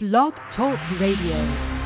Blog Talk Radio.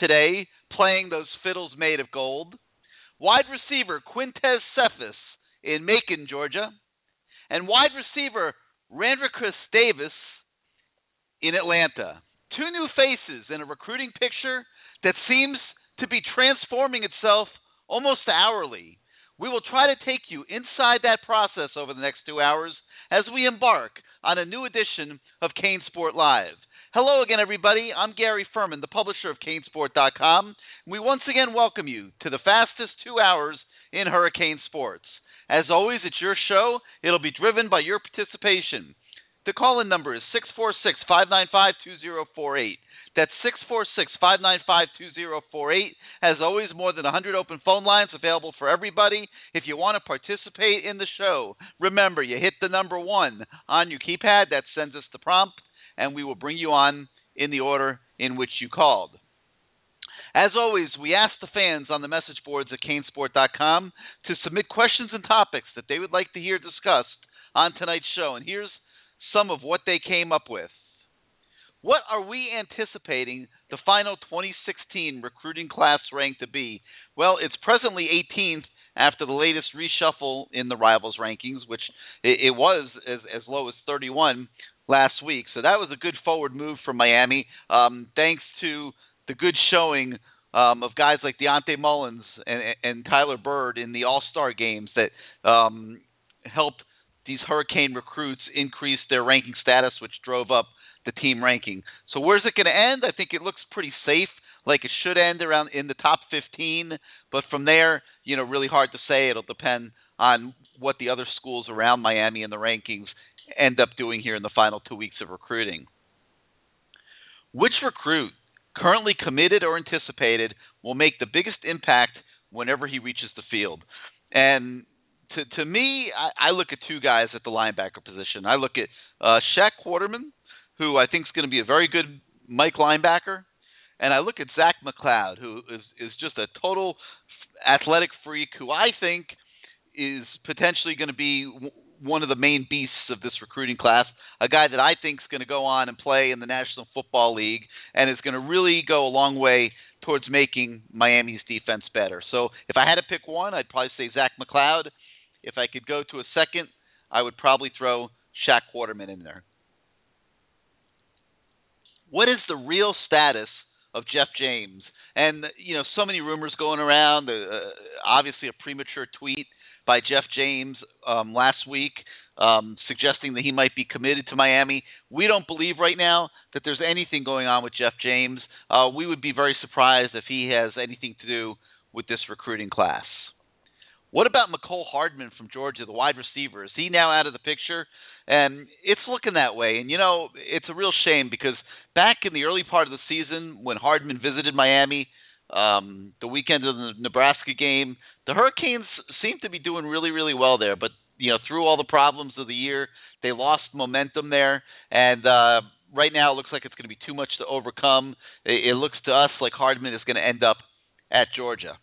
today playing those fiddles made of gold. Wide receiver Quintez Cephas in Macon, Georgia. And wide receiver Randricus Davis in Atlanta. Two new faces in a recruiting picture that seems to be transforming itself almost hourly. We will try to take you inside that process over the next two hours as we embark on a new edition of CaneSport Live. Hello again, everybody. I'm Gary Ferman, the publisher of Canesport.com. We once again welcome you to the fastest two hours in hurricane sports. As always, it's your show. It'll be driven by your participation. The call in number is 646 595 2048. That's 646 595 2048. As always, more than 100 open phone lines available for everybody. If you want to participate in the show, remember you hit the number one on your keypad. That sends us the prompt and we will bring you on in the order in which you called. As always, we ask the fans on the message boards at canesport.com to submit questions and topics that they would like to hear discussed on tonight's show. And here's some of what they came up with. What are we anticipating the final 2016 recruiting class rank to be? Well, it's presently 18th after the latest reshuffle in the rivals rankings, which it, was as, as low as 31 last week. So that was a good forward move for Miami, um, thanks to the good showing um, of guys like Dionte Mullins and, and Tyler Byrd in the All Star games that um, helped these Hurricane recruits increase their ranking status, which drove up the team ranking. So where's it going to end? I think it looks pretty safe, like it should end around in the top 15. But from there, you know, really hard to say. It'll depend on what the other schools around Miami in the rankings end up doing here in the final two weeks of recruiting. Which recruit, currently committed or anticipated, will make the biggest impact whenever he reaches the field? And to to me, I, I look at two guys at the linebacker position. I look at uh, Shaq Quarterman, who I think is going to be a very good Mike linebacker, and I look at Zach McCloud, who is is just a total athletic freak, who I think is potentially going to be one of the main beasts of this recruiting class, a guy that I think is going to go on and play in the National Football League and is going to really go a long way towards making Miami's defense better. So if I had to pick one, I'd probably say Zach McCloud. If I could go to a second, I would probably throw Shaq Quarterman in there. What is the real status of Jeff James? And you know, so many rumors going around. Uh, obviously, a premature tweet by Jeff James um, last week um, suggesting that he might be committed to Miami. We don't believe right now that there's anything going on with Jeff James. Uh, we would be very surprised if he has anything to do with this recruiting class. What about Mecole Hardman from Georgia, the wide receiver? Is he now out of the picture? And it's looking that way. And, you know, it's a real shame because back in the early part of the season when Hardman visited Miami, um, the weekend of the Nebraska game, the Hurricanes seem to be doing really, really well there. But, you know, through all the problems of the year, they lost momentum there. And, uh, right now it looks like it's going to be too much to overcome. It, it looks to us like Hardman is going to end up at Georgia.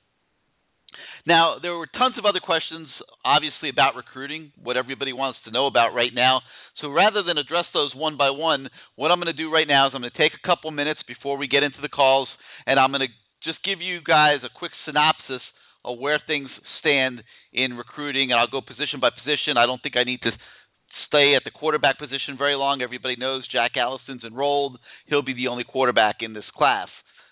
Now, there were tons of other questions, obviously, about recruiting, what everybody wants to know about right now. So rather than address those one by one, what I'm going to do right now is I'm going to take a couple minutes before we get into the calls, and I'm going to just give you guys a quick synopsis of where things stand in recruiting, and I'll go position by position. I don't think I need to stay at the quarterback position very long. Everybody knows Jack Allison's enrolled. He'll be the only quarterback in this class.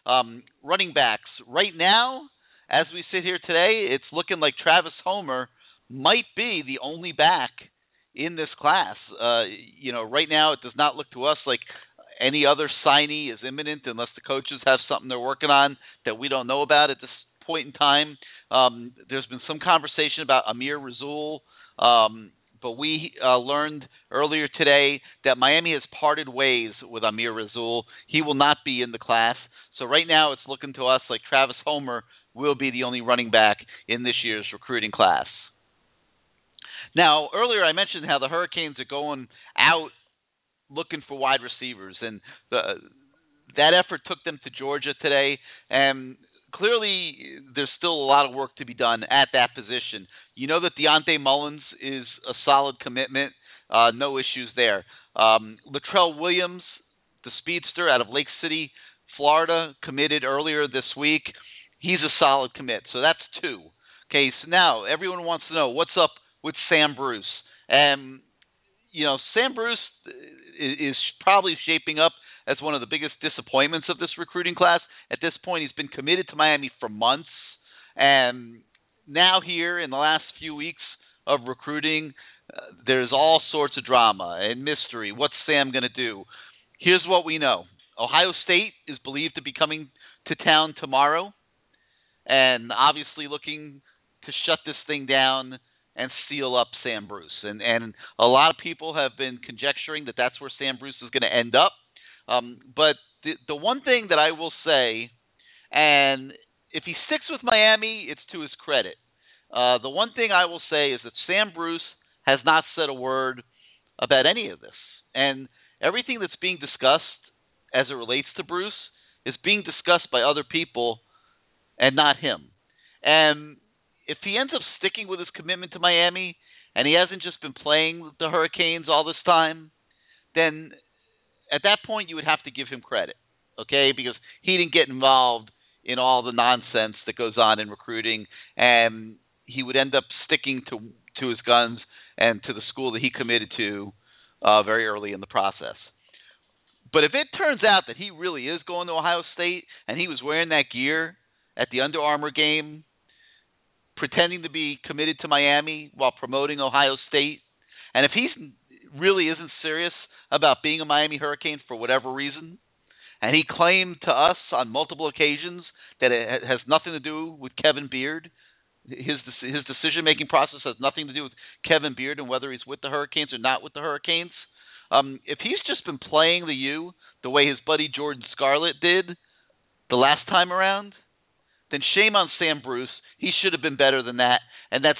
Um, running backs, right now, as we sit here today, it's looking like Travis Homer might be the only back in this class. Uh, you know, right now it does not look to us like any other signee is imminent unless the coaches have something they're working on that we don't know about at this point in time. Um, there's been some conversation about Amir Rasul, um, but we uh, learned earlier today that Miami has parted ways with Amir Rasul. He will not be in the class. So right now it's looking to us like Travis Homer will be the only running back in this year's recruiting class. Now, earlier I mentioned how the Hurricanes are going out looking for wide receivers, and the, that effort took them to Georgia today. And clearly, there's still a lot of work to be done at that position. You know that Dionte Mullins is a solid commitment, uh, no issues there. Um, Latrell Williams, the speedster out of Lake City, Florida, committed earlier this week he's a solid commit. So that's two. Okay, so now everyone wants to know what's up with Sam Bruce. And you know, Sam Bruce is probably shaping up as one of the biggest disappointments of this recruiting class. At this point, he's been committed to Miami for months, and now here in the last few weeks of recruiting, uh, there's all sorts of drama and mystery. What's Sam going to do? Here's what we know: Ohio State is believed to be coming to town tomorrow and obviously looking to shut this thing down and seal up Sam Bruce. And and a lot of people have been conjecturing that that's where Sam Bruce is going to end up. Um, but the the one thing that I will say, and if he sticks with Miami, it's to his credit. Uh, the one thing I will say is that Sam Bruce has not said a word about any of this, and everything that's being discussed as it relates to Bruce is being discussed by other people and not him. And if he ends up sticking with his commitment to Miami and he hasn't just been playing the Hurricanes all this time, then at that point you would have to give him credit, okay? Because he didn't get involved in all the nonsense that goes on in recruiting and he would end up sticking to to his guns and to the school that he committed to uh, very early in the process. But if it turns out that he really is going to Ohio State and he was wearing that gear at the Under Armour game, pretending to be committed to Miami while promoting Ohio State, and if he really isn't serious about being a Miami Hurricane for whatever reason, and he claimed to us on multiple occasions that it has nothing to do with Kevin Beard, his his decision making process has nothing to do with Kevin Beard and whether he's with the Hurricanes or not with the Hurricanes. Um, if he's just been playing the U the way his buddy Jordan Scarlett did the last time around, then shame on Sam Bruce. He should have been better than that, and that's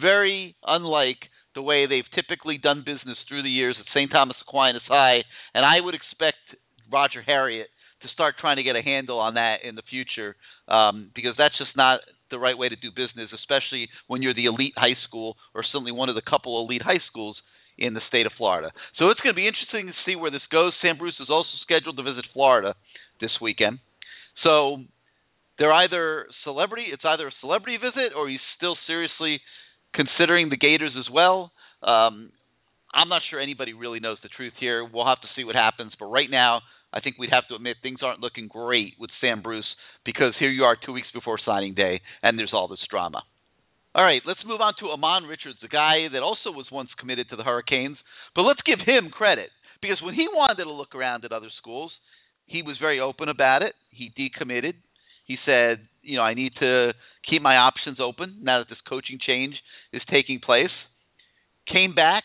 very unlike the way they've typically done business through the years at St. Thomas Aquinas High. And I would expect Roger Harriott to start trying to get a handle on that in the future um, because that's just not the right way to do business, especially when you're the elite high school or certainly one of the couple elite high schools in the state of Florida. So it's going to be interesting to see where this goes. Sam Bruce is also scheduled to visit Florida this weekend. So they're either celebrity, it's either a celebrity visit or he's still seriously considering the Gators as well. Um, I'm not sure anybody really knows the truth here. We'll have to see what happens, but right now I think we'd have to admit things aren't looking great with Sam Bruce because here you are two weeks before signing day and there's all this drama. All right, let's move on to Ahmmon Richards, the guy that also was once committed to the Hurricanes. But let's give him credit because when he wanted to look around at other schools, he was very open about it. He decommitted. He said, you know, I need to keep my options open now that this coaching change is taking place. Came back,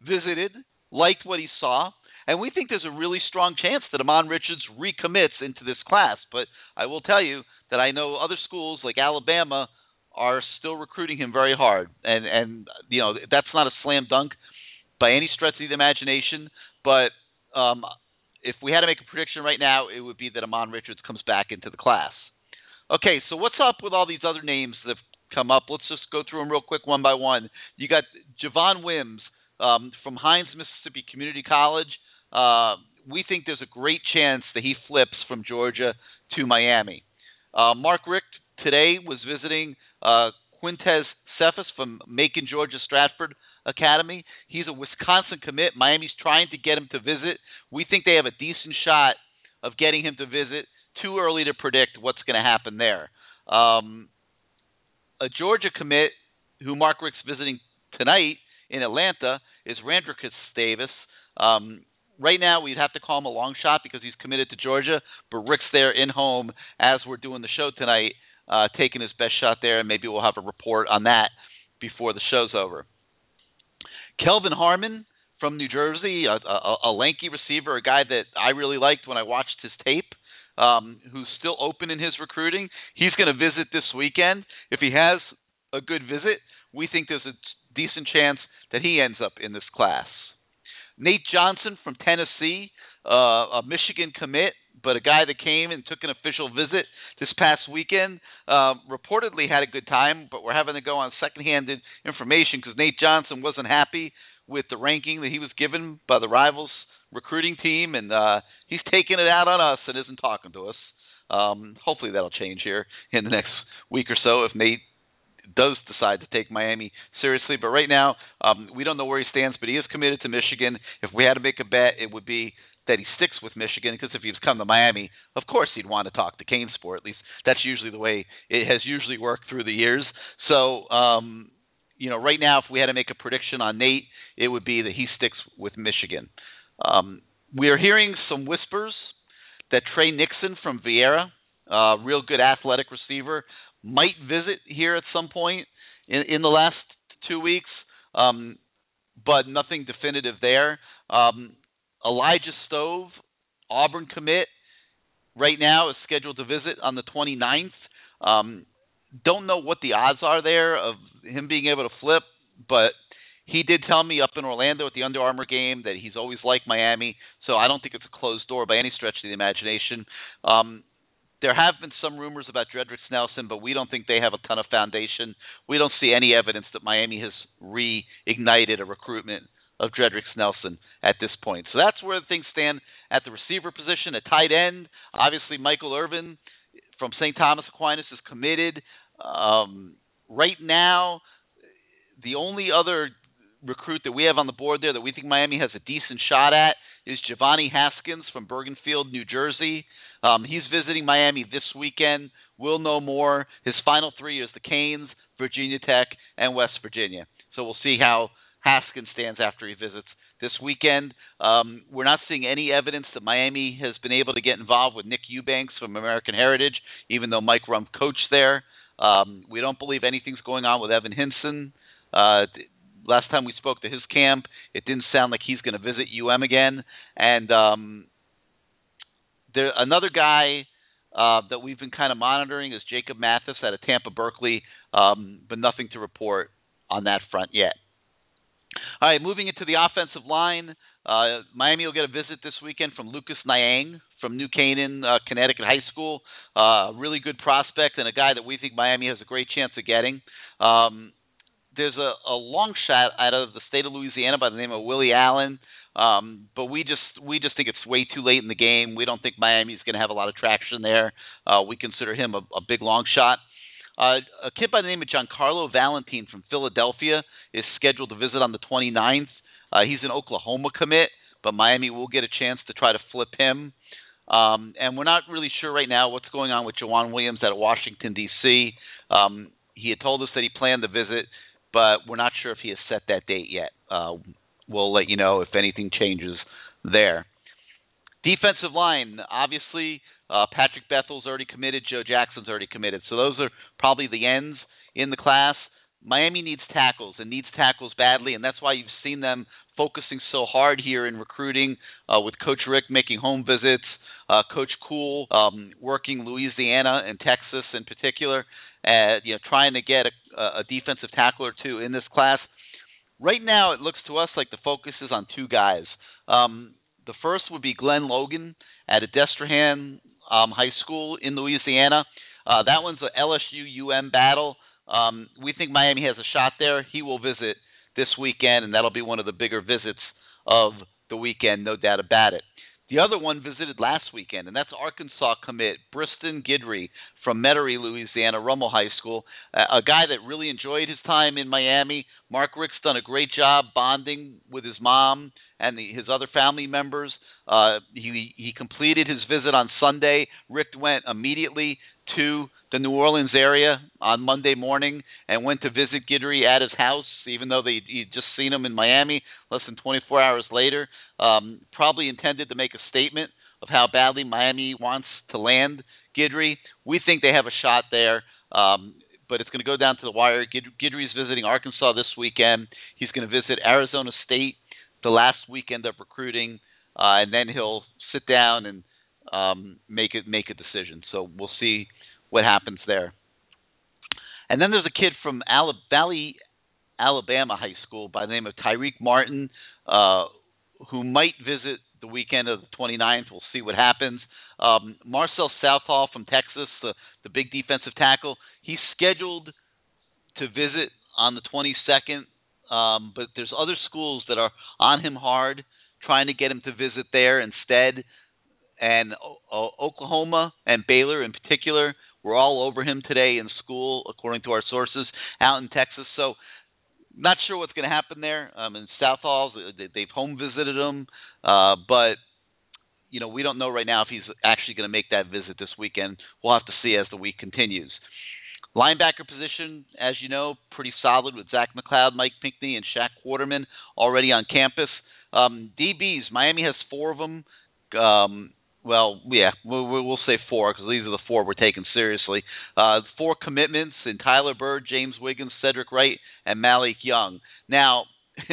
visited, liked what he saw, and we think there's a really strong chance that Ahmmon Richards recommits into this class. But I will tell you that I know other schools like Alabama are still recruiting him very hard, and and you know that's not a slam dunk by any stretch of the imagination. But um, if we had to make a prediction right now, it would be that Ahmmon Richards comes back into the class. Okay, so what's up with all these other names that have come up? Let's just go through them real quick, one by one. You got Javon Wims um, from Hinds, Mississippi Community College. Uh, we think there's a great chance that he flips from Georgia to Miami. Uh, Mark Richt today was visiting uh, Quintez Cephas from Macon, Georgia Stratford Academy. He's a Wisconsin commit. Miami's trying to get him to visit. We think they have a decent shot of getting him to visit. Too early to predict what's going to happen there. Um, a Georgia commit who Mark Richt's visiting tonight in Atlanta is Randricus Davis. Um, right now, we'd have to call him a long shot because he's committed to Georgia, but Richt's there in home as we're doing the show tonight uh, taking his best shot there, and maybe we'll have a report on that before the show's over. Kelvin Harmon from New Jersey, a, a, a lanky receiver, a guy that I really liked when I watched his tape. Um, who's still open in his recruiting. He's going to visit this weekend. If he has a good visit, we think there's a decent chance that he ends up in this class. Nate Johnson from Tennessee, uh, a Michigan commit, but a guy that came and took an official visit this past weekend uh, reportedly had a good time, but we're having to go on secondhand information because Nate Johnson wasn't happy with the ranking that he was given by the rivals recruiting team, and uh, he's taking it out on us and isn't talking to us. Um, hopefully that'll change here in the next week or so if Nate does decide to take Miami seriously. But right now, um, we don't know where he stands, but he is committed to Michigan. If we had to make a bet, it would be that he sticks with Michigan because if he's come to Miami, of course he'd want to talk to CaneSport. At least that's usually the way it has usually worked through the years. So, um, you know, right now, if we had to make a prediction on Nate, it would be that he sticks with Michigan. Um, we are hearing some whispers that Trey Nixon from Viera, uh, real good athletic receiver, might visit here at some point in, in the last two weeks, um, but nothing definitive there. Um, Elijah Stove, Auburn commit, right now is scheduled to visit on the 29th. Um, don't know what the odds are there of him being able to flip, but he did tell me up in Orlando at the Under Armour game that he's always liked Miami, so I don't think it's a closed door by any stretch of the imagination. Um, there have been some rumors about Dredrick Snelson, but we don't think they have a ton of foundation. We don't see any evidence that Miami has reignited a recruitment of Dredrick Snelson at this point. So that's where things stand at the receiver position. At tight end, obviously Michael Irvin from St. Thomas Aquinas is committed. Um, right now, the only other recruit that we have on the board there that we think Miami has a decent shot at is Jovani Haskins from Bergenfield, New Jersey. Um, he's visiting Miami this weekend. We'll know more. His final three is the Canes, Virginia Tech, and West Virginia. So we'll see how Haskins stands after he visits this weekend. Um, we're not seeing any evidence that Miami has been able to get involved with Nick Eubanks from American Heritage, even though Mike Rumph coached there. Um, we don't believe anything's going on with Evan Hinson. Uh, last time we spoke to his camp, it didn't sound like he's going to visit UM again. And um, there another guy uh, that we've been kind of monitoring is Jacob Mathis out of Tampa Berkeley, um, but nothing to report on that front yet. All right, moving into the offensive line, uh, Miami will get a visit this weekend from Lucas Niang from New Canaan, uh, Connecticut High School. Uh, really good prospect and a guy that we think Miami has a great chance of getting. Um, there's a, a long shot out of the state of Louisiana by the name of Willie Allen. Um, but we just we just think it's way too late in the game. We don't think Miami's going to have a lot of traction there. Uh, we consider him a, a big long shot. Uh, a kid by the name of Giancarlo Valentin from Philadelphia is scheduled to visit on the 29th. Uh, he's an Oklahoma commit, but Miami will get a chance to try to flip him. Um, and we're not really sure right now what's going on with Joejuan Williams of Washington D.C. Um, he had told us that he planned to visit, but we're not sure if he has set that date yet. Uh, we'll let you know if anything changes there. Defensive line, obviously, uh, Patrick Bethel's already committed. Joe Jackson's already committed. So those are probably the ends in the class. Miami needs tackles and needs tackles badly, and that's why you've seen them focusing so hard here in recruiting uh, with Coach Richt making home visits, uh, Coach Kuhl um, working Louisiana and Texas in particular, uh, you know, trying to get a, a defensive tackle or two in this class. Right now, it looks to us like the focus is on two guys. Um, the first would be Glenn Logan at Destrehan um, High School in Louisiana. Uh, that one's a LSU UM battle. Um, we think Miami has a shot there. He will visit this weekend, and that'll be one of the bigger visits of the weekend, no doubt about it. The other one visited last weekend, and that's Arkansas commit Briston Guidry from Metairie, Louisiana, Rummel High School. a guy that really enjoyed his time in Miami. Mark Richt's done a great job bonding with his mom and the, his other family members. Uh, he he completed his visit on Sunday. Rick went immediately to the New Orleans area on Monday morning and went to visit Guidry at his house, even though they he'd just seen him in Miami less than 24 hours later. Um, probably intended to make a statement of how badly Miami wants to land Guidry. We think they have a shot there. Um, but it's going to go down to the wire. Guidry's visiting Arkansas this weekend. He's going to visit Arizona State the last weekend of recruiting, uh, and then he'll sit down and um, make it make a decision. So we'll see what happens there. And then there's a kid from Valley, Alabama High School by the name of Tyreek Martin, uh, who might visit the weekend of the 29th. We'll see what happens. Um, Marcel Southall from Texas, the, the big defensive tackle, he's scheduled to visit on the 22nd, um, but there's other schools that are on him hard, trying to get him to visit there instead. And uh, Oklahoma and Baylor in particular we're all over him today in school, according to our sources out in Texas. So, not sure what's going to happen there. Um, in South Halls, they've home visited him, uh, but you know we don't know right now if he's actually going to make that visit this weekend. We'll have to see as the week continues. Linebacker position, as you know, pretty solid with Zach McCloud, Mike Pinckney, and Shaq Quarterman already on campus. Um, DBs, Miami has four of them. Um, well, yeah, we'll, we'll say four because these are the four we're taking seriously. Uh, four commitments in Tyler Byrd, James Wiggins, Cedric Wright, and Malik Young. Now,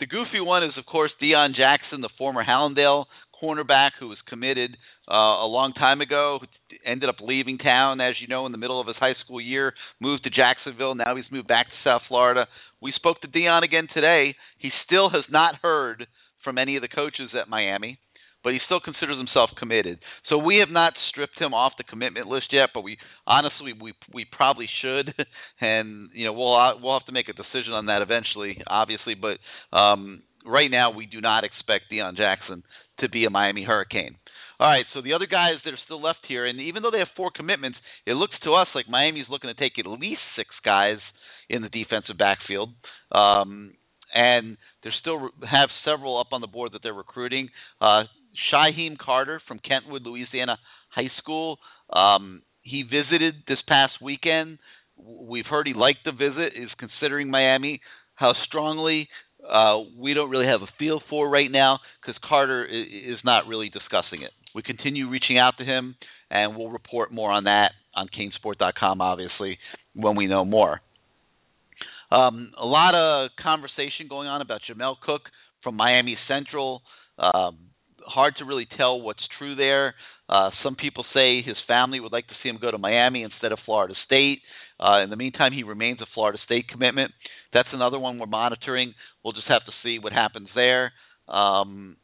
the goofy one is, of course, Deon Jackson, the former Hallandale cornerback who was committed uh, a long time ago, ended up leaving town, as you know, in the middle of his high school year, moved to Jacksonville. Now he's moved back to South Florida. We spoke to Deon again today. He still has not heard from any of the coaches at Miami but he still considers himself committed. So we have not stripped him off the commitment list yet, but we honestly we we probably should, and you know we'll uh, we'll have to make a decision on that eventually, obviously. But um, right now we do not expect Deon Jackson to be a Miami Hurricane. All right, so the other guys that are still left here, and even though they have four commitments, it looks to us like Miami's looking to take at least six guys in the defensive backfield. Um, and they still have several up on the board that they're recruiting. Uh, Shyheim Carter from Kentwood, Louisiana High School. Um, he visited this past weekend. We've heard he liked the visit. Is considering Miami. How strongly uh, we don't really have a feel for right now because Carter is not really discussing it. We continue reaching out to him, and we'll report more on that on CaneSport.com, obviously, when we know more. Um, a lot of conversation going on about Jamel Cook from Miami Central. Um, hard to really tell what's true there. Uh, some people say his family would like to see him go to Miami instead of Florida State. Uh, in the meantime, he remains a Florida State commitment. That's another one we're monitoring. We'll just have to see what happens there. Um,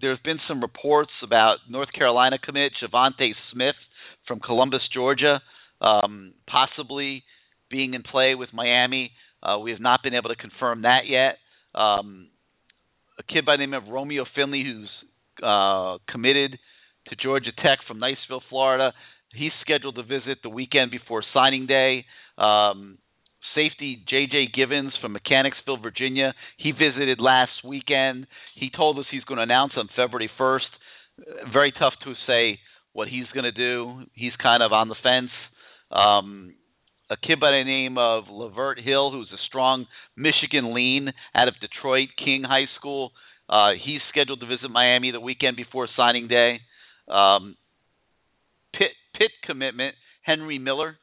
there's been some reports about North Carolina commit Javonte Smith from Columbus, Georgia, um, possibly being in play with Miami. Uh, we have not been able to confirm that yet. Um, a kid by the name of Romeo Finley, who's uh, committed to Georgia Tech from Niceville, Florida. He's scheduled to visit the weekend before signing day. Um, safety J.J. Givens from Mechanicsville, Virginia. He visited last weekend. He told us he's going to announce on February 1st. Very tough to say what he's going to do. He's kind of on the fence. Um, a kid by the name of Lavert Hill, who's a strong Michigan lean out of Detroit King High School. Uh, he's scheduled to visit Miami the weekend before signing day. Um, Pitt, Pitt commitment Henry Miller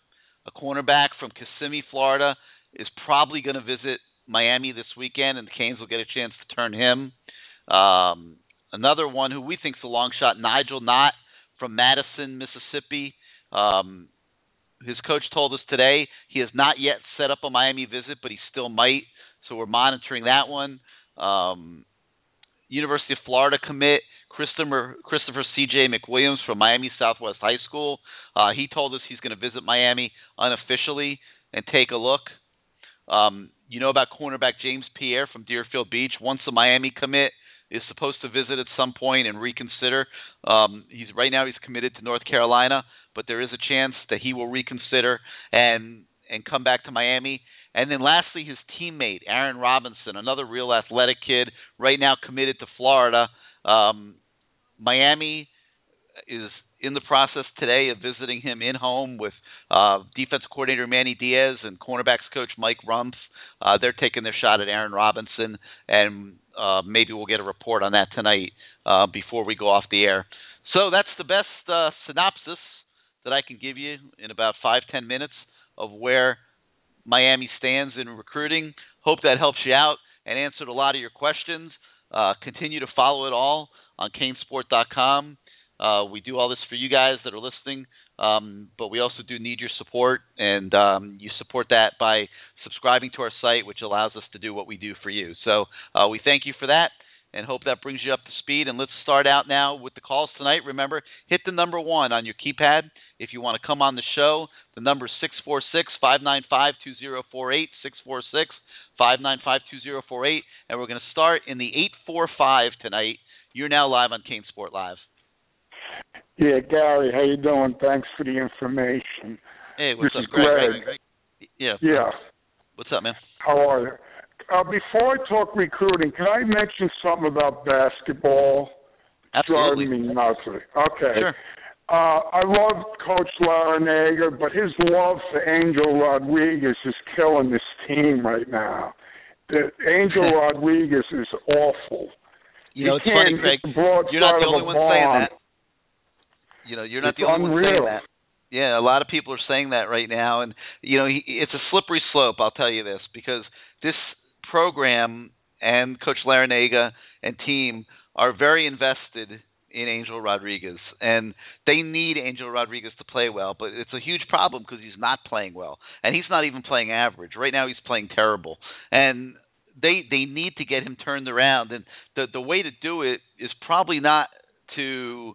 a cornerback from Kissimmee, Florida, is probably going to visit Miami this weekend, and the Canes will get a chance to turn him. Um, another one who we think is a long shot, Nigel Knott from Madison, Mississippi. Um, his coach told us today he has not yet set up a Miami visit, but he still might. So we're monitoring that one. Um, University of Florida commit Christopher Christopher C.J. McWilliams from Miami Southwest High School. Uh, he told us he's going to visit Miami unofficially and take a look. Um, you know about cornerback James Pierre from Deerfield Beach. Once the Miami commit is supposed to visit at some point and reconsider. Um, he's right now he's committed to North Carolina, but there is a chance that he will reconsider and and come back to Miami. And then lastly, his teammate Aaron Robinson, another real athletic kid, right now committed to Florida. Um, Miami is in the process today of visiting him in home with uh, defense coordinator Manny Diaz and cornerbacks coach Mike Rumph. Uh, they're taking their shot at Aaron Robinson, and uh, maybe we'll get a report on that tonight uh, before we go off the air. So that's the best uh, synopsis that I can give you in about five ten minutes of where Miami stands in recruiting. Hope that helps you out and answered a lot of your questions. Uh, continue to follow it all on canesport.com. Uh, we do all this for you guys that are listening, um, but we also do need your support, and um, you support that by subscribing to our site, which allows us to do what we do for you. So uh, we thank you for that and hope that brings you up to speed. And let's start out now with the calls tonight. Remember, hit the number one on your keypad if you want to come on the show. The number is 646 595 2048, 646 595 2048. And we're going to start in the 845 tonight. You're now live on CaneSport Live. Yeah, Gary, how you doing? Thanks for the information. Hey, what's this up, is Greg? Greg. Greg? Yeah. Yeah. What's up, man? How are you? Uh, before I talk recruiting, can I mention something about basketball? Absolutely. Driving me nuts. Okay. Sure. Uh, I love Coach Larranaga, but his love for Angel Rodriguez is killing this team right now. The Angel Rodriguez is awful. You know, He it's funny, hit You're not the only one saying that. You know, you're not It's the only one saying unreal. that. Yeah, a lot of people are saying that right now, and you know, he, it's a slippery slope. I'll tell you this because this program and Coach Larranaga and team are very invested in Angel Rodriguez, and they need Angel Rodriguez to play well. But it's a huge problem because he's not playing well, and he's not even playing average right now. He's playing terrible, and they they need to get him turned around. And the the way to do it is probably not to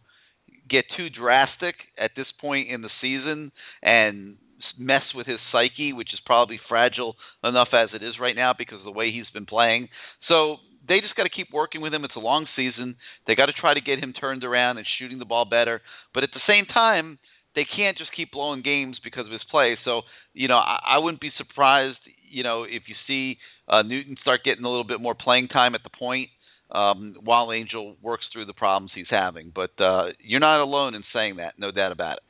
get too drastic at this point in the season and mess with his psyche, which is probably fragile enough as it is right now because of the way he's been playing. So they just got to keep working with him. It's a long season. They got to try to get him turned around and shooting the ball better. But at the same time, they can't just keep blowing games because of his play. So, you know, I, I wouldn't be surprised, you know, if you see uh, Newton start getting a little bit more playing time at the point um, while Angel works through the problems he's having. But uh, you're not alone in saying that, no doubt about it.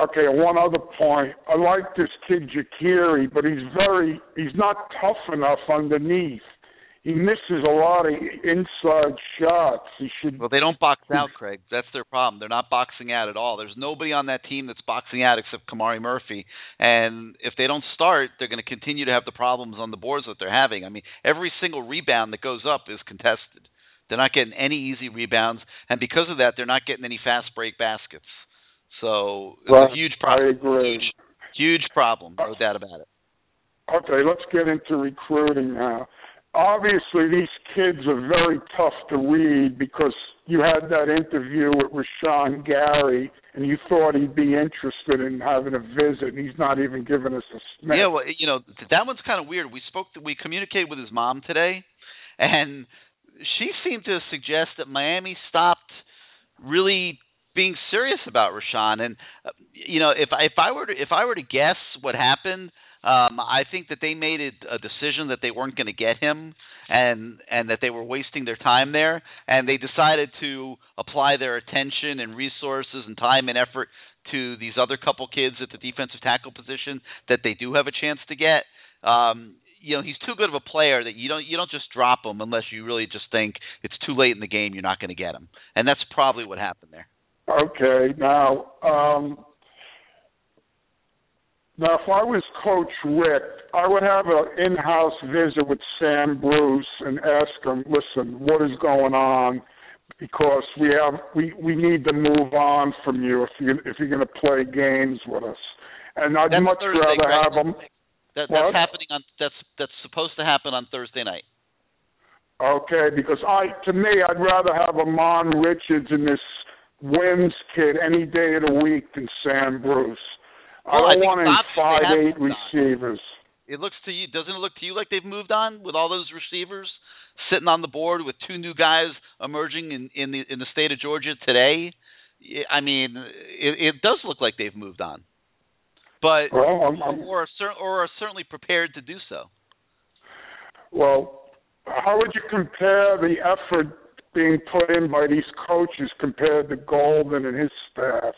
Okay, one other point. I like this kid Jacquieri, but he's very he's not tough enough underneath. He misses a lot of inside shots. He should Well, they don't box out, Craig. That's their problem. They're not boxing out at all. There's nobody on that team that's boxing out except Kamari Murphy. And if they don't start, they're going to continue to have the problems on the boards that they're having. I mean, every single rebound that goes up is contested. They're not getting any easy rebounds, and because of that, they're not getting any fast break baskets. So it's a huge problem. I agree. Huge, huge problem, no doubt about it. Okay, let's get into recruiting now. Obviously, these kids are very tough to read because you had that interview with Rashan Gary, and you thought he'd be interested in having a visit, and he's not even giving us a sniff. Yeah, well, you know that one's kind of weird. We spoke, to, we communicated with his mom today, and she seemed to suggest that Miami stopped really being serious about Rashawn. And uh, you know, if if I were to if I were to guess what happened, um, I think that they made it a decision that they weren't going to get him, and and that they were wasting their time there, and they decided to apply their attention and resources and time and effort to these other couple kids at the defensive tackle position that they do have a chance to get. Um, you know, he's too good of a player that you don't you don't just drop him unless you really just think it's too late in the game. You're not going to get him, and that's probably what happened there. Okay, now, um, now if I was Coach Richt, I would have an in-house visit with Sam Bruce and ask him, listen, what is going on? Because we have we we need to move on from you if you if you're going to play games with us. And I'd That's much Thursday, rather Greg. have him. That, What? that's happening on that's that's supposed to happen on Thursday night. Okay, because I to me I'd rather have Ahmmon Richards and this Wims kid any day of the week than Sam Bruce. I I want they five eight moved on. receivers. It looks to you doesn't it look to you like they've moved on with all those receivers sitting on the board with two new guys emerging in in the in the state of Georgia today? I mean, it, it does look like they've moved on, but Well, I'm, I'm, or are cer- or are certainly prepared to do so. well, how would you compare the effort being put in by these coaches compared to Golden and his staff?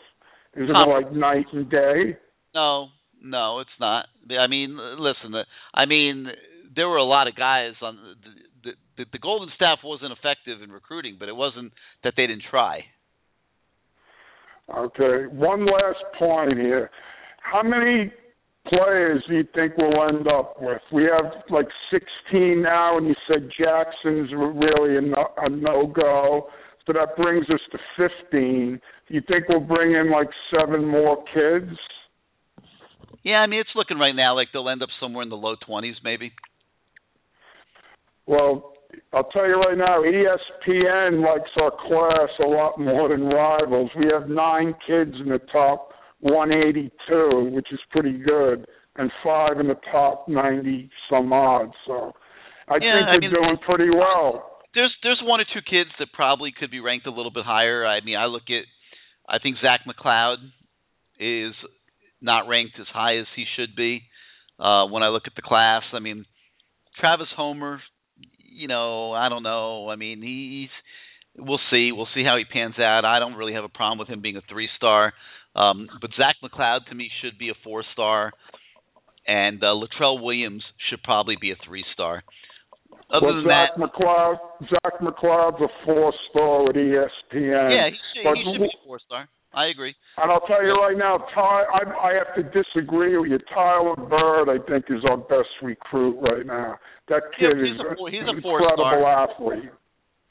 Is it like night and day? No, no, it's not. I mean, listen. I mean, there were a lot of guys on the the, the Golden staff wasn't effective in recruiting, but it wasn't that they didn't try. Okay, one last point here. How many players do you think we'll end up with? We have like 16 now, and you said Jackson's really a no, a no-go. So that brings us to 15. Do you think we'll bring in like seven more kids? Yeah, I mean, it's looking right now like they'll end up somewhere in the low twenties, maybe. Well, I'll tell you right now, ESPN likes our class a lot more than rivals. We have nine kids in the top 182, which is pretty good, and five in the top 90 some odd. So I Yeah, think I we're mean- doing pretty well. There's there's one or two kids that probably could be ranked a little bit higher. I mean, I look at, I think Zach McCloud is not ranked as high as he should be. Uh, when I look at the class, I mean, Travis Homer, you know, I don't know. I mean, he's we'll see. We'll see how he pans out. I don't really have a problem with him being a three star. Um, but Zach McCloud to me should be a four star, and uh, Latrell Williams should probably be a three star. Other well, than that, Zach McCloud, Zach McCloud's a four-star with E ESPN. yeah, he should, he should be a four star. I agree. And I'll tell you right now, Ty, I, I have to disagree with you. Tyler Byrd, I think, is our best recruit right now. That Yeah, kid he's is a four- he's a an four-star. athlete,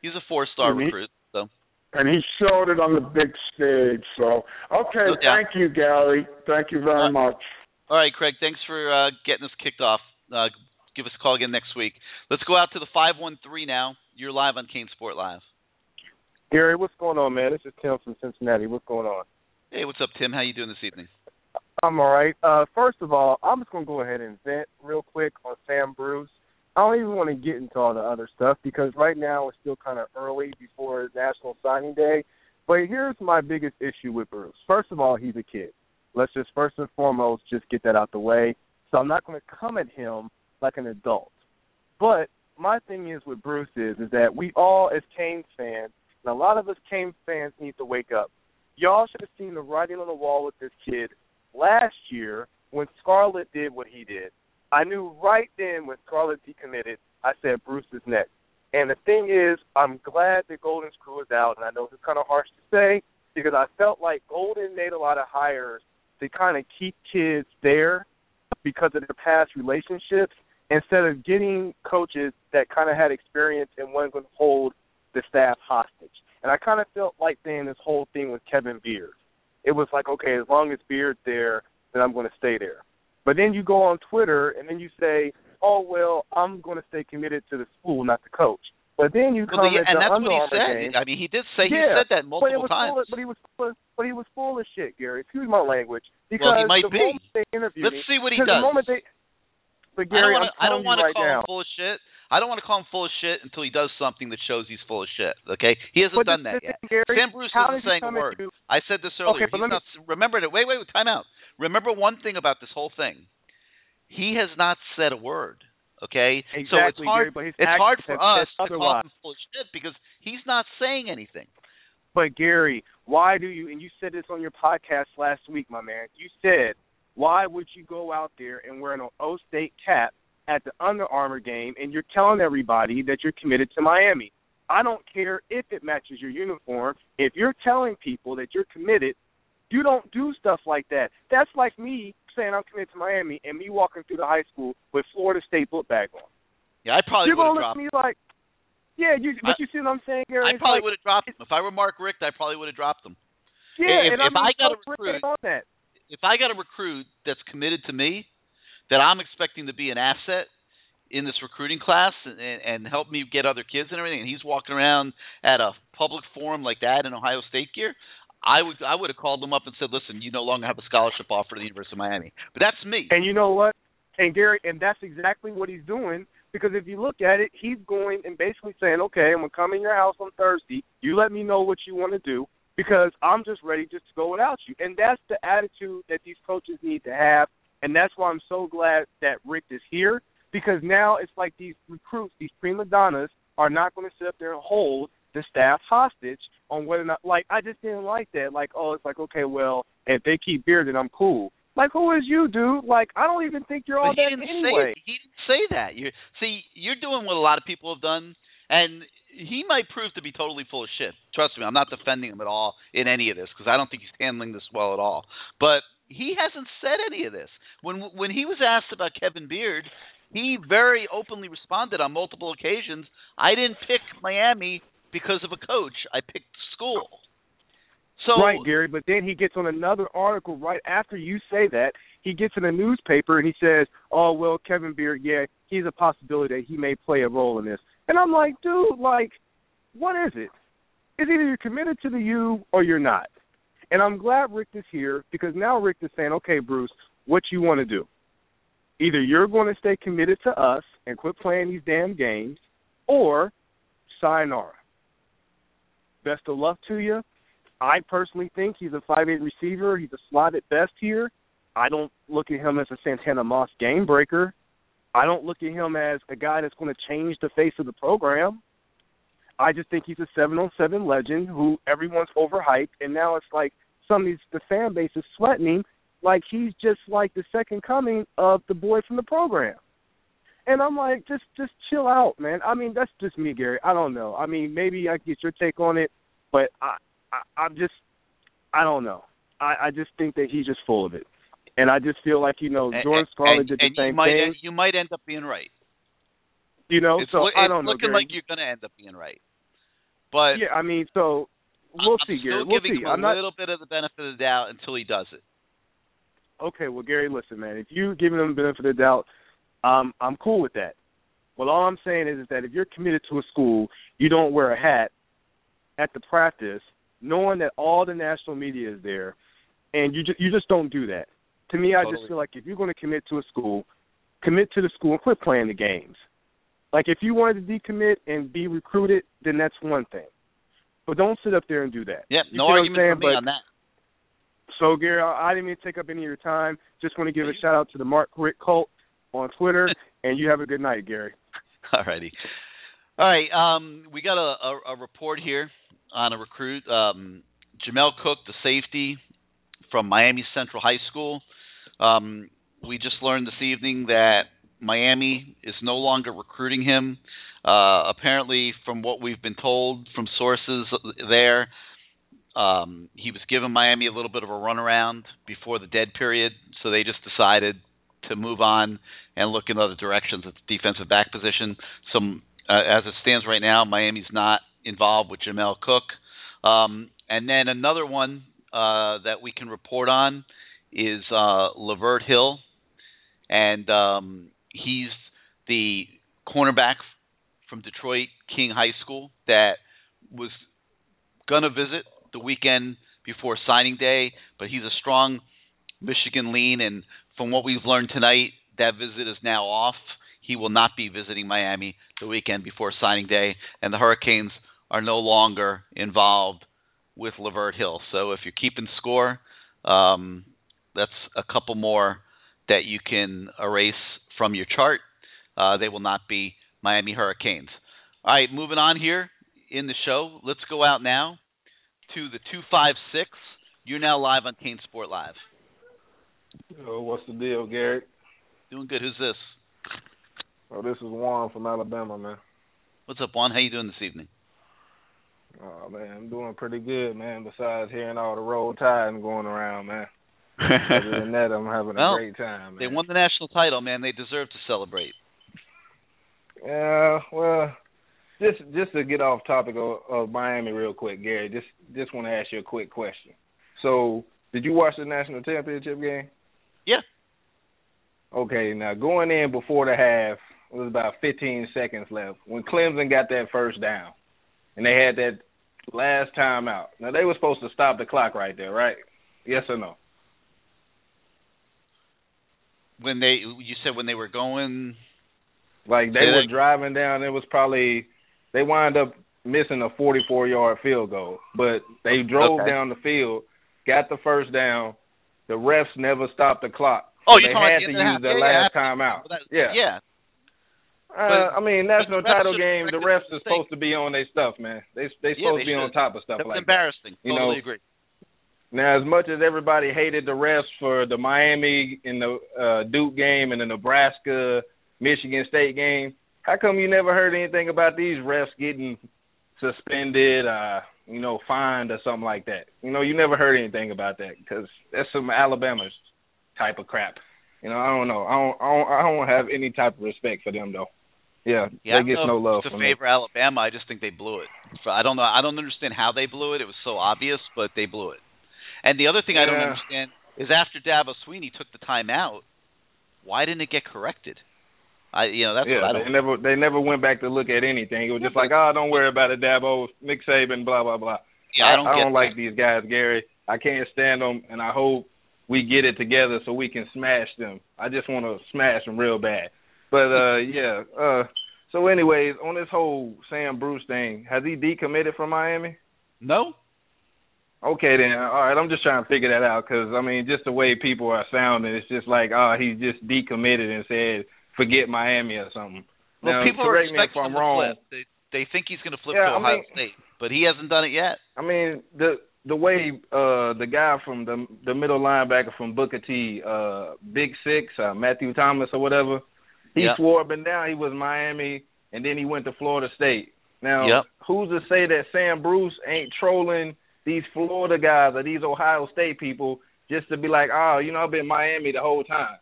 He's a four star Mhm. recruit. So and he showed it on the big stage. So, okay, No thank you, Gary. Thank you very Uh, much. all right, Craig. Thanks for uh, getting us kicked off. Uh, give us a call again next week. Let's go out to the five one three now. You're live on CaneSport Live. Gary, what's going on, man? This is Tim from Cincinnati. What's going on? Hey, what's up, Tim? How you doing this evening? I'm all right. Uh, first of all, I'm just going to go ahead and vent real quick on Sam Bruce. I don't even want to get into all the other stuff because right now it's still kind of early before National Signing Day. But here's my biggest issue with Bruce. First of all, he's a kid. Let's just first and foremost just get that out the way. So I'm not going to come at him like an adult. But my thing is with Bruce is is that we all as Canes fans, and a lot of us Canes fans need to wake up. Y'all should have seen the writing on the wall with this kid last year when Scarlett did what he did. I knew right then when Scarlett decommitted, I said Bruce is next. And the thing is, I'm glad that Golden's crew is out, and I know it's kind of harsh to say because I felt like Golden made a lot of hires to kind of keep kids there because of their past relationships instead of getting coaches that kind of had experience and weren't going to hold the staff hostage. And I kind of felt like then this whole thing with Kevin Beard. It was like, okay, as long as Beard's there, then I'm going to stay there. But then you go on Twitter and then you say, oh well, I'm going to stay committed to the school, not the coach. But then you well, come the, and the that's what he said. game. I mean, he did say yeah, he said that but it multiple was times. Full of, but he was full of, but he was full of shit, Gary. Excuse my language. Because Well, he might the be. moment they interviewed Let's me, see what he does. The moment they, but I don't Gary, I'm don't want to right call now. him full of shit. I don't want to call him full of shit until he does something that shows he's full of shit. Okay, he hasn't but done this that yet. is the thing, Gary, Sam Bruce isn't saying a word. I said this earlier. Okay, but He's me- not, remember that. Wait, wait, wait. Time out. Remember one thing about this whole thing. He has not said a word. Okay, exactly, so it's hard. Gary, it's hard for us to call him full of shit because he's not saying anything. But Gary, why do you? And you said this on your podcast last week, my man. You said, why would you go out there and wear an O State cap at the Under Armour game, and you're telling everybody that you're committed to Miami? I don't care if it matches your uniform. If you're telling people that you're committed, you don't do stuff like that. That's like me saying I'm committed to Miami and me walking through the high school with Florida State book bag on. Yeah, I probably you're would gonna look at me like, yeah, you. But I- you see what I'm saying, Gary? I probably like, would have dropped him if I were Mark Richt. I probably would have dropped him. Yeah, if- and if I'm I got a so recruit- on that. if I got a recruit that's committed to me, that I'm expecting to be an asset in this recruiting class and, and help me get other kids and everything, and he's walking around at a public forum like that in Ohio State gear, I would I would have called him up and said, "Listen, you no longer have a scholarship offer to the University of Miami." But that's me. And you know what? And Gary, and that's exactly what he's doing. Because if you look at it, he's going and basically saying, "Okay, I'm gonna come in your house on Thursday. You let me know what you want to do, because I'm just ready just to go without you." And that's the attitude that these coaches need to have. And that's why I'm so glad that Richt is here, because now it's like these recruits, these prima donnas, are not going to sit up there and hold the staff hostage on whether or not. Like I just didn't like that. Like, oh, it's like okay, well, if they keep Beard, then I'm cool. Like, who is you, dude? Like, I don't even think you're all But that anyway. say he didn't say that. You see, you're doing what a lot of people have done, and he might prove to be totally full of shit. Trust me, I'm not defending him at all in any of this because I don't think he's handling this well at all. But he hasn't said any of this. When when he was asked about Kevin Beard, he very openly responded on multiple occasions. I didn't pick Miami because of a coach. I picked school. So right, Gary. But then he gets on another article right after you say that. He gets in a newspaper and he says, "Oh well, Kevin Beard, yeah, he's a possibility that he may play a role in this." And I'm like, dude, like, what is it? It's either you're committed to the U or you're not. And I'm glad Richt is here because now Richt is saying, "Okay, Bruce, what you want to do? Either you're going to stay committed to us and quit playing these damn games, or sayonara. Best of luck to you." I personally think he's a five eight receiver. He's a slot at best here. I don't look at him as a Santana Moss game breaker. I don't look at him as a guy that's going to change the face of the program. I just think he's a seven on seven legend who everyone's overhyped, and now it's like some of these the fan base is sweating him like he's just like the second coming of the boy from the program. And I'm like, just just chill out, man. I mean, that's just me, Gary. I don't know. I mean, maybe I get your take on it, but I I, I'm just, I don't know. I, I just think that he's just full of it, and I just feel like you know Jordan Scarlett did the and same you might thing. end, you might end up being right. You know, it's so I it's don't know. looking Gary. like you're going to end up being right. But yeah, I mean, so we'll I'm see, still Gary. We'll giving see. him a I'm not a little bit of the benefit of the doubt until he does it. okay. Well, Gary, listen, man. If you giving him the benefit of the doubt, um, I'm cool with that. Well, all I'm saying is, is that if you're committed to a school, you don't wear a hat at the practice, knowing that all the national media is there, and you just you just don't do that. To me, I Totally. just feel like if you're going to commit to a school, commit to the school and quit playing the games. Like if you wanted to decommit and be recruited, then that's one thing. But don't sit up there and do that. Yep, You no argument from me But- on that. So Gary, I, I didn't mean to take up any of your time. Just want to give a shout out to the Mark Richt Cult on Twitter, and you have a good night, Gary. Alrighty. All right. Um, we got a, a, a report here on a recruit, um, Jamel Cook, the safety from Miami Central High School. Um, we just learned this evening that Miami is no longer recruiting him. Uh, apparently, from what we've been told from sources there, um, he was giving Miami a little bit of a runaround before the dead period, so they just decided to move on and look in other directions at the defensive back position. Some, uh, as it stands right now, Miami's not involved with Jamel Cook. Um, and then another one uh, that we can report on is uh, Lavert Hill, and um, he's the cornerback from Detroit King High School that was gonna visit the weekend before signing day, but he's a strong Michigan lean, and from what we've learned tonight, that visit is now off. He will not be visiting Miami the weekend before signing day, and the Hurricanes are no longer involved with Lavert Hill. So if you're keeping score, um, that's a couple more that you can erase from your chart. Uh, they will not be Miami Hurricanes. All right, moving on here in the show. Let's go out now to the 256. You're now live on CaneSport Live. Oh, what's the deal, Garrett? Doing good. Who's this? Oh, this is Juan from Alabama, man. What's up, Juan? How you doing this evening? Oh man, I'm doing pretty good, man. Besides hearing all the roll tide going around, man. Other than that, I'm having Well, a great time, man. They won the national title, man. They deserve to celebrate. Yeah, well, just just to get off topic of, of Miami real quick, Gary. Just just want to ask you a quick question. So, did you watch the national championship game? Yeah. Okay, now going in before the half, it was about 15 seconds left when Clemson got that first down, and they had that last timeout. Now they were supposed to stop the clock right there, right? Yes or no? When they, you said when they were going. Like they were that- driving down. It was probably they wind up missing a 44 yard field goal, but they drove Okay. down the field, got the first down. The refs never stopped the clock. Oh, talking had to the use the their. Yeah, last yeah. Well, that- yeah. Yeah. Uh, I mean, national title game. The refs are supposed to be on their stuff, man. They they Yeah, supposed they to be on top of stuff That's like that. embarrassing. You totally know, agree. Now, as much as everybody hated the refs for the Miami and the uh, Duke game and the Nebraska Michigan State game, how come you never heard anything about these refs getting suspended, uh, you know, fined or something like that? You know, you never heard anything about that because that's some Alabama type of crap. You know, I don't know. I don't, I don't. I don't have any type of respect for them though. Yeah, Yeah, they get no love if it's from to me. favor Alabama. I just think they blew it. I don't know. I don't understand how they blew it. It was so obvious, but they blew it. And the other thing I don't understand is after Dabo Swinney took the time out, why didn't it get corrected? I, you know, that's yeah, what I they don't. never they never went back to look at anything. It was just like, oh, don't worry about it, Dabo, Nick Saban, blah blah blah. Yeah, I don't I get don't like these guys, Gary. I can't stand them, and I hope we get it together so we can smash them. I just want to smash them real bad. But uh, yeah. Uh, so, anyways, on this whole Sam Bruce thing, has he decommitted from Miami? No. Okay, then. All right, I'm just trying to figure that out because I mean, just the way people are sounding, it's just like, oh, he's just decommitted and said, forget Miami or something. Well, now, people are me if I'm wrong. They, they think he's going to flip Yeah, to I Ohio mean- State, but he hasn't done it yet. I mean the the way uh the guy from the the middle linebacker from Booker T, uh Big Six, uh, Matthew Thomas or whatever, he Yep. swore up and down he was Miami and then he went to Florida State. Now Yep. who's to say that Sam Bruce ain't trolling these Florida guys or these Ohio State people just to be like, Oh, you know, I've been Miami the whole time.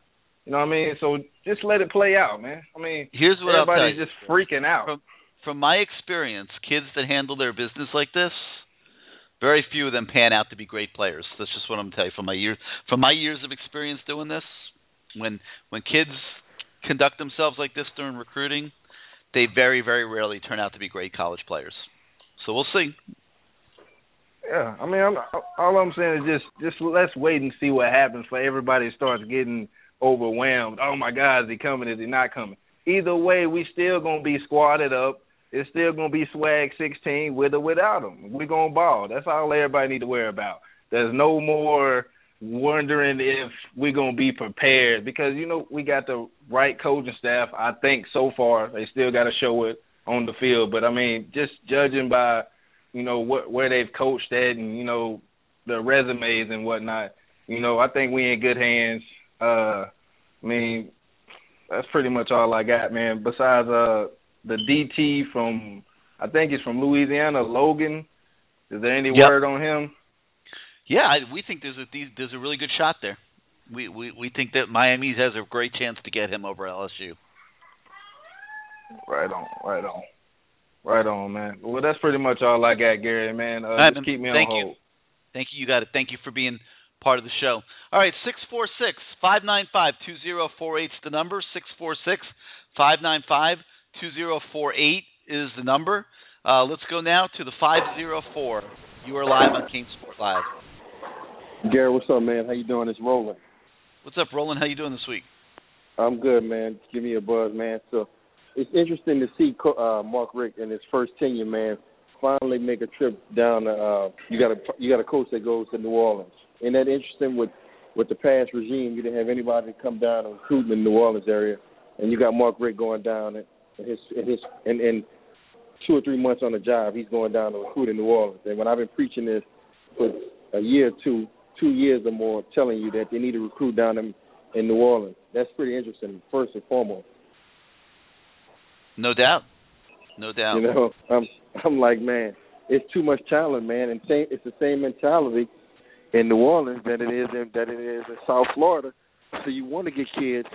You know what I mean? So just let it play out, man. I mean Here's what everybody's just freaking out. From from my experience, kids that handle their business like this, very few of them pan out to be great players. That's just what I'm telling you from my years from my years of experience doing this. When when kids conduct themselves like this during recruiting, they very very rarely turn out to be great college players. So we'll see. Yeah, I mean, I'm, all I'm saying is just just let's wait and see what happens. For everybody starts getting overwhelmed. Oh my God, is he coming? Is he not coming? either way, we still gonna be squatted up. It's still gonna be swag 16 with or without them. We're gonna ball. That's all everybody need to worry about. There's no more wondering if we're gonna be prepared because you know we got the right coaching staff. I think so far they still got to show it on the field, but I mean just judging by you know what where they've coached at and you know the resumes and whatnot. You know I think we in good hands. Uh, I mean that's pretty much all I got, man. Besides uh the DT from I think he's from Louisiana, Logan. Is there any Yep. word on him? Yeah, I, we think there's a there's a really good shot there. We we we think that Miami has a great chance to get him over LSU. Right on, right on, right on, man. Well, that's pretty much all I got, Gary. Man, uh, All right, just keep me on Thank hold. you. Thank you. You got it. Thank you for being part of the show. All right, six four six five nine five two zero four eight is the number. Six four six five nine five two zero four eight is the number. Uh, let's go now to the five zero four. You are live on King Sport Live. Gary, what's up, man? How you doing? It's Roland. What's up, Roland? How you doing this week? I'm good, man. Give me a buzz, man. So it's interesting to see uh, Mark Richt in his first tenure, man, finally make a trip down. To, uh, you got a you got a coach that goes to New Orleans. Isn't that interesting? With with the past regime, you didn't have anybody to come down and recruit in the New Orleans area, and you got Mark Richt going down and his in his in, in two or three months on the job, he's going down to recruit in New Orleans. And when I've been preaching this for a year or two, two years or more, telling you that they need to recruit down in, in New Orleans. That's pretty interesting, first and foremost. No doubt. No doubt. You know, I'm I'm like, man, it's too much talent, man, and same it's the same mentality in New Orleans that it is in that it is in South Florida. So you want to get kids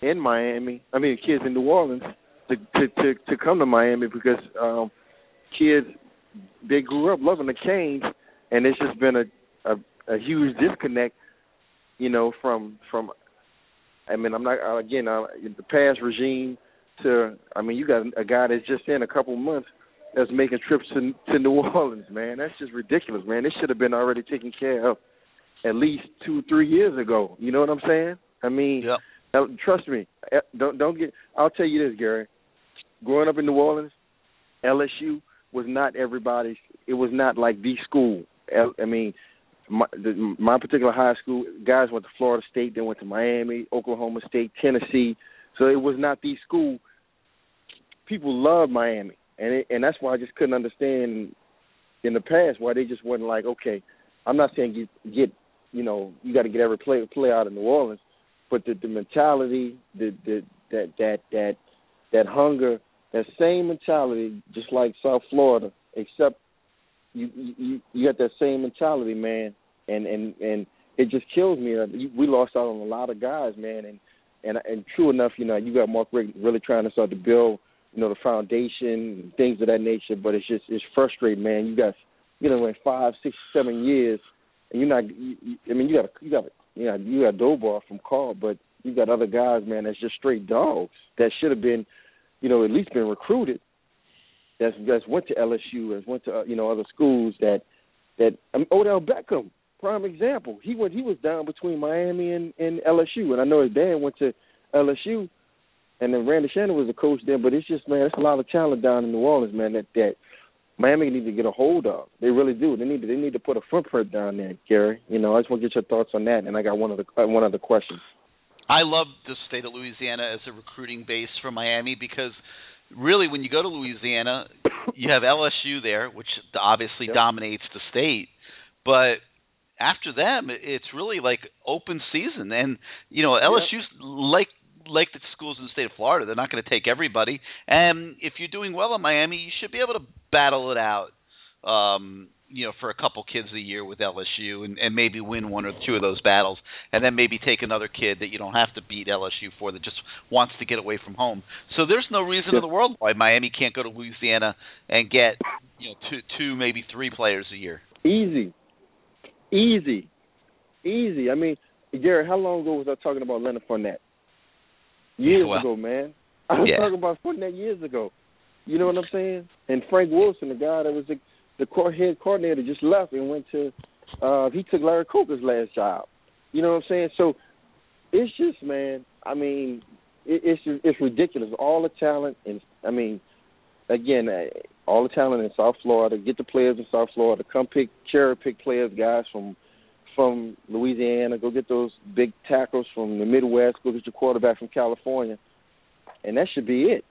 in Miami, I mean kids in New Orleans to to to, to come to Miami because um kids they grew up loving the Canes and it's just been a a, a huge disconnect, you know, from from I mean, I'm not again uh, the past regime to. I mean, you got a guy that's just in a couple months that's making trips to to New Orleans, man. That's just ridiculous, man. This should have been already taken care of at least two, three years ago. You know what I'm saying? I mean, Yep. now, trust me. eh, Don't don't get. I'll tell you this, Gary. Growing up in New Orleans, LSU was not everybody's. It was not like the school. I mean, my the, my particular high school guys went to Florida State, then went to Miami, Oklahoma State, Tennessee. So it was not the school. People love Miami, and it, and that's why I just couldn't understand in the past why they just wasn't like, okay, I'm not saying get get you know you got to get every play play out of New Orleans, but the the mentality, the the that that that that hunger, that same mentality, just like South Florida, except you you you got that same mentality, man, and and and it just kills me. Uh, we lost out on a lot of guys, man, and and and true enough, you know, you got Mark Richt really trying to start to build, you know, the foundation, things of that nature. But it's just it's frustrating, man. You got you know, in five, six, seven years, and you're not. You, I mean, you got you got you know you got Dobar from Carl, but you got other guys, man, that's just straight dogs that should have been, you know, at least been recruited. That's that's went to LSU, that's went to uh, you know other schools that that I mean, Odell Beckham, prime example. He went he was down between Miami and, and LSU, and I know his dad went to LSU, and then Randy Shannon was the coach there. But it's just man, there's a lot of talent down in New Orleans, man. That that Miami need to get a hold of. They really do. They need to they need to put a footprint down there, Gary. You know, I just want to get your thoughts on that. And I got one other uh, one other question. I love the state of Louisiana as a recruiting base for Miami because really when you go to Louisiana, you have LSU there, which obviously Yep. dominates the state, but after them it's really like open season and you know LSU's like like the schools in the state of Florida, they're not going to take everybody. And if you're doing well in Miami, you should be able to battle it out um, you know, for a couple kids a year with LSU and, and maybe win one or two of those battles, and then maybe take another kid that you don't have to beat LSU for that just wants to get away from home. So there's no reason Yeah. in the world why Miami can't go to Louisiana and get you know two, two maybe three players a year. Easy, easy, easy. I mean, Gary, how long ago was I talking about Leonard Fournette? Years Well, ago, man. I was yeah. talking about Fournette years ago. You know what I'm saying? And Frank Wilson, the guy that was the, the co- head coordinator, just left and went to. uh He took Larry Coker's last job. You know what I'm saying? So it's just, man. I mean, it, it's it's ridiculous. All the talent, and I mean, again, uh, all the talent in South Florida. Get the players in South Florida. Come pick cherry pick players, guys from from Louisiana. Go get those big tackles from the Midwest. Go get your quarterback from California, and that should be it.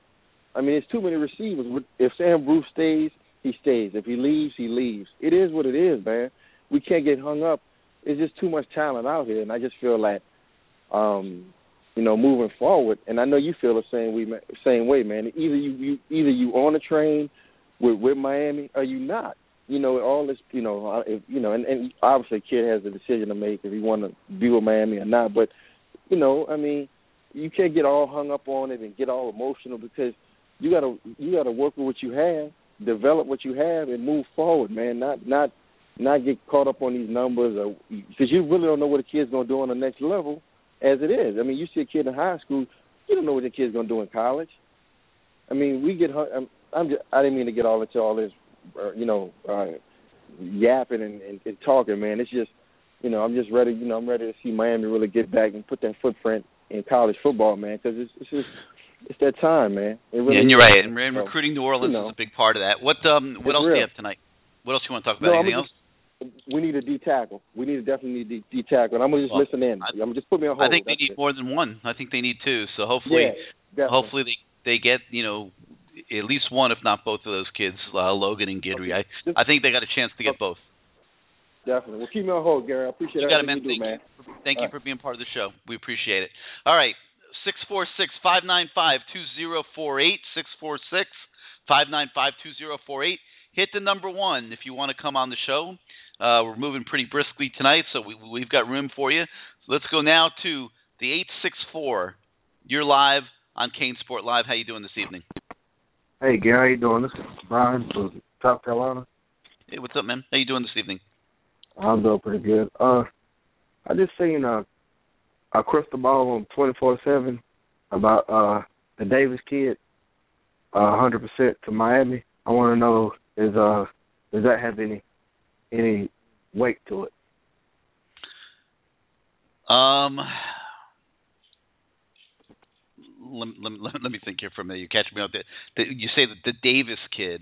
I mean, it's too many receivers. If Sam Bruce stays, he stays. If he leaves, he leaves. It is what it is, man. We can't get hung up. It's just too much talent out here, and I just feel like, um, you know, moving forward. And I know you feel the same way, same way, man. Either you, you either you on the train with with Miami, or you not. You know, all this, you know, if, you know, and, and obviously, kid has a decision to make if he want to be with Miami or not. But, you know, I mean, you can't get all hung up on it and get all emotional because you gotta you gotta work with what you have, develop what you have, and move forward, man. Not not not get caught up on these numbers, because you really don't know what a kid's gonna do on the next level, as it is. I mean, you see a kid in high school, you don't know what the kid's gonna do in college. I mean, we get. I'm, I'm just, I didn't mean to get all into all this, uh, you know, uh, yapping and, and, and talking, man. It's just, you know, I'm just ready. You know, I'm ready to see Miami really get back and put that footprint in college football, man. Because it's, it's just it's that time, man. Really yeah, and you're right. And, and recruiting New Orleans you know, is a big part of that. What um what else real. do you have tonight? What else you want to talk about? No, Anything else? we need a D tackle. We need to definitely need D, D tackle. And I'm gonna just well, listen in. I, am gonna just put me on hold. I think they need it. more than one. I think they need two. So hopefully, yeah, hopefully they they get you know at least one, if not both of those kids, uh, Logan and Guidry. I I think they got a chance to get both. Definitely. Well, keep me on hold, Gary. I appreciate you got it, man. You do, thank man. you. For, thank All you for being part of the show. We appreciate it. All right. Six four six five nine five two zero four eight six four six five nine five two zero four eight. Hit the number one if you want to come on the show. Uh, we're moving pretty briskly tonight, so we, we've got room for you. So let's go now to the eight six four. You're live on CaneSport Live. How you doing this evening? Hey, Gary, how you doing? This is Brian from South Carolina. Hey, what's up, man? How you doing this evening? I'm doing pretty good. Uh, I just seen a a crystal ball on twenty four seven about uh the Davis kid, uh hundred percent to Miami. I want to know is uh does that have any any weight to it? Um, let, let, let me think here for a minute. You catch me up. The, the, you say that the Davis kid,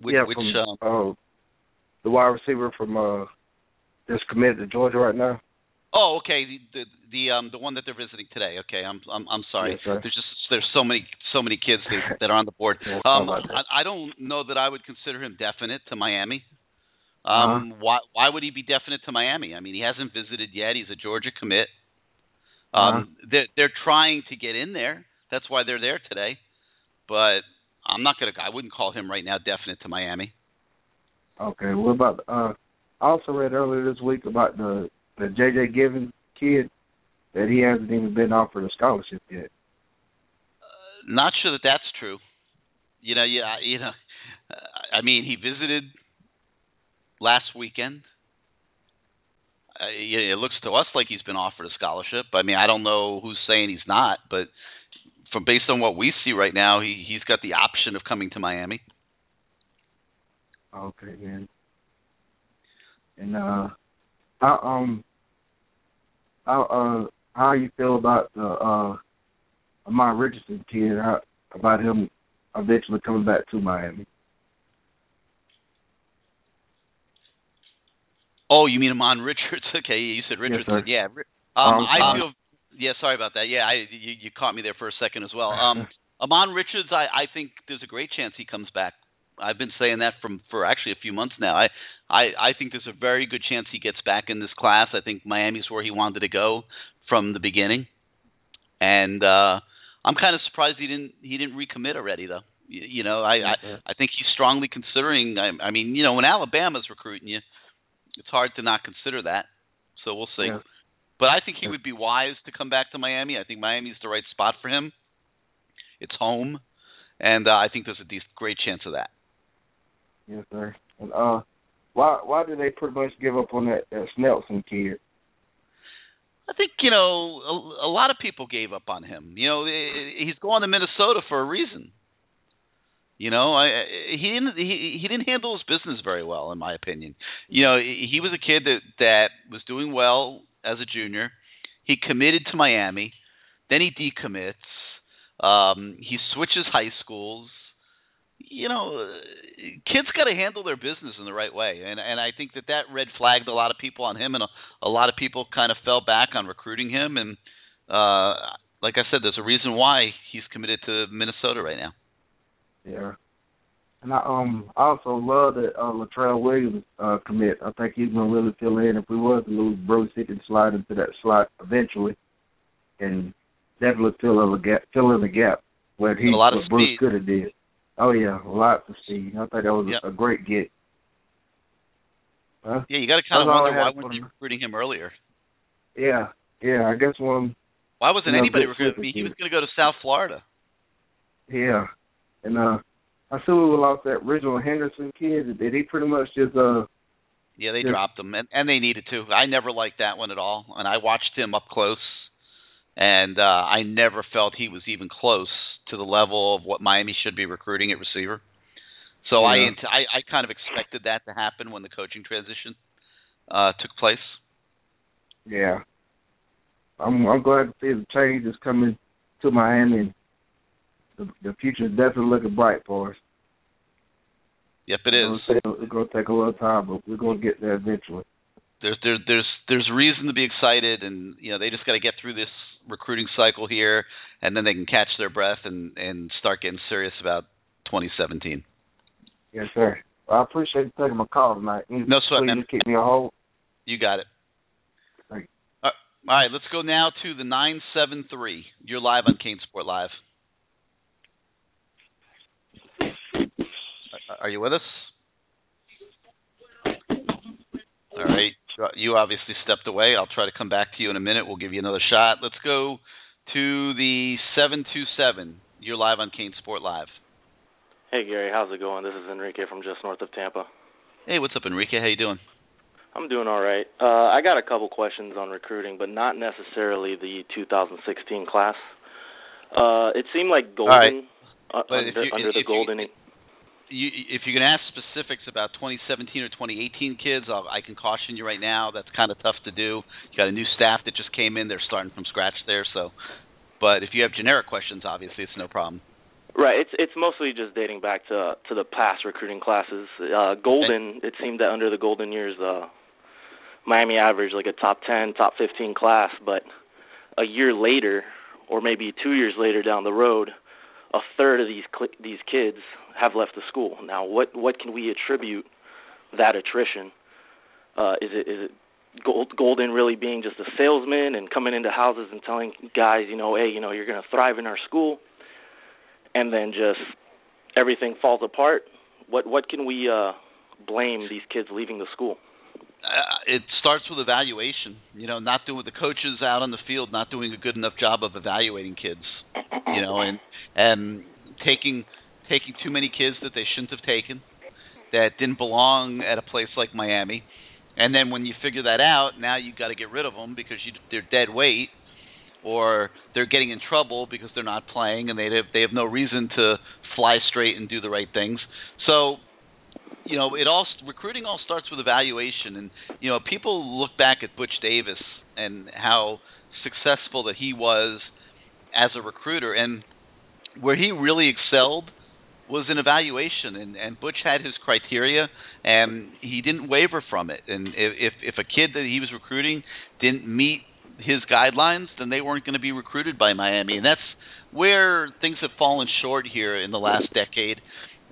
which, yeah, which from, um, uh, the wide receiver from uh that's committed to Georgia right now. Oh, okay. The, the the um the one that they're visiting today. Okay, I'm I'm I'm sorry. Yes, there's just there's so many so many kids that, that are on the board. Um, sorry about that. I, I don't know that I would consider him definite to Miami. Uh-huh. Um, why why would he be definite to Miami? I mean, he hasn't visited yet. He's a Georgia commit. Um, Uh-huh. they're they're trying to get in there. That's why they're there today. But I'm not gonna. I wouldn't call him right now definite to Miami. Okay. What about uh? I also read earlier this week about the the JJ Givens kid that he hasn't even been offered a scholarship yet. Not sure that that's true. You know, yeah, you know, uh, I mean, he visited last weekend. It looks to us like he's been offered a scholarship. I mean, I don't know who's saying he's not, but from based on what we see right now, he he's got the option of coming to Miami. Okay, man. And uh, how um, how uh, how you feel about the uh, Ahmmon Richardson kid? How, about him eventually coming back to Miami? Oh, you mean Ahmmon Richards? Okay, you said Yes, Richardson. sir. yeah. Um, Um, I um, feel. Yeah, sorry about that. Yeah, I you, you caught me there for a second as well. Um, Ahmmon Richards, I I think there's a great chance he comes back. I've been saying that from for actually a few months now. I I I think there's a very good chance he gets back in this class. I think Miami's where he wanted to go from the beginning, and uh I'm kind of surprised he didn't he didn't recommit already though. You, you know, I, I I think he's strongly considering. I, I mean, you know, when Alabama's recruiting you, it's hard to not consider that. So we'll see. Yeah. But I think he would be wise to come back to Miami. I think Miami's the right spot for him. It's home, and uh, I think there's a decent, great chance of that. Yes, sir. And uh, why why did they pretty much give up on that, that Snelson kid? I think you know a, a lot of people gave up on him. You know, he's going to Minnesota for a reason. You know, I, he didn't he, he didn't handle his business very well, in my opinion. You know, he was a kid that that was doing well as a junior. He committed to Miami. then he decommits. Um, he switches high schools. You know, kids got to handle their business in the right way, and and I think that that red flagged a lot of people on him, and a, a lot of people kind of fell back on recruiting him. And uh, like I said, there's a reason why he's committed to Minnesota right now. Yeah. And I um I also love that uh Latrell Williams uh commit. I think he's gonna really fill in if we was to lose Bruce, he can slide into that slot eventually and definitely fill in the gap fill in the gap where he a lot of Bruce could have did. Oh yeah, lots of speed. I think that was Yep. a, a great get. Huh? Yeah, you got to kind of wonder why weren't they recruiting him earlier? Yeah. Yeah, I guess one Why wasn't You know, anybody recruiting me? He was going to go to South Florida. yeah. And uh I assume we lost that original Henderson kid. Did he pretty much just uh Yeah, they Yeah. dropped him, and, and they needed to. I never liked that one at all, and I watched him up close, and uh, I never felt he was even close to the level of what Miami should be recruiting at receiver. So I, Yeah. ant- I I kind of expected that to happen when the coaching transition uh, took place. Yeah. I'm I'm glad to see the change is coming to Miami. The the future is definitely looking bright for us. Yep, it is. It's gonna, take, it's gonna take a little time, but we're gonna get there eventually. there's there's there's there's reason to be excited and you know they just got to get through this recruiting cycle here and then they can catch their breath and and start getting serious about 2017 Yes, sir. Well, I appreciate you taking my call tonight. You No sweat, man. just keep me on hold. you got it all right let's go now to the 973 you're live on Kane Sport Live Are- you with us all right you obviously stepped away I'll try to come back to you in a minute we'll give you another shot let's go to the 727 you're live on CaneSport Live Hey Gary, how's it going? This is Enrique from just north of Tampa. Hey, what's up, Enrique? How you doing? I'm doing all right. Uh, I got a couple questions on recruiting, but not necessarily the 2016 class. Uh, it seemed like Golden right. uh, under, you- under the Golden. You, if you're going to ask specifics about 2017 or 2018 kids, I'll, I can caution you right now. That's kind of tough to do. You got a new staff that just came in; they're starting from scratch there. So, but if you have generic questions, obviously it's no problem. Right. It's it's mostly just dating back to to the past recruiting classes. Uh, Golden. It seemed that under the Golden years, uh, Miami averaged like a top 10, top 15 class, but a year later, or maybe two years later down the road, a third of these cl- these kids have left the school. Now, what what can we attribute that attrition? Uh, is it is it Gold, Golden really being just a salesman and coming into houses and telling guys, you know, hey, you know, you're going to thrive in our school, and then just everything falls apart? What what can we uh, blame these kids leaving the school? Uh, it starts with evaluation. You know, not doing the coaches out on the field, not doing a good enough job of evaluating kids. You know, and and taking taking too many kids that they shouldn't have taken, that didn't belong at a place like Miami. And then when you figure that out, now you've got to get rid of them because you, they're dead weight, or they're getting in trouble because they're not playing and they have they have no reason to fly straight and do the right things. So you know, it all recruiting all starts with evaluation, and you know, people look back at Butch Davis and how successful that he was as a recruiter, and where he really excelled was in evaluation, and and Butch had his criteria, and he didn't waver from it. And if if, a kid that he was recruiting didn't meet his guidelines, then they weren't going to be recruited by Miami, and that's where things have fallen short here in the last decade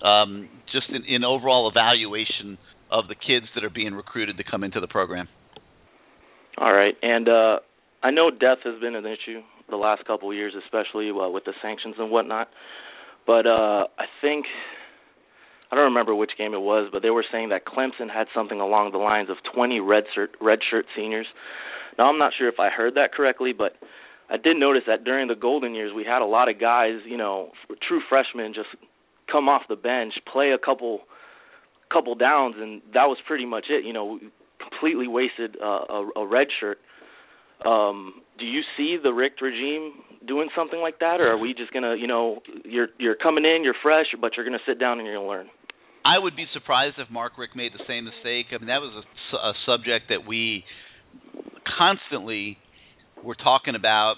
um, just in, in overall evaluation of the kids that are being recruited to come into the program. All right, and uh, I know death has been an issue the last couple of years, especially uh, with the sanctions and whatnot. But uh, I think I don't remember which game it was, but they were saying that Clemson had something along the lines of 20 red shirt red shirt seniors. Now I'm not sure if I heard that correctly, but I did notice that during the golden years we had a lot of guys, you know, true freshmen just come off the bench, play a couple couple downs and that was pretty much it, you know, completely wasted uh, a, a red shirt. Um, do you see the Richt regime doing something like that, or are we just gonna, you know, you're you're coming in, you're fresh, but you're gonna sit down and you're gonna learn? I would be surprised if Mark Richt made the same mistake. I mean, that was a, a subject that we constantly were talking about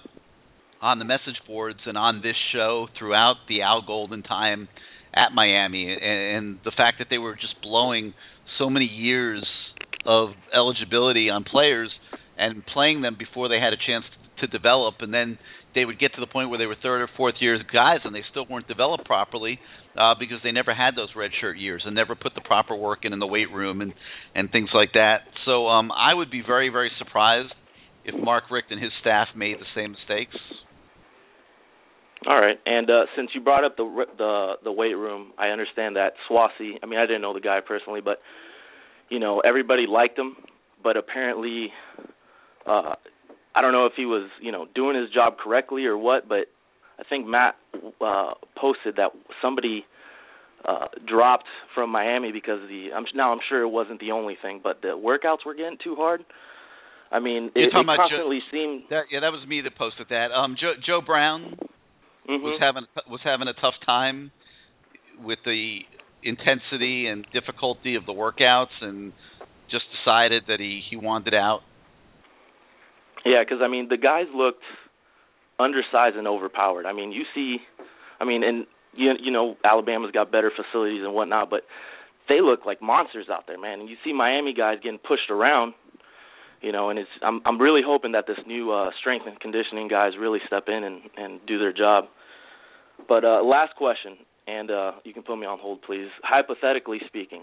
on the message boards and on this show throughout the Al Golden time at Miami, and, and the fact that they were just blowing so many years of eligibility on players and playing them before they had a chance to develop, and then they would get to the point where they were third or fourth year guys and they still weren't developed properly uh, because they never had those red shirt years and never put the proper work in in the weight room and and things like that. So um, I would be very very surprised if Mark Richt and his staff made the same mistakes. All right, and uh, since you brought up the the the weight room, I understand that Swasey. I mean, I didn't know the guy personally, but you know everybody liked him, but apparently uh, I don't know if he was, you know, doing his job correctly or what, but I think Matt uh posted that somebody uh dropped from Miami because the I'm now I'm sure it wasn't the only thing, but the workouts were getting too hard. I mean, You're it, it constantly Joe, seemed that, yeah, that was me that posted that. Um, Joe, Joe Brown Mhm. was having was having a tough time with the intensity and difficulty of the workouts, and just decided that he he wanted out. Yeah, because I mean the guys looked undersized and overpowered. I mean, you see, I mean, and you you know Alabama's got better facilities and whatnot, but they look like monsters out there, man. And you see Miami guys getting pushed around, you know, and it's I'm I'm really hoping that this new uh strength and conditioning guys really step in and and do their job. But uh last question, and uh you can put me on hold, please. Hypothetically speaking,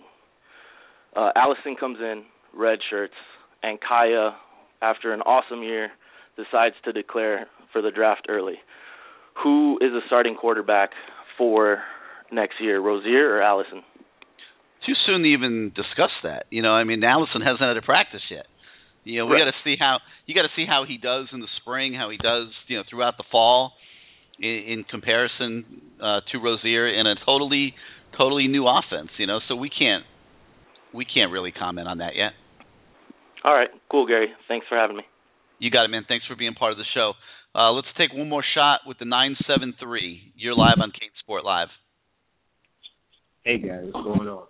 uh Allison comes in, red shirts, and Kaaya after an awesome year, decides to declare for the draft early. Who is the starting quarterback for next year, Rosier or Allison? Too soon to even discuss that. You know, I mean, Allison hasn't had a practice yet. You know, we Right. got to see how you got to see how he does in the spring, how he does, you know, throughout the fall, in, in comparison uh, to Rosier in a totally, totally new offense. You know, so we can't, we can't really comment on that yet. All right, cool, Gary. Thanks for having me. You got it, man. Thanks for being part of the show. Uh, let's take one more shot with the 973. You're live on Kane Sport Live. Hey guys, what's going on?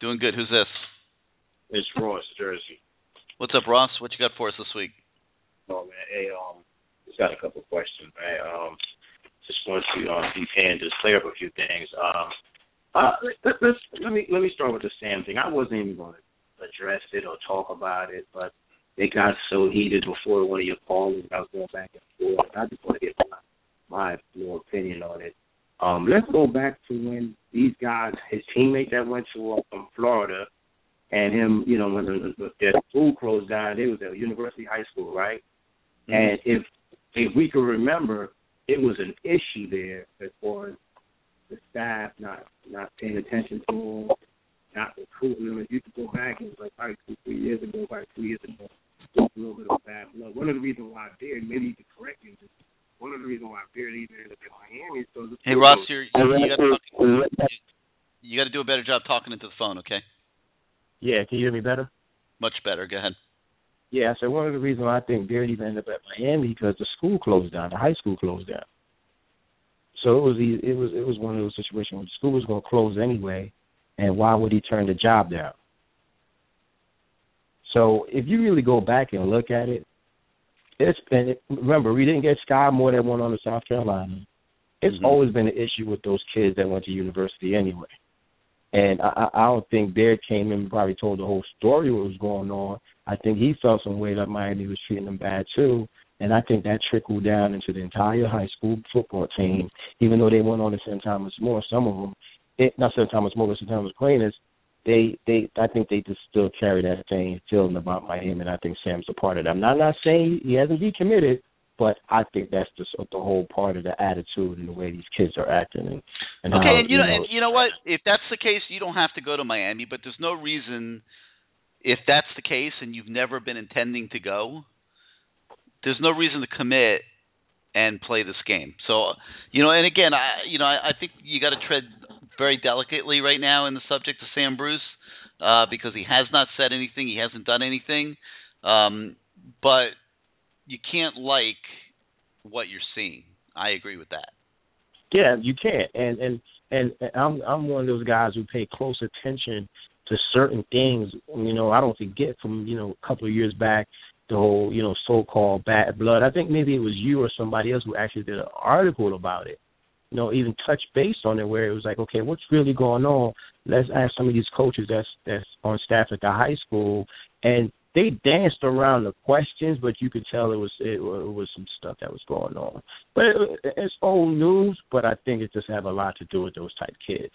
Doing good. Who's this? It's Ross, Jersey. What's up, Ross? What you got for us this week? Oh man, hey, um, just got a couple questions, man. Um, just want to um, see can just clear up a few things. Um, uh, let, let's let me let me start with the Sam thing. I wasn't even going to address it or talk about it, but it got so heated before one of your callers. I was going back and forth. I just want to get my my little opinion on it. Um, let's go back to when these guys, his teammate that went to from Florida, and him, you know, when the, the, their school closed down, they was at University High School, right? Mm-hmm. And if if we can remember, it was an issue there as far as the staff not not paying attention to him, not recruiting him. If you could go back, it was like probably two, three years ago, probably two years ago, just a little bit of bad blood. One of the reasons why I did, maybe you could correct me, just one of the reasons why I feared even ended up in Miami is because Hey, Ross, you're, you, you got to you got to do a better job talking into the phone, okay? Yeah, can you hear me better? Much better. Go ahead. Yeah, so one of the reasons why I think Beard even ended up at Miami because the school closed down, the high school closed down. So it was it was it was one of those situations where the school was going to close anyway, and why would he turn the job down? So if you really go back and look at it, it's been remember we didn't get Skai Moore that went on to South Carolina. It's mm-hmm. always been an issue with those kids that went to university anyway. And I, I don't think Beard came in and probably told the whole story what was going on. I think he felt some way that Miami was treating him bad too. And I think that trickled down into the entire high school football team, even though they went on to St. Thomas More, some of them, it, not St. Thomas More, but St. Thomas Aquinas, they, they, I think they just still carry that same feeling about Miami, and I think Sam's a part of that. I'm not, not saying he hasn't decommitted, but I think that's just the whole part of the attitude and the way these kids are acting. And, and okay, how, and you know, know and you know what? If that's the case, you don't have to go to Miami. But there's no reason, if that's the case, and you've never been intending to go, there's no reason to commit and play this game. So, you know, and again, I, you know, I, I think you got to tread very delicately right now in the subject of Sam Bruce uh, because he has not said anything, he hasn't done anything, um, but you can't like what you're seeing. I agree with that. Yeah, you can't. And and and I'm I'm one of those guys who pay close attention to certain things. You know, I don't forget from you know a couple of years back the whole you know so-called bad blood. I think maybe it was you or somebody else who actually did an article about it. You know, even touch base on it where it was like, okay, what's really going on? Let's ask some of these coaches that's that's on staff at the high school, and they danced around the questions, but you could tell it was it, it was some stuff that was going on. But it, it's old news, but I think it just have a lot to do with those type kids,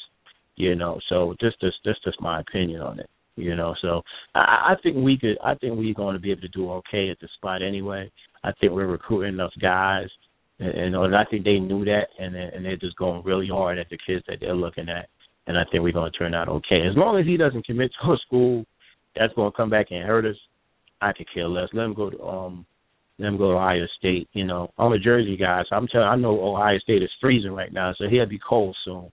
you know. So just just just just my opinion on it, you know. So I, I think we could. I think we're going to be able to do okay at the spot anyway. I think we're recruiting enough guys, and, and I think they knew that, and and they're just going really hard at the kids that they're looking at. And I think we're going to turn out okay as long as he doesn't commit to a school that's going to come back and hurt us. I could care less. Let him go to um, let him go to Ohio State. You know, I'm a Jersey guy, so I'm telling. I know Ohio State is freezing right now, so he'll be cold soon.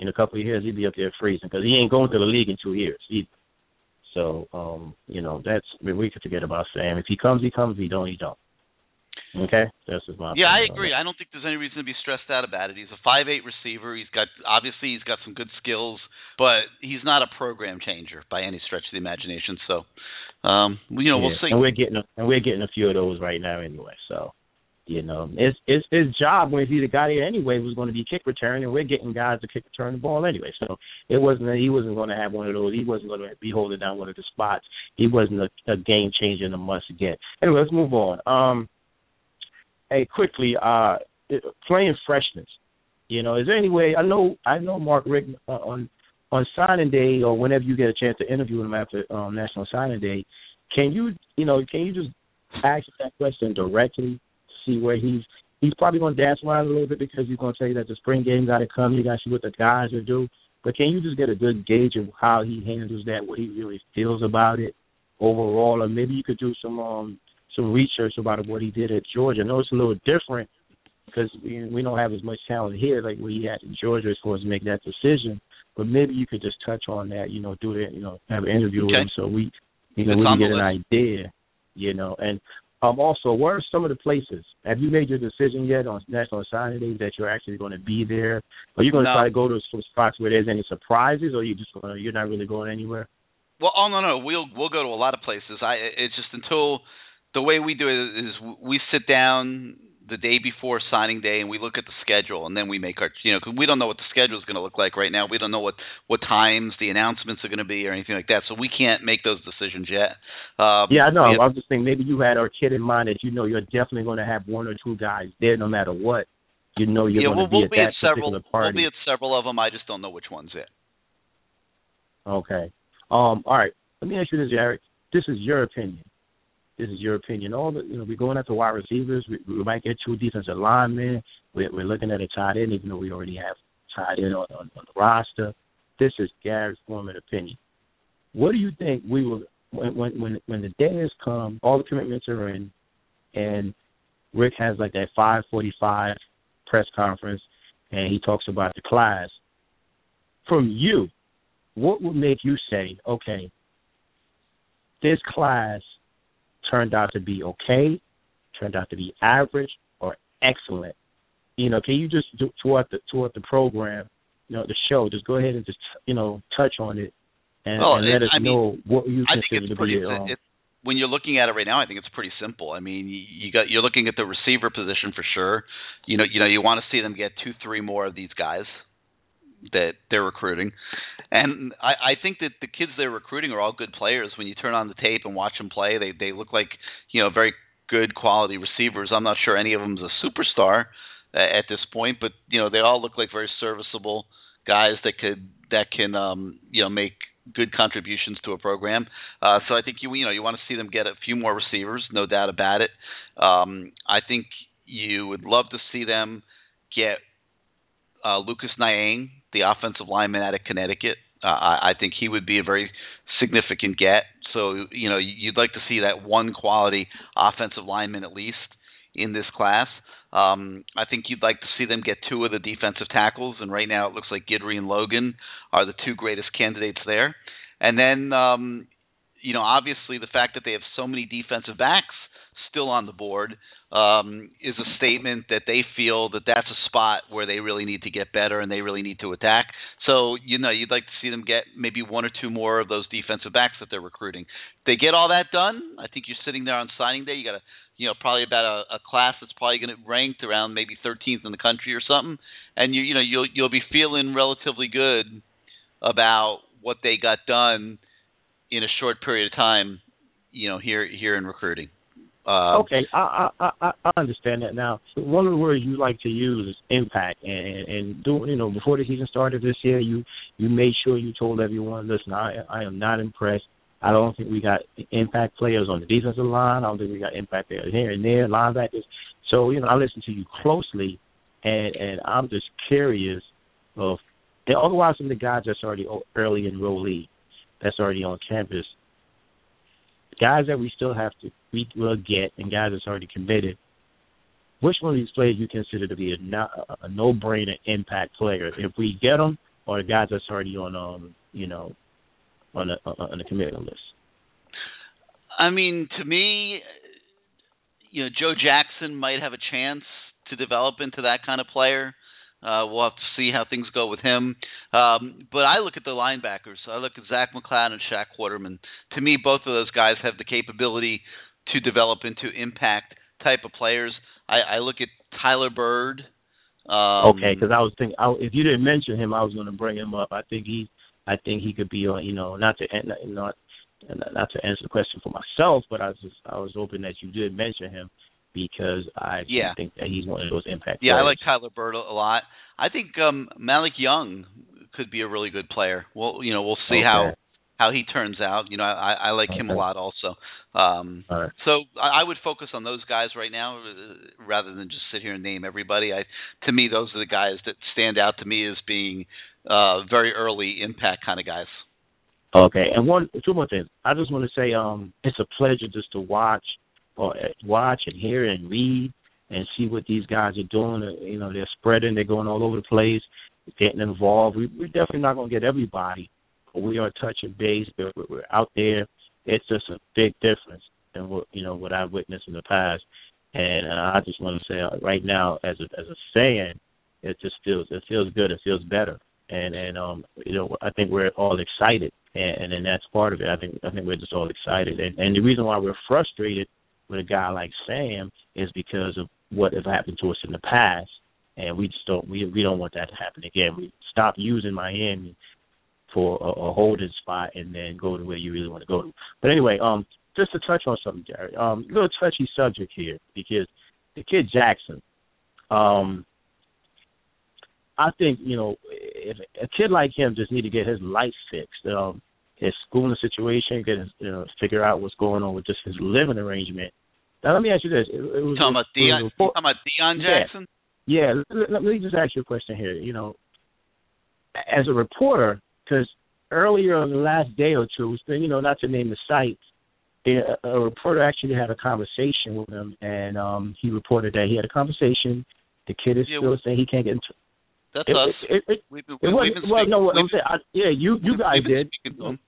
In a couple of years, he'll be up there freezing because he ain't going to the league in two years either. So, um, you know, that's I mean, we could forget about Sam. If he comes, he comes. If he don't, he don't. Okay, that's just my. Yeah, I agree. I don't think there's any reason to be stressed out about it. He's a five eight receiver. He's got obviously he's got some good skills, but he's not a program changer by any stretch of the imagination. So, um, you know, yeah. we'll see. And we're getting a, and we're getting a few of those right now anyway. So, you know, it's it's his job when he got here anyway was going to be kick return, and we're getting guys to kick return the ball anyway. So it wasn't he wasn't going to have one of those. He wasn't going to be holding down one of the spots. He wasn't a, a game changer and a must get. Anyway, let's move on. Um hey, quickly, uh, playing freshness. You know, is there any way? I know, I know Mark Richt uh, on on signing day or whenever you get a chance to interview him after um, National Signing Day. Can you, you know, can you just ask that question directly? See where he's he's probably going to dance around a little bit because he's going to tell you that the spring game got to come. You got to see what the guys are do. But can you just get a good gauge of how he handles that, what he really feels about it overall, or maybe you could do some um some research about what he did at Georgia. I know it's a little different because we, we don't have as much talent here like we had in Georgia as far as make that decision. But maybe you could just touch on that, you know, do it, you know, have an interview okay. with him so we, you know, we can get an idea, you know. And um, also, where are some of the places? Have you made your decision yet on National Signing Day that you're actually going to be there? Are you going to no. try to go to some spots where there's any surprises, or you just going to, you're not really going anywhere? Well, oh no, no, we'll we'll go to a lot of places. I it's just until the way we do it is we sit down the day before signing day and we look at the schedule and then we make our you know cause we don't know what the schedule is going to look like right now. We don't know what what times the announcements are going to be or anything like that. So we can't make those decisions yet. Um, yeah i know. have, i was just saying maybe you had our kid in mind that you know you're definitely going to have one or two guys there no matter what. You know you're yeah, going we'll, be we'll at be that at several we'll be at several of them i just don't know which ones it okay. Um all right. Let me ask you this Eric. This is your opinion this is your opinion. All the you know, we're going after wide receivers. We, we might get two defensive linemen. We're, we're looking at a tight end, even though we already have tight end on, on, on the roster. This is Gary's formal opinion. What do you think we will when when when when the day has come, all the commitments are in, and Richt has like that 5:45 press conference, and he talks about the class. From you, what would make you say, okay, this class turned out to be okay, turned out to be average or excellent. You know, can you just do, toward the toward the program, you know, the show, just go ahead and just you know touch on it and, well, and let us I mean, know what you I think consider it's to pretty, be. Um, it, when you're looking at it right now, I think it's pretty simple. I mean, you, you got you're looking at the receiver position for sure. You know, you know, you want to see them get two, three more of these guys that they're recruiting. And I, I think that the kids they're recruiting are all good players. When you turn on the tape and watch them play, they they look like you know very good quality receivers. I'm not sure any of them's a superstar uh, at this point, but you know they all look like very serviceable guys that could that can um, you know make good contributions to a program. Uh, so I think you you know you want to see them get a few more receivers, no doubt about it. Um, I think you would love to see them get uh, Lucas Niang, the offensive lineman out of Connecticut. Uh, I, I think he would be a very significant get. So you know you'd like to see that one quality offensive lineman at least in this class. Um, I think you'd like to see them get two of the defensive tackles, and right now it looks like Guidry and Logan are the two greatest candidates there. And then, um, you know, obviously the fact that they have so many defensive backs still on the board um, is a statement that they feel that that's a spot where they really need to get better and they really need to attack. So you know you'd like to see them get maybe one or two more of those defensive backs that they're recruiting. If they get all that done, I think you're sitting there on signing day. You got a you know probably about a, a class that's probably going to ranked around maybe 13th in the country or something, and you you know you'll you'll be feeling relatively good about what they got done in a short period of time. You know here here in recruiting. Uh, okay, I, I I I understand that now. One of the words you like to use is impact, and and doing you know before the season started this year, you you made sure you told everyone, listen, I I am not impressed. I don't think we got impact players on the defensive line. I don't think we got impact players here and there, linebackers. So you know, I listen to you closely, and and I'm just curious of. and Otherwise, some of the guys that's already early enrollee, that's already on campus, guys that we still have to we will get and guys that's already committed. Which one of these players you consider to be a, no, a no-brainer impact player? If we get them, or the guys that's already on um you know on the on the commitment list. I mean, to me, you know, Joe Jackson might have a chance to develop into that kind of player. Uh, we'll have to see how things go with him. Um, but I look at the linebackers. I look at Zach McCloud and Shaq Quarterman. To me, both of those guys have the capability to develop into impact type of players. I, I look at Tyler Byrd. Um, okay, because I was thinking, I, if you didn't mention him, I was going to bring him up. I think he, I think he could be on. You know, not to not not to answer the question for myself, but I was just I was hoping that you did mention him because I yeah. think that he's one of those impact. Yeah, players. I like Tyler Byrd a lot. I think um Malik Young could be a really good player. Well, you know, we'll see okay. how how he turns out. You know, I, I like okay. him a lot also. Um, right. So I, I would focus on those guys right now uh, rather than just sit here and name everybody. I, to me, those are the guys that stand out to me as being uh, very early impact kind of guys. Okay, and one two more things. I just want to say, um, it's a pleasure just to watch or uh, watch and hear and read and see what these guys are doing. Uh, you know, they're spreading, they're going all over the place, getting involved. We, we're definitely not going to get everybody, we are touching base. We're, we're out there. It's just a big difference than what you know what I've witnessed in the past. And uh, I just want to say uh, right now, as a as a fan, it just feels it feels good. It feels better. And and um you know I think we're all excited, and and, and that's part of it. I think I think we're just all excited. And and the reason why we're frustrated with a guy like Sam is because of what has happened to us in the past, and we just don't we we don't want that to happen again. We stop using Miami for a, a holding spot and then go to where you really want to go to. But anyway, um, just to touch on something, Jerry, um, a little touchy subject here because the kid Jackson, um, I think you know if a kid like him just need to get his life fixed. Um, his schooling situation, get his, you know, figure out what's going on with just his living arrangement. Now, let me ask you this: it, it was, talking about Dion, talking about Dion Jackson. Yeah, yeah let, let, me just ask you a question here. You know, as a reporter, because earlier on the last day or two, you know, not to name the site, a, a reporter actually had a conversation with him, and um he reported that he had a conversation. The kid is Yeah, still saying he can't get into. That's It- us. it- it- we've been, It we've wasn't, well, no, what I'm saying, I, yeah, you you guys did. him.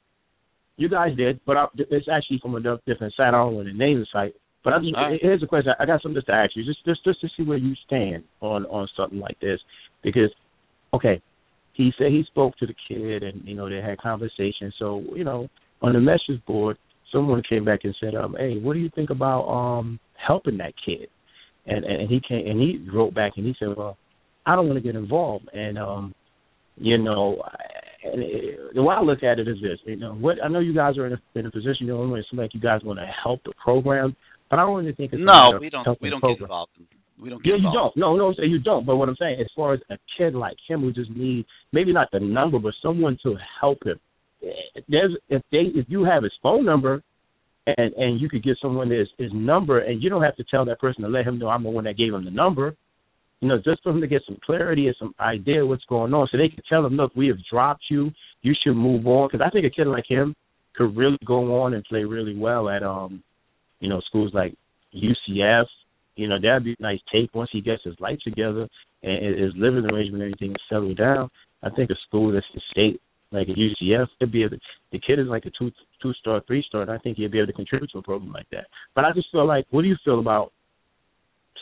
You guys did, but I, it's actually from a different site. I don't want to name the site. But I just, right. here's a question. I got something just to ask you, just just just to see where you stand on on something like this, because okay, he said he spoke to the kid and you know they had conversation. So you know on the message board, someone came back and said, um, hey, what do you think about um helping that kid? And and he came and he wrote back and he said, well, I don't want to get involved. And um, you know, and it, the way I look at it is this: you know, what I know you guys are in a, in a position, you know, it seems like you guys want to help the program, but I don't really think it's No, we don't. We don't get involved. In, we don't get Yeah, you don't. No, no, you don't. But what I'm saying, as far as a kid like him who just need maybe not the number, but someone to help him. There's if they if you have his phone number, and and you could give someone his his number, and you don't have to tell that person to let him know I'm the one that gave him the number. You know, just for him to get some clarity and some idea of what's going on, so they can tell him, look, we have dropped you. You should move on. Because I think a kid like him could really go on and play really well at um, you know, schools like UCF. You know, that'd be a nice take once he gets his life together and his living arrangement and everything settled down. I think a school that's the state like at UCF, could be able. To, the kid is like a two two star, three star, and I think he'd be able to contribute to a program like that. But I just feel like, what do you feel about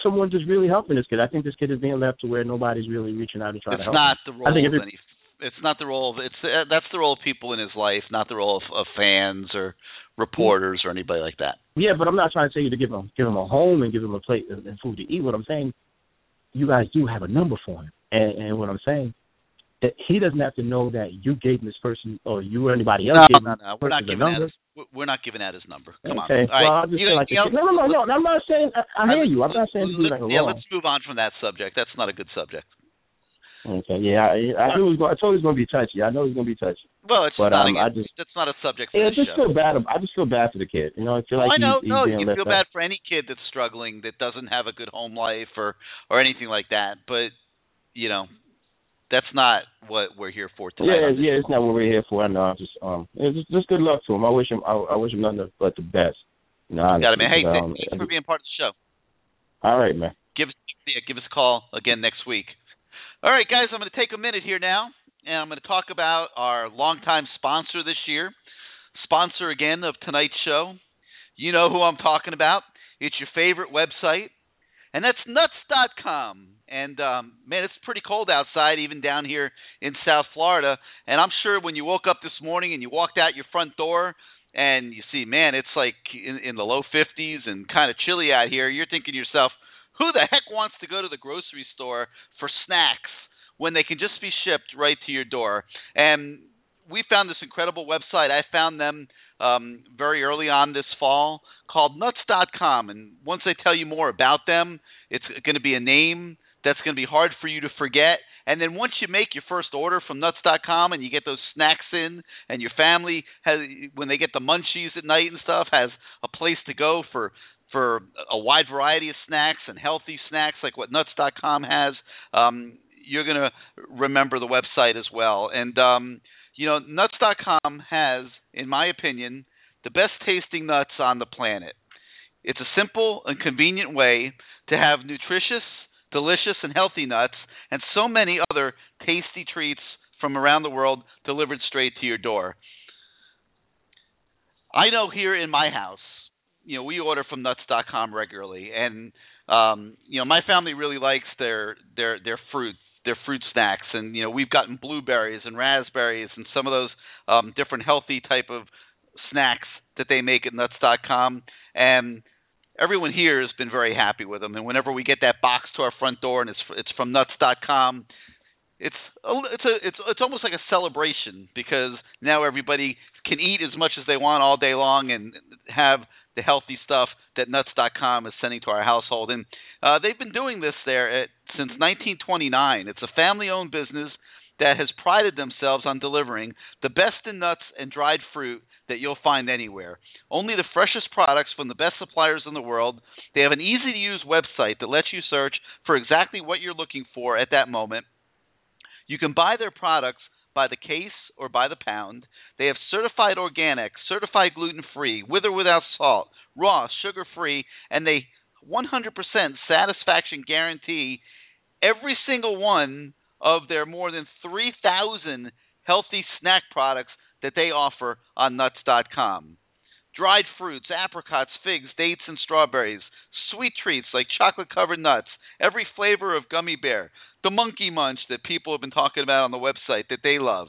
someone just really helping this kid. I think this kid is being left to where nobody's really reaching out and trying it's to help. not him. the role I think of any. It's not the role of it's uh, that's the role of people in his life, not the role of, of fans or reporters or anybody like that. Yeah, but I'm not trying to tell you to give him give him a home and give him a plate and food to eat. What I'm saying, you guys do have a number for him, and, and what I'm saying, that he doesn't have to know that you gave this person or you or anybody else No, gave no, no. We're not giving out number. his, we're not giving out his number. Come okay. on. Well, right. you, like you know, no, no, no, no. I'm not saying. I, I hear you. I'm not saying let- like a yeah, let's move on from that subject. That's not a good subject. Okay. Yeah, I, I knew it was going. I told you it was going to be touchy. I know it was going to be touchy. Well, it's But, not. um, a, I just- that's not a subject for Yeah, I just show. feel bad. I just feel bad for the kid. You know, I feel like I know. he's, no, you feel out. bad for any kid that's struggling that doesn't have a good home life or or anything like that. But you know, that's not what we're here for tonight. Yeah, yeah, it's not what we're here for. I know. I just um, it's just, just good luck to him. I wish him. I, I wish him nothing but the best. You know, Got it, man. Hey, but, um, thanks for being part of the show. all right, man. Give us yeah, give us a call again next week. All right, guys, I'm going to take a minute here now, and I'm going to talk about our longtime sponsor this year, sponsor again of tonight's show. You know who I'm talking about. It's your favorite website, and that's nuts.com. And um, man, it's pretty cold outside, even down here in South Florida. And I'm sure when you woke up this morning and you walked out your front door and you see, man, it's like in, in the low 50s and kind of chilly out here, you're thinking to yourself, who the heck wants to go to the grocery store for snacks when they can just be shipped right to your door? And we found this incredible website. I found them um, very early on this fall called nuts.com. And once I tell you more about them, it's going to be a name that's going to be hard for you to forget. And then once you make your first order from nuts.com and you get those snacks in and your family has when they get the munchies at night and stuff has a place to go for for a wide variety of snacks and healthy snacks like what nuts.com has um you're going to remember the website as well. And um you know nuts.com has in my opinion the best tasting nuts on the planet. It's a simple and convenient way to have nutritious delicious and healthy nuts, and so many other tasty treats from around the world delivered straight to your door. I know here in my house, you know, we order from nuts.com regularly. And um, you know, my family really likes their their their fruit, their fruit snacks. And you know, we've gotten blueberries and raspberries and some of those um different healthy type of snacks that they make at nuts.com and everyone here has been very happy with them. And whenever we get that box to our front door and it's it's from nuts.com, it's a, it's a it's it's almost like a celebration because now everybody can eat as much as they want all day long and have the healthy stuff that nuts.com is sending to our household. And uh, they've been doing this there at, since 1929. It's a family-owned business that has prided themselves on delivering the best in nuts and dried fruit that you'll find anywhere. Only the freshest products from the best suppliers in the world. They have an easy to use website that lets you search for exactly what you're looking for at that moment. You can buy their products by the case or by the pound. They have certified organic, certified gluten free, with or without salt, raw, sugar free, and they 100% satisfaction guarantee every single one of their more than 3,000 healthy snack products that they offer on nuts.com. Dried fruits, apricots, figs, dates, and strawberries, sweet treats like chocolate covered nuts, every flavor of gummy bear, the monkey munch that people have been talking about on the website that they love.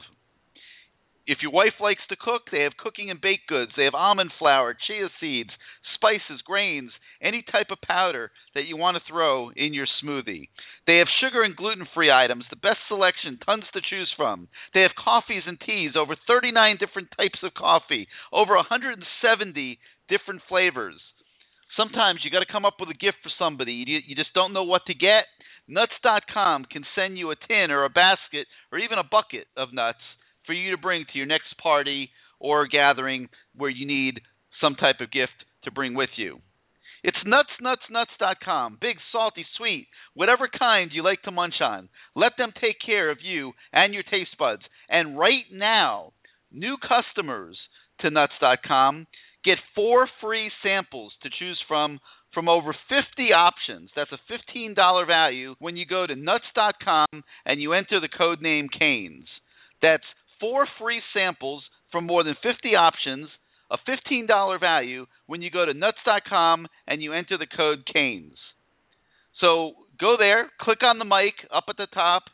If your wife likes to cook, they have cooking and baked goods. They have almond flour, chia seeds, spices, grains, any type of powder that you want to throw in your smoothie. They have sugar and gluten free items, the best selection, tons to choose from. They have coffees and teas, over 39 different types of coffee, over 170 different flavors. Sometimes you got to come up with a gift for somebody. You, you just don't know what to get. Nuts.com can send you a tin or a basket or even a bucket of nuts for you to bring to your next party or gathering where you need some type of gift to bring with you. It's nutsnutsnuts.com. Big, salty, sweet, whatever kind you like to munch on. Let them take care of you and your taste buds. And right now, new customers to nuts.com get four free samples to choose from from over 50 options. That's a $15 value when you go to nuts.com and you enter the code name Canes. That's four free samples from more than 50 options, a $15 value when you go to nuts.com and you enter the code Canes. So go there, click on the mic up at the top,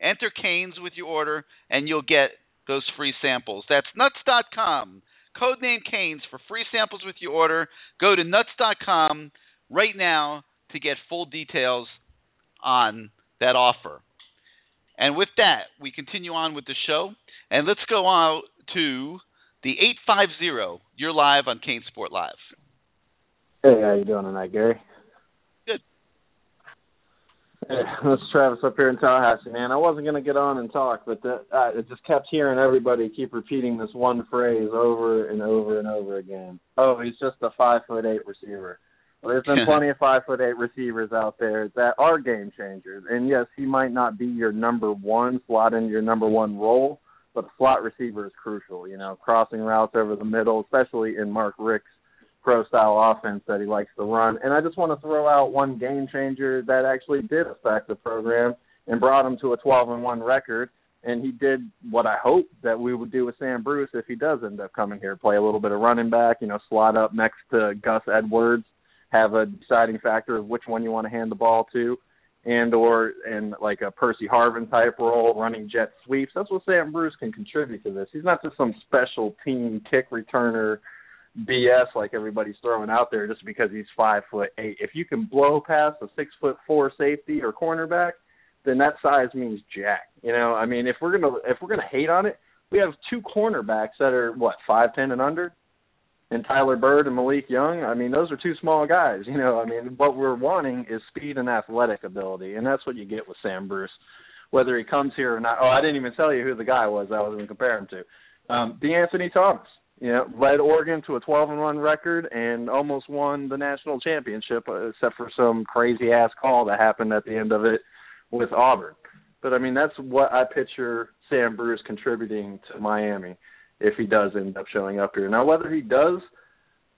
enter Canes with your order, and you'll get those free samples. That's nuts.com. Codename Canes for free samples with your order. Go to nuts.com right now to get full details on that offer. And with that, we continue on with the show. And let's go on to the 850. You're live on CaneSport Live. Hey, how you doing tonight, Gary? Good. Hey, this is Travis up here in Tallahassee, man. I wasn't gonna get on and talk, but the, uh, I just kept hearing everybody keep repeating this one phrase over and over and over again. Oh, he's just a five foot eight receiver. Well, there's been plenty of five foot eight receivers out there that are game changers, and yes, he might not be your number one slot in your number one role, but the slot receiver is crucial. You know, crossing routes over the middle, especially in Mark Richt's pro style offense that he likes to run. And I just want to throw out one game changer that actually did affect the program and brought him to a 12 and 1 record. And he did what I hope that we would do with Sam Bruce if he does end up coming here, play a little bit of running back, you know, slot up next to Gus Edwards, have a deciding factor of which one you want to hand the ball to, and or in like a Percy Harvin type role, running jet sweeps. That's what Sam Bruce can contribute to this. He's not just some special team kick returner BS like everybody's throwing out there just because he's five foot eight. If you can blow past a six foot four safety or cornerback, then that size means jack. You know, I mean, if we're gonna if we're gonna hate on it, we have two cornerbacks that are what five ten and under, and Tyler Byrd and Malik Young. I mean, those are two small guys. You know, I mean, what we're wanting is speed and athletic ability, and that's what you get with Sam Bruce, whether he comes here or not. Oh, I didn't even tell you who the guy was I was going to compare him to. Um, De'Anthony Thomas you know, led Oregon to a 12 and 1 record and almost won the national championship, uh, except for some crazy ass call that happened at the end of it with Auburn. But I mean, that's what I picture Sam Bruce contributing to Miami if he does end up showing up here. Now, whether he does,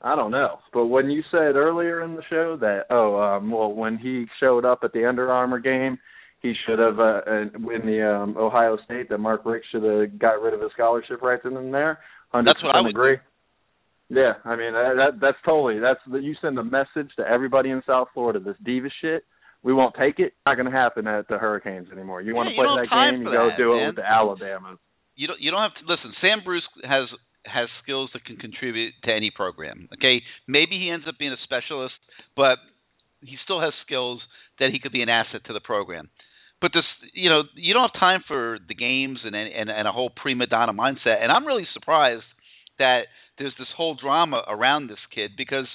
I don't know. But when you said earlier in the show that, oh, um, well, when he showed up at the Under Armour game, he should have uh, in the um, Ohio State that Mark Richt should have got rid of his scholarship rights in there. Hundred That's what I would agree. Yeah, I mean that, that that's totally that's the, you send a message to everybody in South Florida. This diva shit, we won't take it. Not going to happen at the Hurricanes anymore. You want to play that game, you go that, do man. it with the Alabamas. You don't you don't have to listen. Sam Bruce has has skills that can contribute to any program. Okay, maybe he ends up being a specialist, but he still has skills that he could be an asset to the program. But this, you know, you don't have time for the games and and and a whole prima donna mindset. And I'm really surprised that there's this whole drama around this kid because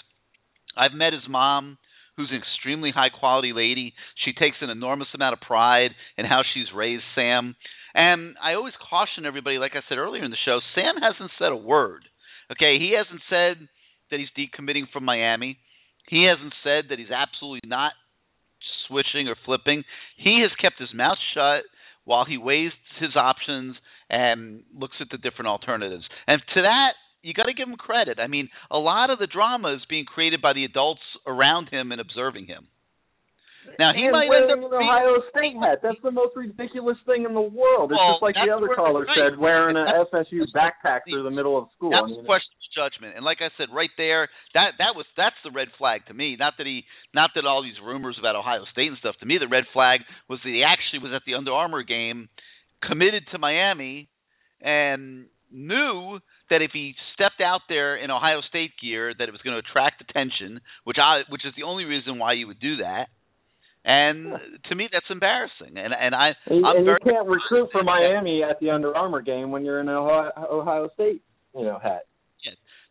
I've met his mom, who's an extremely high quality lady. She takes an enormous amount of pride in how she's raised Sam. And I always caution everybody, like I said earlier in the show, Sam hasn't said a word. Okay, he hasn't said that he's decommitting from Miami. He hasn't said that he's absolutely not switching or flipping. He has kept his mouth shut while he weighs his options and looks at the different alternatives. And to that, you got to give him credit. I mean, a lot of the drama is being created by the adults around him and observing him. Now he and might end up an Ohio State hat. That's the most ridiculous thing in the world. It's Well, just like the other caller said, wearing an That's- FSU backpack through the middle of school. That I mean, question of judgment, and like I said, right there, that that was that's the red flag to me. Not that he, not that all these rumors about Ohio State and stuff. To me, the red flag was that he actually was at the Under Armour game, committed to Miami, and knew that if he stepped out there in Ohio State gear, that it was going to attract attention, which I, which is the only reason why you would do that. And to me, that's embarrassing. And and I, and, I'm and very you can't recruit for Miami at the Under Armour game when you're in an Ohio, Ohio State, you know, hat.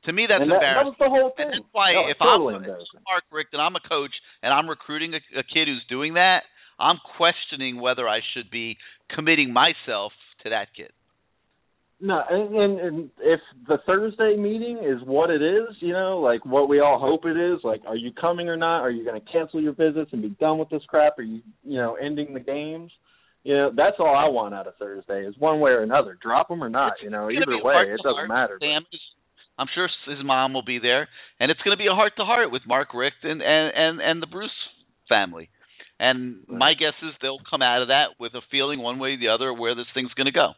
To me, that's and that, that was the whole thing. And that's why That if totally I'm embarrassing. Mark Richt and I'm a coach and I'm recruiting a, a kid who's doing that, I'm questioning whether I should be committing myself to that kid. No, and, and and if the Thursday meeting is what it is, you know, like what we all hope it is, like, are you coming or not? Are you going to cancel your visits and be done with this crap? Are you, you know, ending the games? You know, that's all I want out of Thursday is one way or another, drop them or not. You know, either way, it doesn't matter. Sam is, I'm sure his mom will be there, and it's going to be a heart to heart with Mark Richt and and and, and the Bruce family. And my guess is they'll come out of that with a feeling one way or the other where this thing's going to go.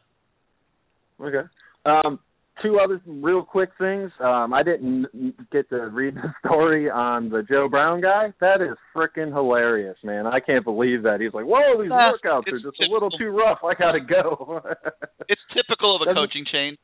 Okay. Um, two other real quick things. Um, I didn't get to read the story on the Joe Brown guy. That is freaking hilarious, man. I can't believe that. He's like, "Whoa, these Uh, workouts are just a little too rough. I gotta go." It's typical of a coaching change.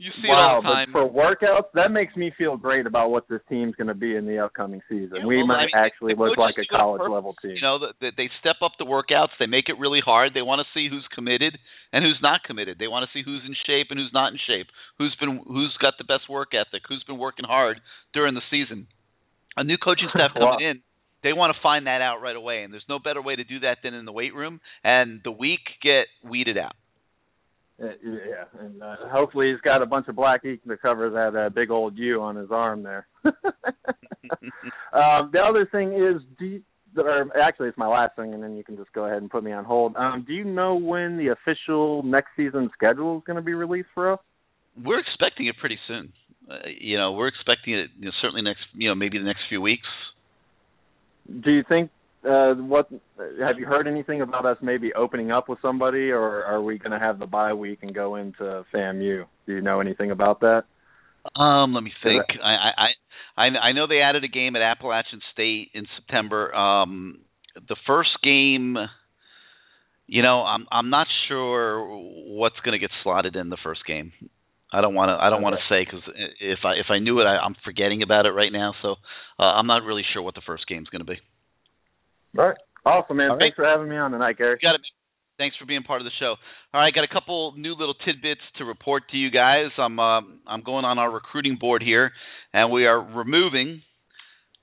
You see wow, it all the time. but for workouts, that makes me feel great about what this team's going to be in the upcoming season. Yeah, we well, might I mean, actually look like a do it on college purpose. level team. You know, that they step up the workouts. They make it really hard. They want to see who's committed and who's not committed. They want to see who's in shape and who's not in shape. Who's been who's got the best work ethic. Who's been working hard during the season. A new coaching staff coming Wow. in. They want to find that out right away, and there's no better way to do that than in the weight room. And the weak get weeded out. Uh, yeah, and uh, hopefully he's got a bunch of black ink to cover that uh, big old U on his arm there. um, the other thing is, do you, or actually it's my last thing, and then you can just go ahead and put me on hold. Um, do you know when the official next season schedule is going to be released for us? We're expecting it pretty soon. Uh, you know, we're expecting it. You know, certainly next. You know, maybe the next few weeks. Do you think uh what have you heard anything about us maybe opening up with somebody or are we going to have the bye week and go into FAMU? Do you know anything about that? Um, let me think. I, I I I know they added a game at Appalachian State in September. Um, the first game, you know, I'm I'm not sure what's going to get slotted in the first game. I don't want to I don't want to say because if I if I knew it, I, I'm forgetting about it right now. So uh, I'm not really sure what the first game's going to be. All right. Awesome, man. All right. Thanks for having me on tonight, Gary. Got it. Thanks for being part of the show. All right, got a couple new little tidbits to report to you guys. I'm uh, I'm going on our recruiting board here, and we are removing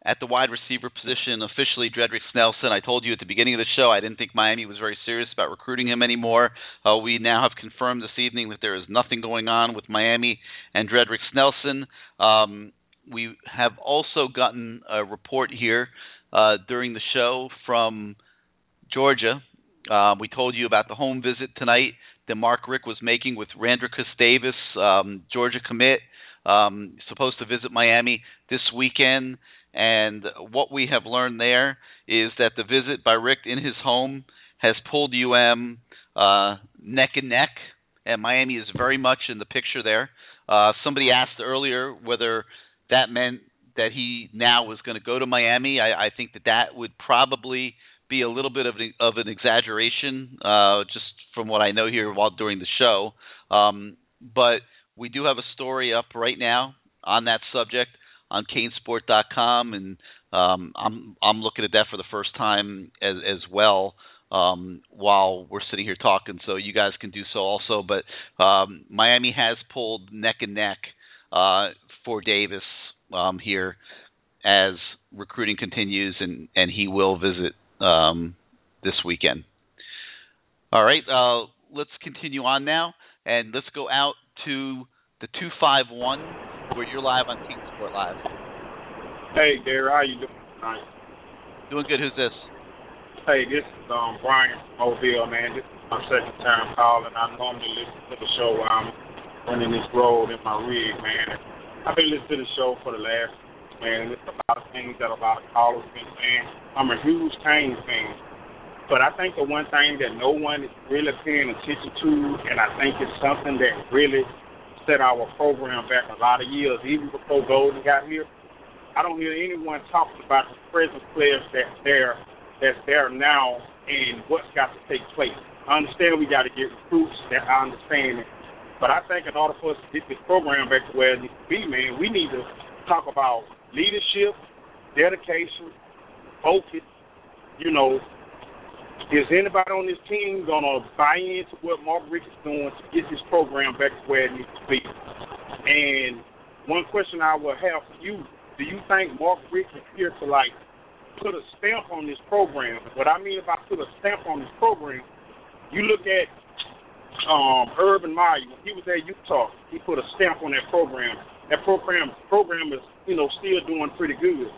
at the wide receiver position officially Dredrick Snelson. I told you at the beginning of the show I didn't think Miami was very serious about recruiting him anymore. Uh, we now have confirmed this evening that there is nothing going on with Miami and Dredrick Snelson. Um, we have also gotten a report here uh, during the show from Georgia. Uh, we told you about the home visit tonight that Mark Richt was making with Randrecous Davis, um, Georgia commit, um, supposed to visit Miami this weekend. And what we have learned there is that the visit by Richt in his home has pulled UM uh, neck and neck, and Miami is very much in the picture there. Uh, somebody asked earlier whether that meant that he now was going to go to Miami. I, I think that that would probably be a little bit of an, of an exaggeration, uh, just from what I know here while during the show. Um, but we do have a story up right now on that subject on CaneSport.com, and um, I'm I'm looking at that for the first time as as well um, while we're sitting here talking. So you guys can do so also. But um, Miami has pulled neck and neck uh, for Davis um, here as recruiting continues, and and he will visit um, this weekend. All right, uh, let's continue on now, and let's go out to the two five one where you're live on King Sport Live. Hey, Gary, how you doing tonight? Doing good. Who's this? Hey, this is um Brian from Mobile, man. This is my second time calling. I normally listen to the show while I'm running this road in my rig, man. I've been listening to the show for the last man. There's a lot of things that a lot of callers been saying. I'm a huge Canes fan. But I think the one thing that no one is really paying attention to, and I think it's something that really set our program back a lot of years, even before Golden got here. I don't hear anyone talking about the present players that's there, that's there now, and what's got to take place. I understand we got to get recruits. That I understand it. But I think in order for us to get this program back to where it needs to be, man, we need to talk about leadership, dedication, focus. You know, is anybody on this team gonna buy into what Mark Richt is doing to get this program back to where it needs to be? And one question I will have for you: Do you think Mark Richt is here to like put a stamp on this program? What I mean by put a stamp on this program, you look at um, Urban Meyer when he was at Utah, he put a stamp on that program. That program program is you know still doing pretty good.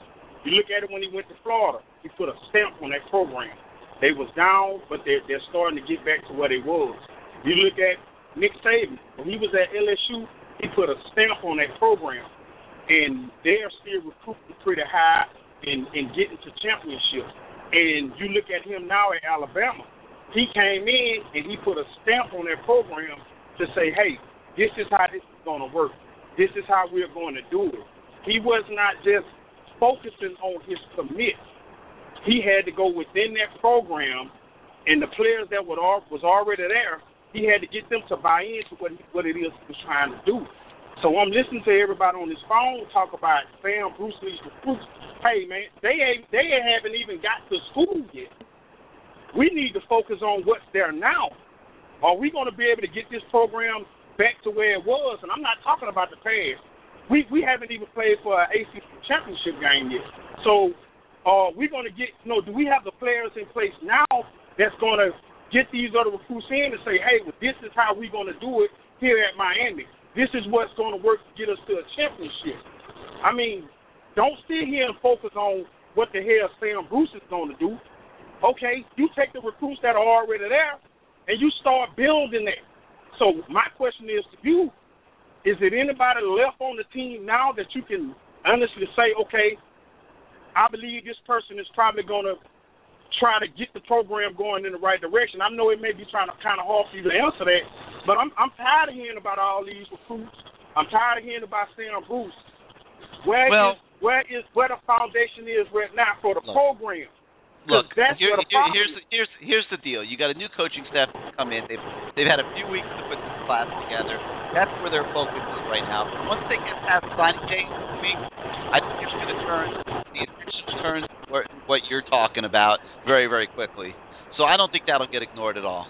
You look at it when he went to Florida, he put a stamp on that program. They was down, but they're they're starting to get back to where they was. You look at Nick Saban when he was at LSU, he put a stamp on that program, and they're still recruiting pretty high and and getting to championships. And you look at him now at Alabama, he came in and he put a stamp on that program to say, hey, this is how this is going to work. This is how we're going to do it. He was not just focusing on his commit. He had to go within that program, and the players that were was already there. He had to get them to buy into what what it is he was trying to do. So I'm listening to everybody on this phone talk about Sam Bruce Lee's recruits. Hey man, they ain't they haven't even got to school yet. We need to focus on what's there now. Are we going to be able to get this program back to where it was? And I'm not talking about the past. We we haven't even played for an ACC championship game yet. So uh, we're going to get, you know, do we have the players in place now that's going to get these other recruits in and say, hey, well, this is how we're going to do it here at Miami. This is what's going to work to get us to a championship. I mean, don't sit here and focus on what the hell Sam Bruce is going to do. Okay, you take the recruits that are already there and you start building that. So my question is to you: Is it anybody left on the team now that you can honestly say, okay, I believe this person is probably going to try to get the program going in the right direction. I know it may be trying to kind of hard for you to answer that, but I'm I'm tired of hearing about all these recruits. I'm tired of hearing about Sam Bruce. Where well, is, where is where the foundation is right now for the look, program? Look, that's here, here's the, here's here's the deal. You got a new coaching staff come in. They've they've had a few weeks to put this class together. That's where their focus is right now. Once they get past signing day week, I think it's going to turn the attention turns what, what you're talking about very very quickly. So I don't think that'll get ignored at all.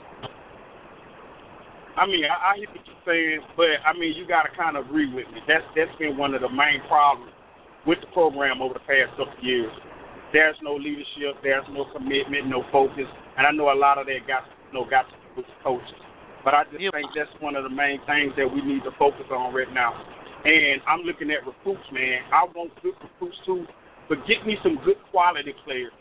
I mean, I, I hear what you're saying, but I mean, you got to kind of agree with me. That's that's been one of the main problems with the program over the past couple years. There's no leadership, there's no commitment, no focus, and I know a lot of that got you know got to do with coaches. But I just think that's one of the main things that we need to focus on right now. And I'm looking at recruits, man. I want good recruits too, but get me some good quality players,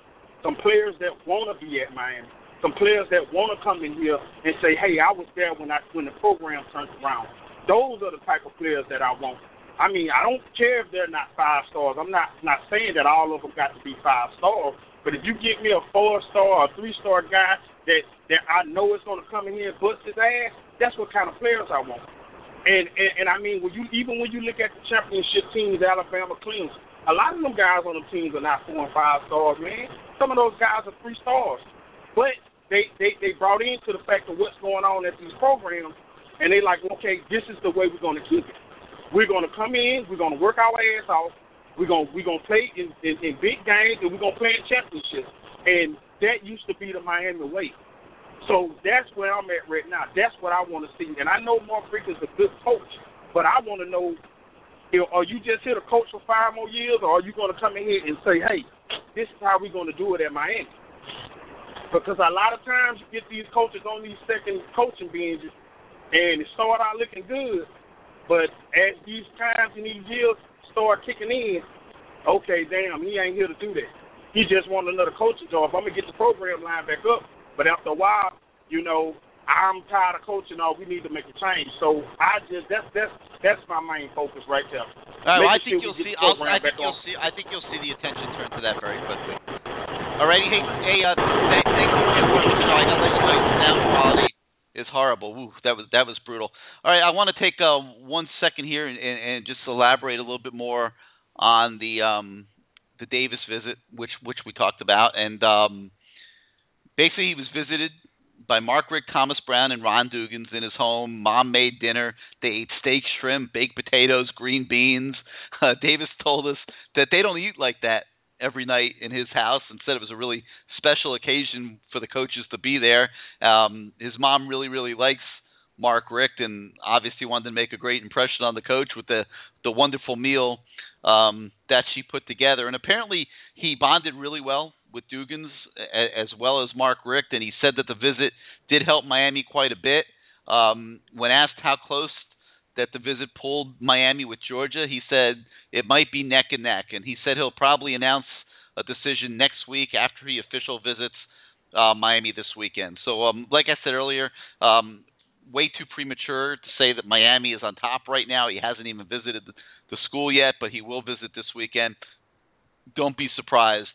some players that want to be at Miami some players that want to come in here and say, "Hey, I was there when I when the program turned around." Those are the type of players that I want. I mean, I don't care if they're not five stars. I'm not not saying that all of them got to be five stars, but if you get me a four star or three star guy that that I know is going to come in here and bust his ass, that's what kind of players I want. And, and and I mean, when you even when you look at the championship teams, Alabama, Clemson, a lot of them guys on the teams are not four and five stars, man. Some of those guys are three stars. But they, they, they brought into the fact of what's going on at these programs, and they like, okay, this is the way we're going to keep it. We're to come in, we're to work our ass off, we're gonna we're to play in, in, in big games, and we're to play in championships. And that used to be the Miami way. So that's where I'm at right now. That's what I want to see. And I know Mark Richt is a good coach, but I want to know, you know, are you just here to coach for five more years, or are you going to come in here and say, hey, this is how we're going to do it at Miami? Because a lot of times you get these coaches on these second coaching binges, and it start out looking good, but as these times and these years start kicking in, okay, damn, he ain't here to do that. He just want another coaching job. I'm gonna get the program line back up, but after a while, you know, I'm tired of coaching. All we need to make a change. So I just that's that's that's my main focus right there. All right, well, I think sure you'll see. I'll, I think you'll on. see. I think you'll see the attention turn to that very quickly. Alrighty, hey, hey, uh, thank, thank you for the show. I gotta let you know the sound quality is horrible. Ooh, that was that was brutal. All right, I want to take uh, one second here and, and, and just elaborate a little bit more on the um, the Davis visit, which which we talked about, and um, basically he was visited by Mark Richt, Thomas Brown, and Ron Dugans in his home. Mom made dinner. They ate steak, shrimp, baked potatoes, green beans. Uh, Davis told us that they don't eat like that every night in his house said it was a really special occasion for the coaches to be there. Um, his mom really, really likes Mark Richt and obviously wanted to make a great impression on the coach with the the wonderful meal um, that she put together. And apparently he bonded really well with Dugans as well as Mark Richt, and he said that the visit did help Miami quite a bit. Um, when asked how close that the visit pulled Miami with Georgia. He said it might be neck and neck, and he said he'll probably announce a decision next week after he official visits uh, Miami this weekend. So, um, like I said earlier, um, way too premature to say that Miami is on top right now. He hasn't even visited the, school yet, but he will visit this weekend. Don't be surprised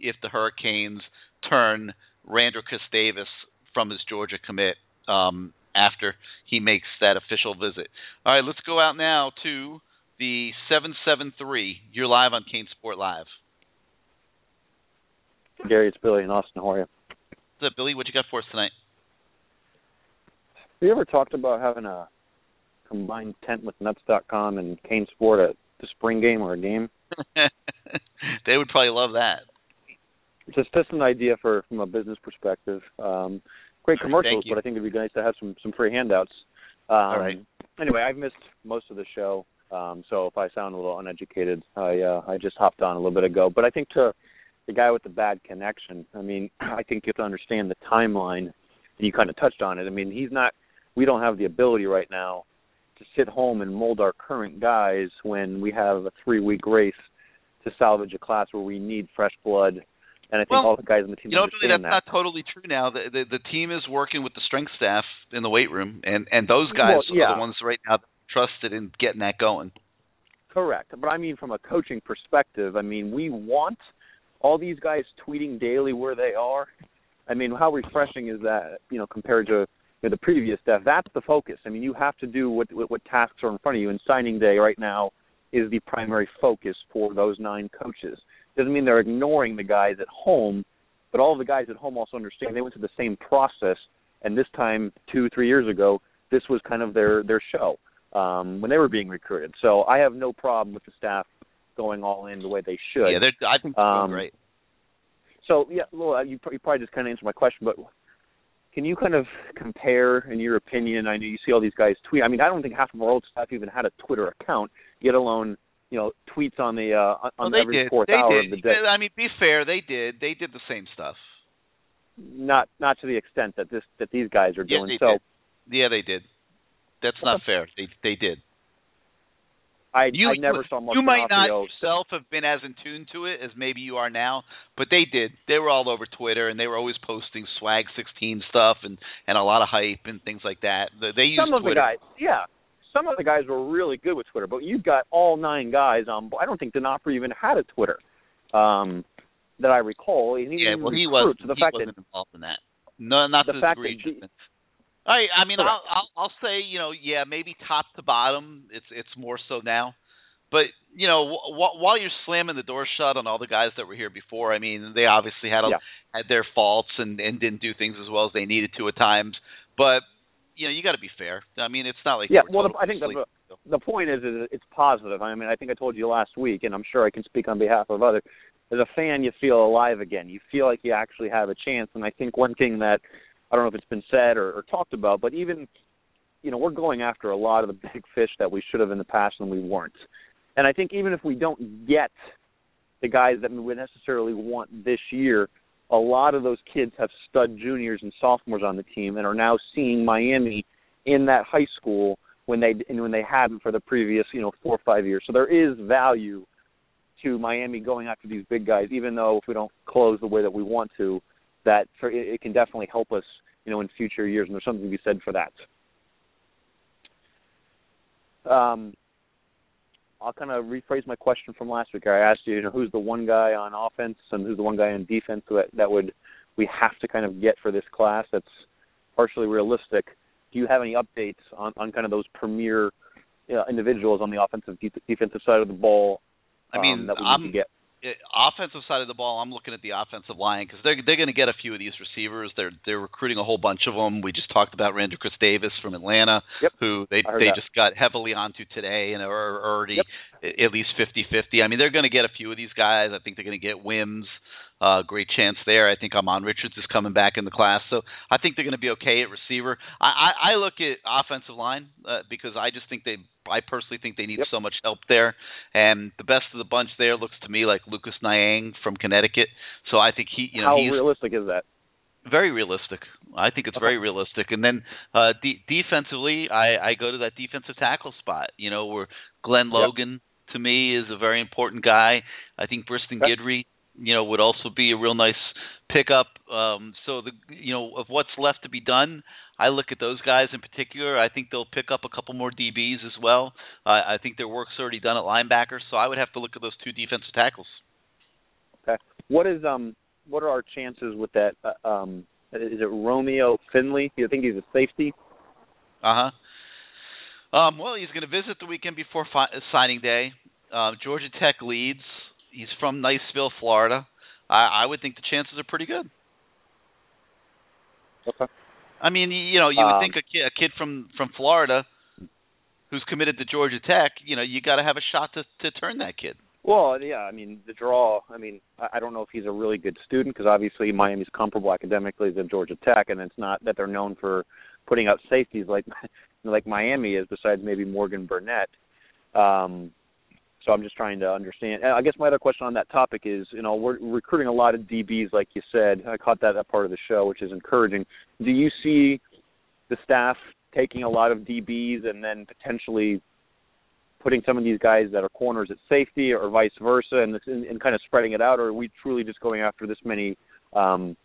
if the Hurricanes turn Randall Davis from his Georgia commit um, after he makes that official visit. All right, let's go out now to the 773. You're live on Kane Sport Live. Gary, it's Billy in Austin. How are you? What's up, Billy? What you got for us tonight? Have you ever talked about having a combined tent with Nuts.com and CaneSport at the spring game or a game? they would probably love that. Just just an idea for from a business perspective. Um, great commercials, but I think it'd be nice to have some some free handouts. Um, All right. Anyway, I've missed most of the show, um, so if I sound a little uneducated, I uh, I just hopped on a little bit ago. But I think to the guy with the bad connection, I mean, I think you have to understand the timeline, and you kind of touched on it. I mean, he's not. We don't have the ability right now to sit home and mold our current guys when we have a three week race to salvage a class where we need fresh blood. And I think Well, all the guys on the team You know, understand that's that. not totally true now. The, the the team is working with the strength staff in the weight room, and and those guys Well, yeah. are the ones right now trusted in getting that going. Correct. But I mean, from a coaching perspective, I mean, we want all these guys tweeting daily where they are. I mean, how refreshing is that, you know, compared to you know, the previous staff? That's the focus. I mean, you have to do what, what what tasks are in front of you, and signing day right now is the primary focus for those nine coaches. Doesn't mean they're ignoring the guys at home, but all the guys at home also understand they went through the same process. And this time, two, three years ago, this was kind of their their show um, when they were being recruited. So I have no problem with the staff going all in the way they should. Yeah, they're I think they're Um, great. So yeah, Laura, you, you probably just kind of answered my question, but can you kind of compare, in your opinion? I know you see all these guys tweet. I mean, I don't think half of our old staff even had a Twitter account, let alone you know tweets on the uh, on Well, every did. fourth they hour did. of the day. I mean, be fair, they did. They did the same stuff. Not not to the extent that this that these guys are doing. so did. Yeah, they did. That's not fair. They they did. I You, I never saw Mark you might not yourself have been as in tune to it as maybe you are now, but they did. They were all over Twitter and they were always posting swag 16 stuff and and a lot of hype and things like that. They, used some of Twitter. the guys, yeah, some of the guys were really good with Twitter, but you've got all nine guys on. I don't think D'Onofrio even had a Twitter um, that I recall. And he yeah, well, he was. The he fact wasn't that involved in that. No, not the the fact degree. that. I I mean. I'll, I'll I'll say you know yeah maybe top to bottom it's it's more so now, but you know w- while you're slamming the door shut on all the guys that were here before, I mean they obviously had a, Yeah. had their faults and and didn't do things as well as they needed to at times, but you know you got to be fair. I mean it's not like yeah, well, the, totally I think the, the point is, is it's positive. I mean, I think I told you last week, and I'm sure I can speak on behalf of others. As a fan, you feel alive again. You feel like you actually have a chance. And I think one thing that I don't know if it's been said or, or talked about, but even you know we're going after a lot of the big fish that we should have in the past and we weren't. And I think even if we don't get the guys that we necessarily want this year, a lot of those kids have stud juniors and sophomores on the team and are now seeing Miami in that high school when they and when they hadn't for the previous you know four or five years. So there is value to Miami going after these big guys, even though if we don't close the way that we want to, that for, it, it can definitely help us you know in future years. And there's something to be said for that. Um, I'll kind of rephrase my question from last week. I asked you, you know, who's the one guy on offense and who's the one guy on defense that that would we have to kind of get for this class that's partially realistic. Do you have any updates on, on kind of those premier uh, individuals on the offensive de- defensive side of the ball? I mean, um, that we I'm- need to get. Uh, offensive side of the ball, I'm looking at the offensive line because they're they're going to get a few of these receivers. They're they're recruiting a whole bunch of them. We just talked about Randrecous Davis from Atlanta, who they they that. just got heavily onto today and are already Yep. at least 50-50. I mean, they're going to get a few of these guys. I think they're going to get Wims. Uh, great chance there. I think Ahmmon Richards is coming back in the class, so I think they're going to be okay at receiver. I, I, I look at offensive line uh, because I just think they, I personally think they need so much help there, and the best of the bunch there looks to me like Lucas Niang from Connecticut. So I think he, you know, How realistic is that? very realistic. I think it's very realistic. And then uh de- defensively, I I go to that defensive tackle spot. You know, where Glenn Yep. Logan to me is a very important guy. I think Briston Okay. You know, would also be a real nice pickup. Um so the you know, of what's left to be done, I look at those guys in particular. I think they'll pick up a couple more DBs as well. Uh, I think their work's already done at linebacker, so I would have to look at those two defensive tackles. Okay. What is um what are our chances with that uh, um is it Romeo Finley? Do you think he's a safety? Uh huh. Um, well, he's going to visit the weekend before fi- signing day. Uh, Georgia Tech leads. He's from Niceville, Florida. I, I would think the chances are pretty good. Okay. I mean, you, know, you would Um, think a kid, a kid from from Florida who's committed to Georgia Tech, you know, you got to have a shot to to turn that kid. Well, yeah, I mean the draw. I mean, I I don't know if he's a really good student because obviously Miami's comparable academically to Georgia Tech, and it's not that they're known for putting out safeties like like Miami is. Besides maybe Morgan Burnett. Um, so I'm just trying to understand. And I guess my other question on that topic is, you know, we're recruiting a lot of DBs, like you said. I caught that that part of the show, which is encouraging. Do you see the staff taking a lot of DBs and then potentially putting some of these guys that are corners at safety or vice versa and, and, and kind of spreading it out or are we truly just going after this many um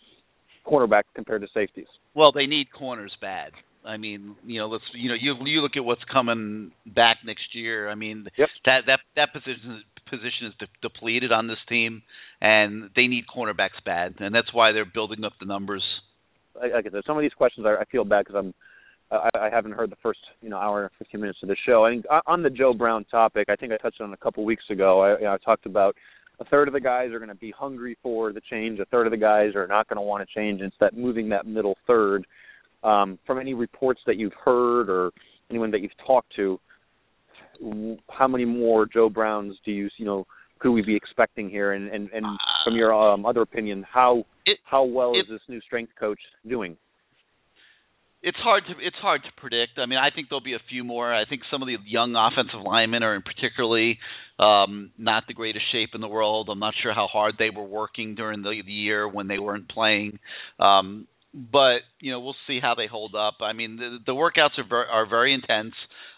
cornerbacks compared to safeties? Well, they need corners bad. I mean, you know, let's you know, you you look at what's coming back next year. I mean, yep. that that that position position is de- depleted on this team, and they need cornerbacks bad, and that's why they're building up the numbers. Like I said, some of these questions I, I feel bad because I'm I, I haven't heard the first you know hour and 15 minutes of the show. I think on the Joe Brown topic, I think I touched on it a couple weeks ago. I, you know, I talked about a third of the guys are going to be hungry for the change. A third of the guys are not going to want to change. And it's that moving that middle third. Um, from any reports that you've heard or anyone that you've talked to, how many more Joe Browns do you you know could we be expecting here? And and, and from your um, other opinion, how it, how well it, is this new strength coach doing? It's hard to it's hard to predict. I mean, I think there'll be a few more. I think some of the young offensive linemen are in particularly um, not the greatest shape in the world. I'm not sure how hard they were working during the, the year when they weren't playing. Um, but you know, we'll see how they hold up. I mean, the, the workouts are ver- are very intense.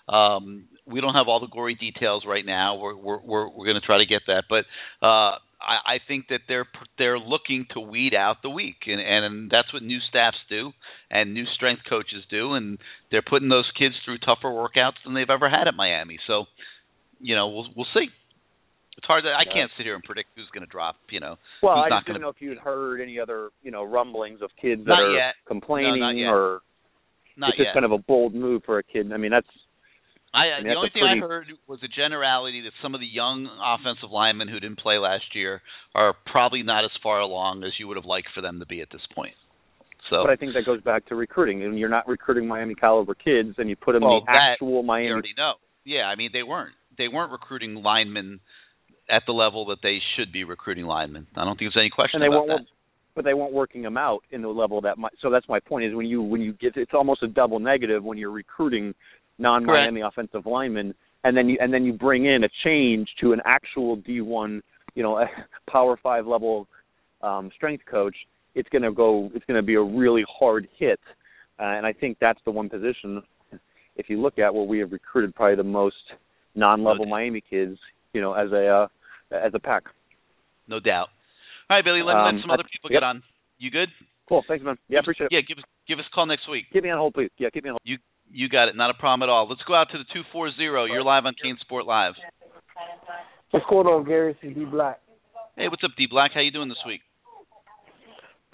Um, we don't have all the gory details right now. We're we're we're, we're going to try to get that, but uh, I, I think that they're they're looking to weed out the weak, and, and that's what new staffs do, and new strength coaches do, and they're putting those kids through tougher workouts than they've ever had at Miami. So, you know, we'll we'll see. It's hard. To, I can't sit here and predict who's going to drop. You know, well, I just didn't gonna, know if you had heard any other you know rumblings of kids that Not are yet. complaining No, not yet. or Not it's just kind of a bold move for a kid. I mean, that's I, I uh, mean, the only thing pretty- I heard was a generality that some of the young offensive linemen who didn't play last year are probably not as far along as you would have liked for them to be at this point. So, But I think that goes back to recruiting, and you're not recruiting Miami caliber kids, and you put them well, in the actual Miami. already know. Yeah, I mean they weren't they weren't recruiting linemen at the level that they should be recruiting linemen. I don't think there's any question and they about weren't, that. but they weren't working them out in the level that. My, so that's my point is when you when you get it's almost a double negative when you're recruiting non-Miami offensive linemen, and then you and then you bring in a change to an actual D1, you know, Power Five level um, strength coach. It's going to go. It's going to be a really hard hit, uh, and I think that's the one position. If you look at where we have recruited probably the most non-level Miami kids, you know, as a uh, as a pack. No doubt. All right, Billy, let, Um, let some other I- people yep. get on. You good? Cool. Thanks, man. Yeah, appreciate it. Yeah, give us give us a call next week. Keep me on hold, please. Yeah, keep me on hold. You you got it. Not a problem at all. Let's go out to the two four zero. You're live on CaneSport Live. What's going on, Gary? It's D Black. Hey, what's up, D Black? How you doing this week?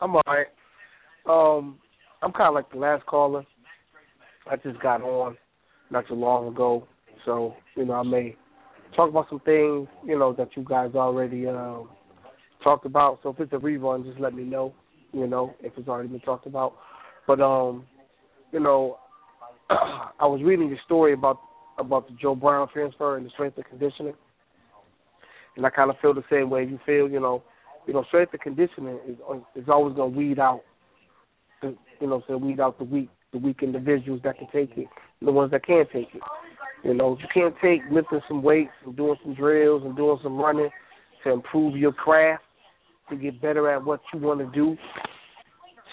I'm alright. Um, I'm kind of like the last caller. I just got on not too long ago, so you know I may talk about some things you know that you guys already um, talked about. So if it's a rerun, just let me know. You know if it's already been talked about. But um, you know, I was reading your story about about the Joe Brown transfer and the strength and conditioning, and I kind of feel the same way you feel. You know, you know, strength and conditioning is is always going to weed out, the, you know, so weed out the weak, the weak individuals that can take it, the ones that can't take it. You know, you can't take lifting some weights and doing some drills and doing some running to improve your craft, to get better at what you want to do,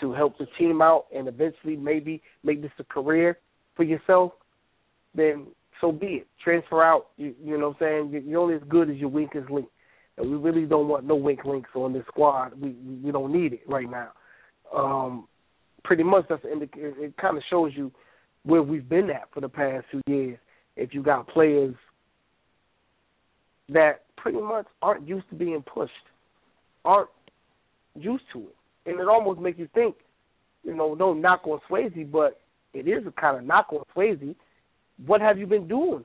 to help the team out, and eventually maybe make this a career for yourself. Then so be it. Transfer out. You, you know what I'm saying? You- You're only as good as your weakest link. And we really don't want no weak links on this squad. We we- don't need it right now. Um, pretty much that's indic- it, it kind of shows you where we've been at for the past few years. If you got players that pretty much aren't used to being pushed, aren't used to it, and it almost makes you think, you know, don't knock on Swasey, but it is a kind of knock on Swasey. What have you been doing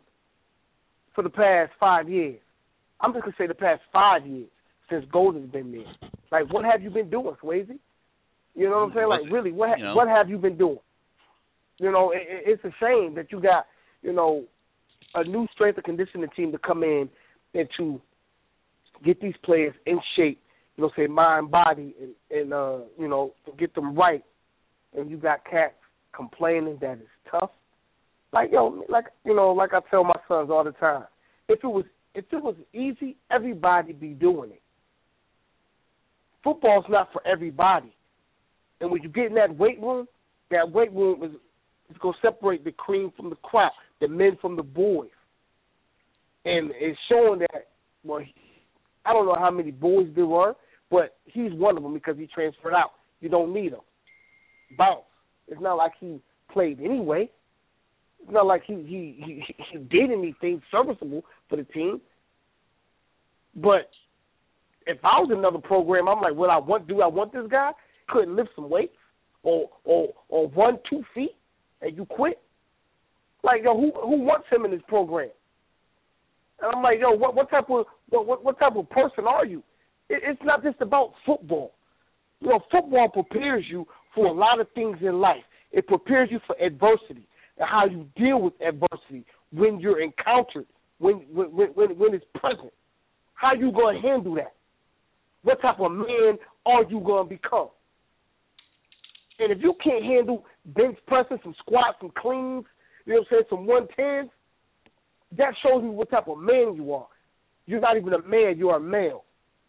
for the past five years? I'm just gonna say the past five years since Golden's been there. Like, what have you been doing, Swasey? You know what I'm saying? Like, really, what ha- you know. what have you been doing? You know, it- it's a shame that you got you know a new strength and conditioning team to come in and to get these players in shape. You know, say mind, body, and, and uh, you know, to get them right. And you got cats complaining that it's tough. Like yo, like you know, like I tell my sons all the time, if it was if it was easy, everybody be doing it. Football's not for everybody. And when you get in that weight room, that weight room is is gonna separate the cream from the crop, the men from the boys. And it's showing that well I don't know how many boys there were, but he's one of them because he transferred out. You don't need him. Bounce. It's not like he played anyway. It's not like he he he, he did anything serviceable for the team. But if I was another program, I'm like, would I want? Do I want this guy? Couldn't lift some weights, or or or run two feet, and you quit? Like yo, who who wants him in this program? And I'm like, yo, what what type of what what, what type of person are you? It, it's not just about football. You know, football prepares you for a lot of things in life. It prepares you for adversity and how you deal with adversity when you're encountered, when when when, when it's present. How you gonna handle that? What type of man are you gonna become? And if you can't handle bench pressing, some squats, some cleans, know what I'm saying, some one tens, that shows me what type of man you are. You're not even a man, you're a male.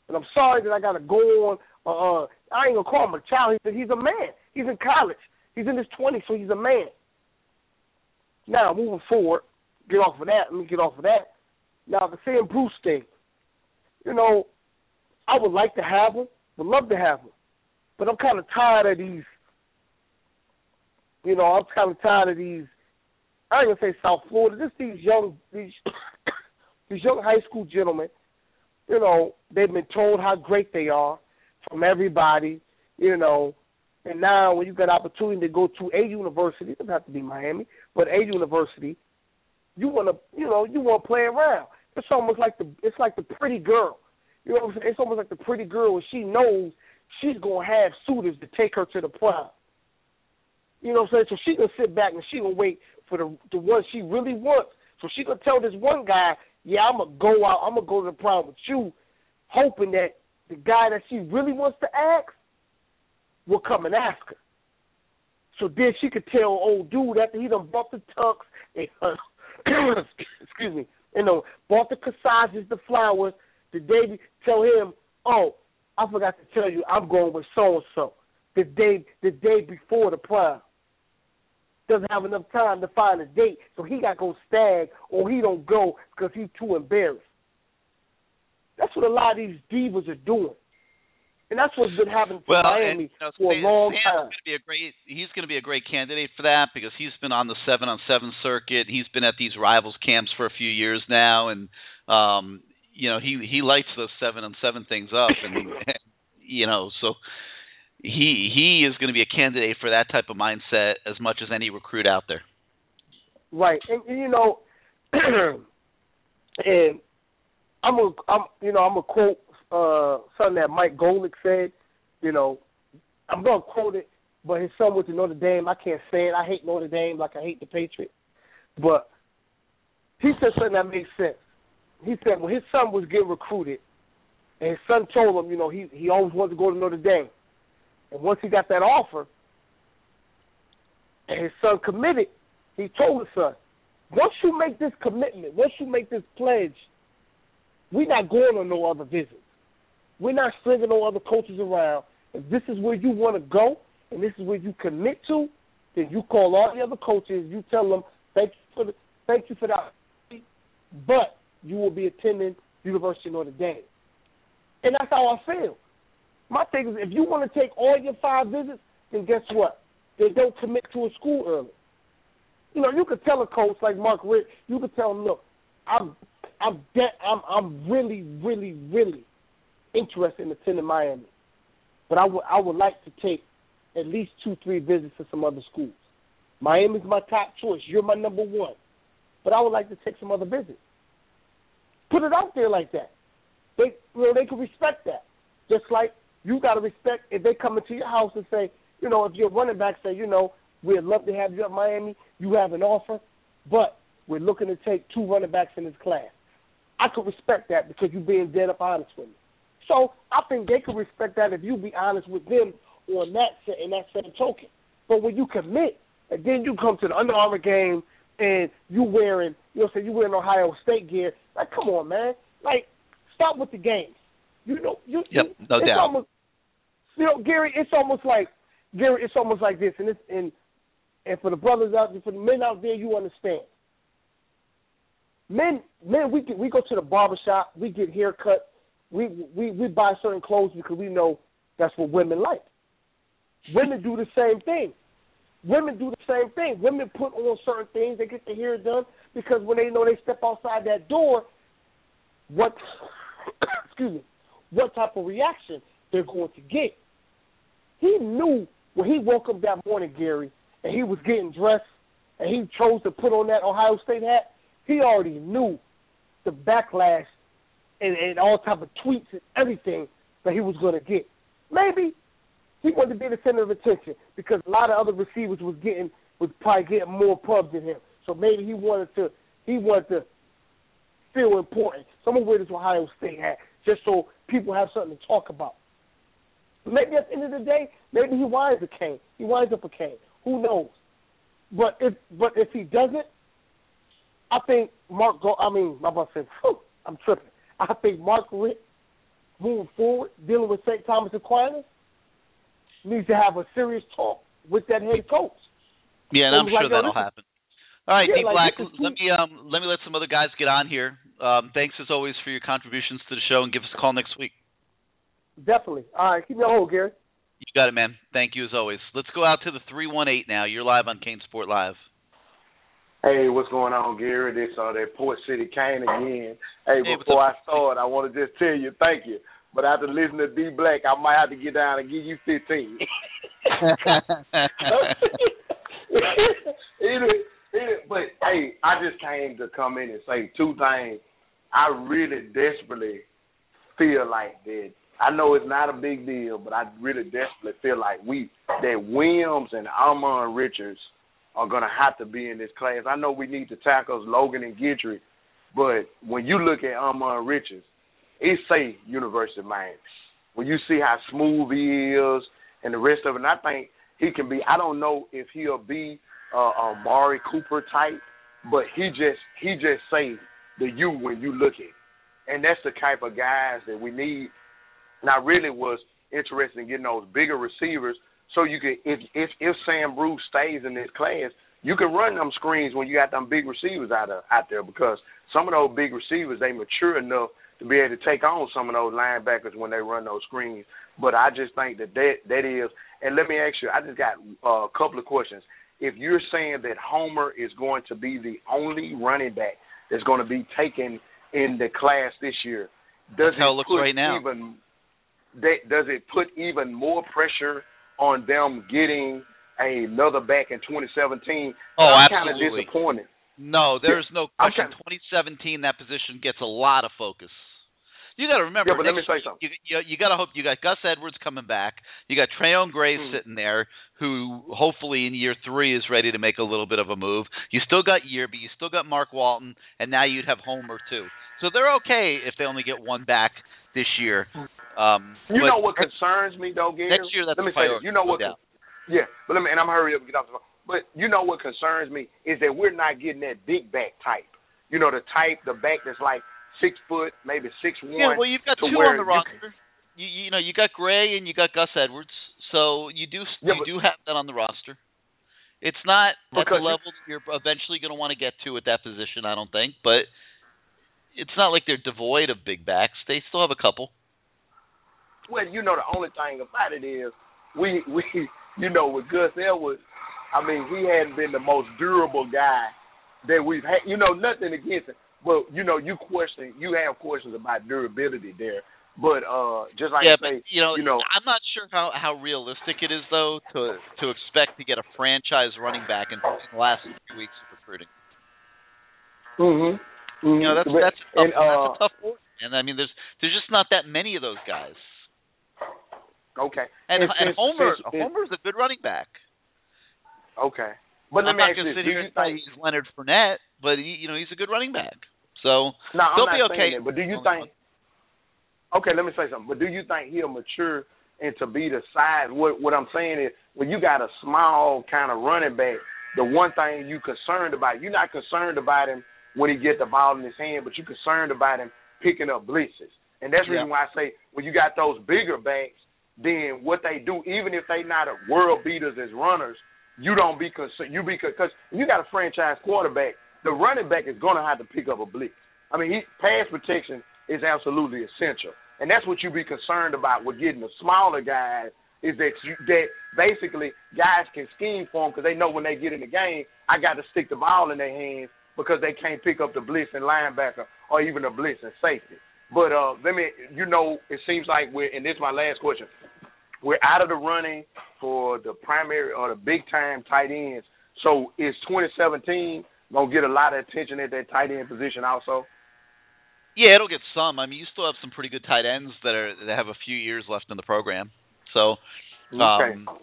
And I'm sorry that I gotta go on. Uh, uh, I ain't gonna call him a child. He's he's a man. He's in college. He's in his twenties, so he's a man. Now moving forward, get off of that. Let me get off of that. Now the Sam Bruce thing. You know, I would like to have him. Would love to have him, but I'm kind of tired of these. You know, I'm kind of tired of these. I ain't gonna say South Florida. Just these young these these young high school gentlemen. You know, they've been told how great they are from everybody. You know, and now when you got opportunity to go to a university, it doesn't have to be Miami, but a university, you want to, you know, you want to play around. It's almost like the, it's like the pretty girl. You know what I'm saying? It's almost like the pretty girl when she knows she's gonna have suitors to take her to the prom. You know what I'm saying? So she gonna sit back and she gonna wait for the the one she really wants. So she gonna tell this one guy, yeah, I'm gonna go out, I'm gonna go to the prom with you, hoping that the guy that she really wants to ask will come and ask her. So then she could tell old dude after he done bought the tux and uh, excuse me, you know, bought the corsages, the flowers, the day tell him, oh, I forgot to tell you, I'm going with so and so. The day the day before the prom. Doesn't have enough time to find a date, so he got to go stag or he don't go because he's too embarrassed. That's what a lot of these divas are doing. And that's what's been happening to Well, Miami and, you know, for a long Sam's time. Gonna be a great. He's going to be a great candidate for that because he's been on the seven on seven circuit. He's been at these rivals camps for a few years now, and um, you know he he lights those seven on seven things up, and you know so he he is going to be a candidate for that type of mindset as much as any recruit out there. Right, and, and you know, and I'm a, I'm, you know, I'm a quote uh something that Mike Golic said. You know, I'm gonna quote it, but his son went to Notre Dame. I can't say it. I hate Notre Dame like I hate the Patriots, but he said something that makes sense. He said when his son was getting recruited, and his son told him, you know, he he always wanted to go to Notre Dame, and once he got that offer, and his son committed, he told his son, once you make this commitment, once you make this pledge, we're not going on no other visits. We're not stringing no other coaches around. If this is where you want to go and this is where you commit to, then you call all the other coaches. You tell them thank you for the thank you for that, but you will be attending University of Notre Dame. And that's how I feel. My thing is, if you want to take all your five visits, then guess what? Then don't commit to a school early. You know, you could tell a coach like Mark Richt, you could tell him, look, I'm I'm de- I'm I'm really, really, really interested in attending Miami. But I would I would like to take at least two, three visits to some other schools. Miami's my top choice. You're my number one. But I would like to take some other visits. Put it out there like that. They you know, they can respect that. Just like you gotta respect if they come into your house and say, you know, if your running back say, you know, we'd love to have you at Miami, you have an offer, but we're looking to take two running backs in this class. I could respect that because you're being dead up honest with me. So I think they could respect that if you be honest with them on that set in that same token. But when you commit and then you come to the Under Armour game and you wearing, you know, say you wearing Ohio State gear, like come on, man, like stop with the games. You know, you, Yep, you no it's doubt. Almost, you know, Gary, it's almost like Gary, it's almost like this, and it's and and for the brothers out for the men out there, you understand. Men, men, we get, we go to the barber shop, we get haircuts, we we we buy certain clothes because we know that's what women like. Women do the same thing. Women do the same thing. Women put on certain things. They get their hair done because when they know they step outside that door, what excuse me, what type of reaction they're going to get. He knew when he woke up that morning, Gary, and he was getting dressed, and he chose to put on that Ohio State hat. He already knew the backlash and, and all type of tweets and everything that he was going to get. Maybe he wanted to be the center of attention because a lot of other receivers was getting was probably getting more pubs than him. So maybe he wanted to he wanted to feel important. So I'm gonna wear this Ohio State hat just so people have something to talk about. Maybe at the end of the day, maybe he winds a cane. He winds up a cane. Who knows? But if but if he doesn't, I think Mark go. I mean, my boss said, Phew, I'm tripping. I think Mark Richt, moving forward, dealing with St. Thomas Aquinas, needs to have a serious talk with that head coach. Yeah, and I'm It sure like, that'll happen. All right, Yeah, D like, Black, let me um let me let some other guys get on here. Um, thanks as always for your contributions to the show, and give us a call next week. Definitely. All right, keep me on hold, Gary. You got it, man. Thank you as always. Let's go out to the three one eight now. You're live on CaneSport Live. Hey, what's going on, Gary? This uh that Port City Cane again. Hey, Hey, before up? I start, I want to just tell you thank you. But after listening to D Black, I might have to get down and give you fifteen. anyway, anyway, but hey, I just came to come in and say two things. I really desperately feel like that. I know it's not a big deal, but I really desperately feel like we that Williams and Ahmmon Richards are gonna have to be in this class. I know we need to tackle Logan and Guidry, but when you look at Ahmmon Richards, it say University of Miami. When you see how smooth he is and the rest of it, and I think he can be. I don't know if he'll be uh, a Mari Cooper type, but he just he just say the you when you look at, it. and that's the type of guys that we need. And I really was interested in getting those bigger receivers so you can if if if Sam Bruce stays in this class, you can run them screens when you got them big receivers out of, out there because some of those big receivers they mature enough to be able to take on some of those linebackers when they run those screens. But I just think that that, that is. And let me ask you, I just got a couple of questions. If you're saying that Homer is going to be the only running back that's going to be taken in the class this year, does That's how it it looks right now. even does it put even more pressure on them getting another back in 2017? Oh, I'm kind of disappointed. No, there's no question. 2017, that position gets a lot of focus. You got to remember. Yeah, but let me say something. You, you, you got to hope you got Gus Edwards coming back. You got Trayone Gray Hmm. sitting there, who hopefully in year three is ready to make a little bit of a move. You still got Yearby, you still got Mark Walton, and now you'd have Homer too. So they're okay if they only get one back this year. Um, You know what concerns me though, Gary? Next year, that's let me say this. You know what? Yeah, but let me and I'm hurry up and get off the phone. But you know what concerns me is that we're not getting that big back type. You know the type, the back that's like six foot, maybe six one. Yeah, well, you've got two on the you roster. You, you know, you got Gray and you got Gus Edwards, so you do Yeah, you do have that on the roster. It's not at the level that you're eventually going to want to get to at that position, I don't think, but it's not like they're devoid of big backs. They still have a couple. Well, you know the only thing about it is we we you know with Gus Edwards, I mean he hadn't been the most durable guy that we've had. You know nothing against him, but you know you question you have questions about durability there. But uh, just like yeah, I say, but you know, you know, I'm not sure how how realistic it is though to to expect to get a franchise running back in the last few weeks of recruiting. Hmm You know, that's that's a tough, and, uh, that's a tough order. And I mean, there's there's just not that many of those guys. okay. And Since- and Homer since- Homer's a good running back. Okay. But I'm not going to sit here and say he's Leonard Fournette, but he, you know he's a good running back. So he'll not be okay. that. But do you think? Okay, let me say something. But do you think he'll mature and to be the size? What what I'm saying is, when you got a small kind of running back, the one thing you concerned about, you're not concerned about him when he get the ball in his hand, but you're concerned about him picking up blitzes. And that's the reason why I say when you got those bigger backs, then what they do, even if they not a world beaters as runners, you don't be concerned. You be because you got a franchise quarterback, the running back is gonna have to pick up a blitz. I mean, he pass protection is absolutely essential, and that's what you be concerned about with getting the smaller guys. Is that you, that basically guys can scheme for them because they know when they get in the game, I got to stick the ball in their hands because they can't pick up the blitz and linebacker or even the blitz and safety. But uh, let me, you know, it seems like we're, and this is my last question. We're out of the running for the primary or the big time tight ends. So is 2017 gonna get a lot of attention at that tight end position also? Yeah, it'll get some. I mean, you still have some pretty good tight ends that are that have a few years left in the program. So, Okay.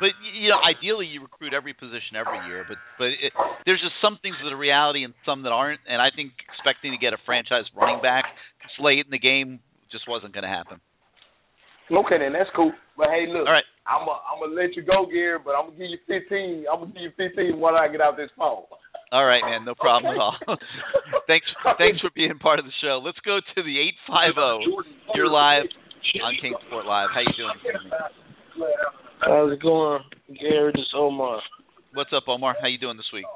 Um, but you know, ideally you recruit every position every year. But but it, there's just some things that are reality and some that aren't. And I think expecting to get a franchise running back this late in the game just wasn't going to happen. Okay, then that's cool. But hey, look, All right. I'm gonna I'm gonna let you go, Gary, but I'm gonna give you 15. I'm gonna give you 15 when I get out this phone. All right, man, no problem at all. thanks, thanks for being part of the show. Let's go to the eight five zero. You're live on King Sport Live. How you doing this evening? How's it going, Gary? This is Omar. What's up, Omar? How you doing this week?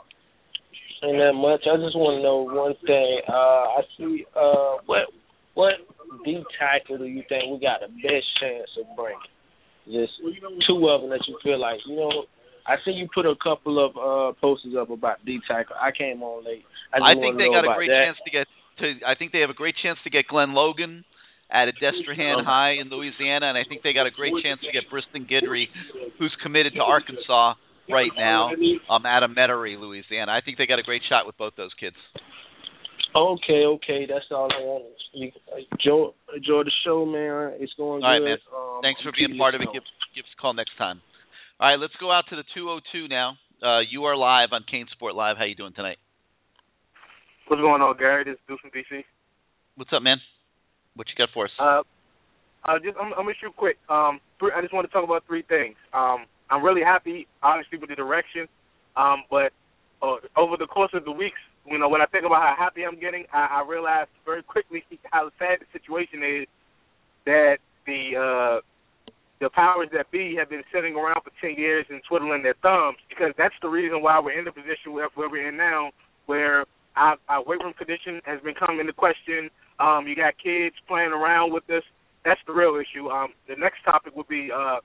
Ain't that much. I just want to know one thing. Uh, I see. Uh, what what D tackle do you think we got the best chance of bringing? Just two of them that you feel like you know. I see you put a couple of uh posters up about D tackle. I came on late. I, I think they got a great that. chance to get to. I think they have a great chance to get Glenn Logan at a Destrehan High in Louisiana, and I think they got a great chance to get Briston Guidry, who's committed to Arkansas right now, um, at a Metairie, Louisiana. I think they got a great shot with both those kids. Okay, okay, that's all I want. You enjoy, enjoy the show, man. It's going All right, good. man. Um, Thanks for being part of it. listening. Give, give us a call next time. All right, let's go out to the 202 now. Uh, you are live on CaneSport Live. How you doing tonight? What's going on, Gary? This is Deuce from DC. What's up, man? What you got for us? Uh, I just I'm, I'm gonna shoot quick. Um, three, I just want to talk about three things. Um, I'm really happy, obviously, with the direction. Um, but uh, over the course of the weeks, you know, when I think about how happy I'm getting, I, I realize very quickly how sad the situation is that the uh, the powers that be have been sitting around for ten years and twiddling their thumbs because that's the reason why we're in the position where, where we're in now, where our, our weight room condition has been coming into question. Um, you got kids playing around with us. That's the real issue. Um, the next topic would be uh,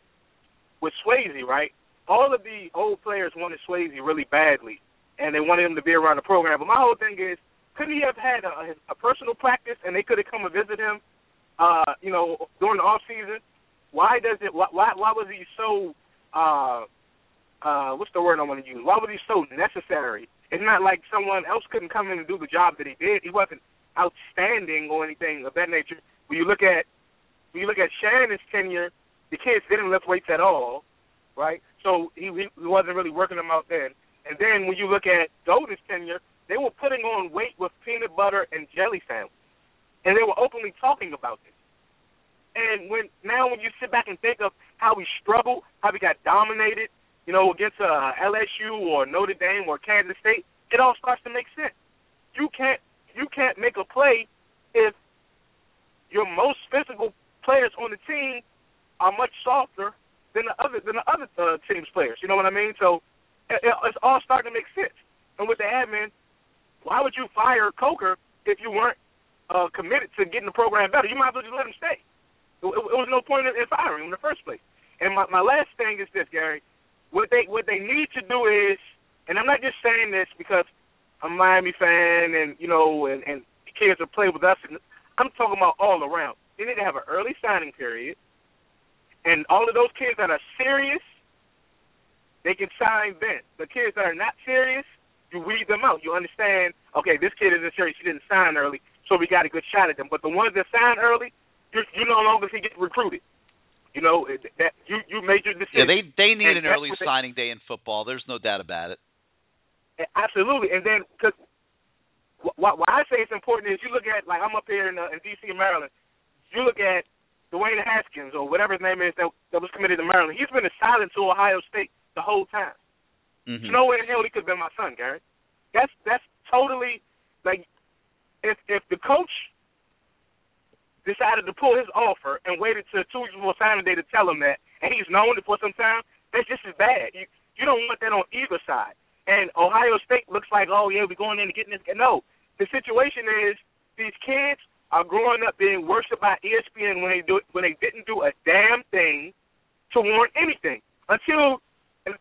with Swasey, right? All of the old players wanted Swasey really badly, and they wanted him to be around the program. But my whole thing is, couldn't he have had a, a personal practice, and they could have come and visit him, uh, you know, during the off season? Why does it? Why why, why was he so? Uh, uh, what's the word I want to use? Why was he so necessary? It's not like someone else couldn't come in and do the job that he did. He wasn't outstanding or anything of that nature. When you look at when you look at Shannon's tenure, the kids didn't lift weights at all, right? So he he wasn't really working them out then. And then when you look at Golden's tenure, they were putting on weight with peanut butter and jelly sandwich, and they were openly talking about this. And when now when you sit back and think of how we struggled, how we got dominated, you know, against uh, LSU or Notre Dame or Kansas State, it all starts to make sense. You can't you can't make a play if your most physical players on the team are much softer than the other than the other uh, team's players. You know what I mean? So it, it, it's all starting to make sense. And with the admin, why would you fire Coker if you weren't uh, committed to getting the program better? You might as well just let him stay. It, it, it was no point in, in firing him in the first place. And my, my last thing is this, Gary. What they what they need to do is, and I'm not just saying this because a Miami fan and you know and and kids have played with us. And I'm talking about all around. they need to have an early signing period, and all of those kids that are serious, they can sign then. The kids that are not serious, you weed them out. You understand? Okay, this kid isn't serious. She didn't sign early, so we got a good shot at them. But the ones that sign early, you you no longer can get recruited. You know that you you made your decision. Yeah, they they need And an early what they- signing day in football. There's no doubt about it. Absolutely, and then because why, why I say it's important is you look at like I'm up here in, uh, in D.C. Maryland. You look at Dwayne Haskins or whatever his name is that that was committed to Maryland. He's been assigned to Ohio State the whole time. Mhm. There's no way in hell he could have been my son, Gary. That's that's totally like if if the coach decided to pull his offer and waited till two weeks before signing day to tell him that, and he's known it for some time, that's just as bad. You you don't want that on either side. And Ohio State looks like, oh yeah, we're going in and getting this. No, the situation is these kids are growing up being worshipped by ESPN when they do when they didn't do a damn thing to warrant anything until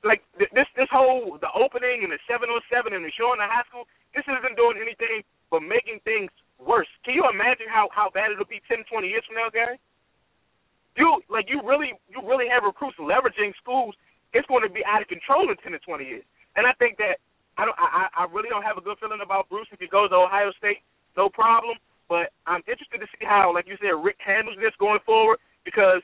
like this this whole the opening and the 707 and the show in the high school. This isn't doing anything but making things worse. Can you imagine how how bad it'll be 10, 20 years from now, Gary? You like you really you really have recruits leveraging schools. It's going to be out of control in 10 to 20 years. And I think that I don't I I really don't have a good feeling about Bruce if he goes to Ohio State. No problem. But I'm interested to see how, like you said, Richt handles this going forward because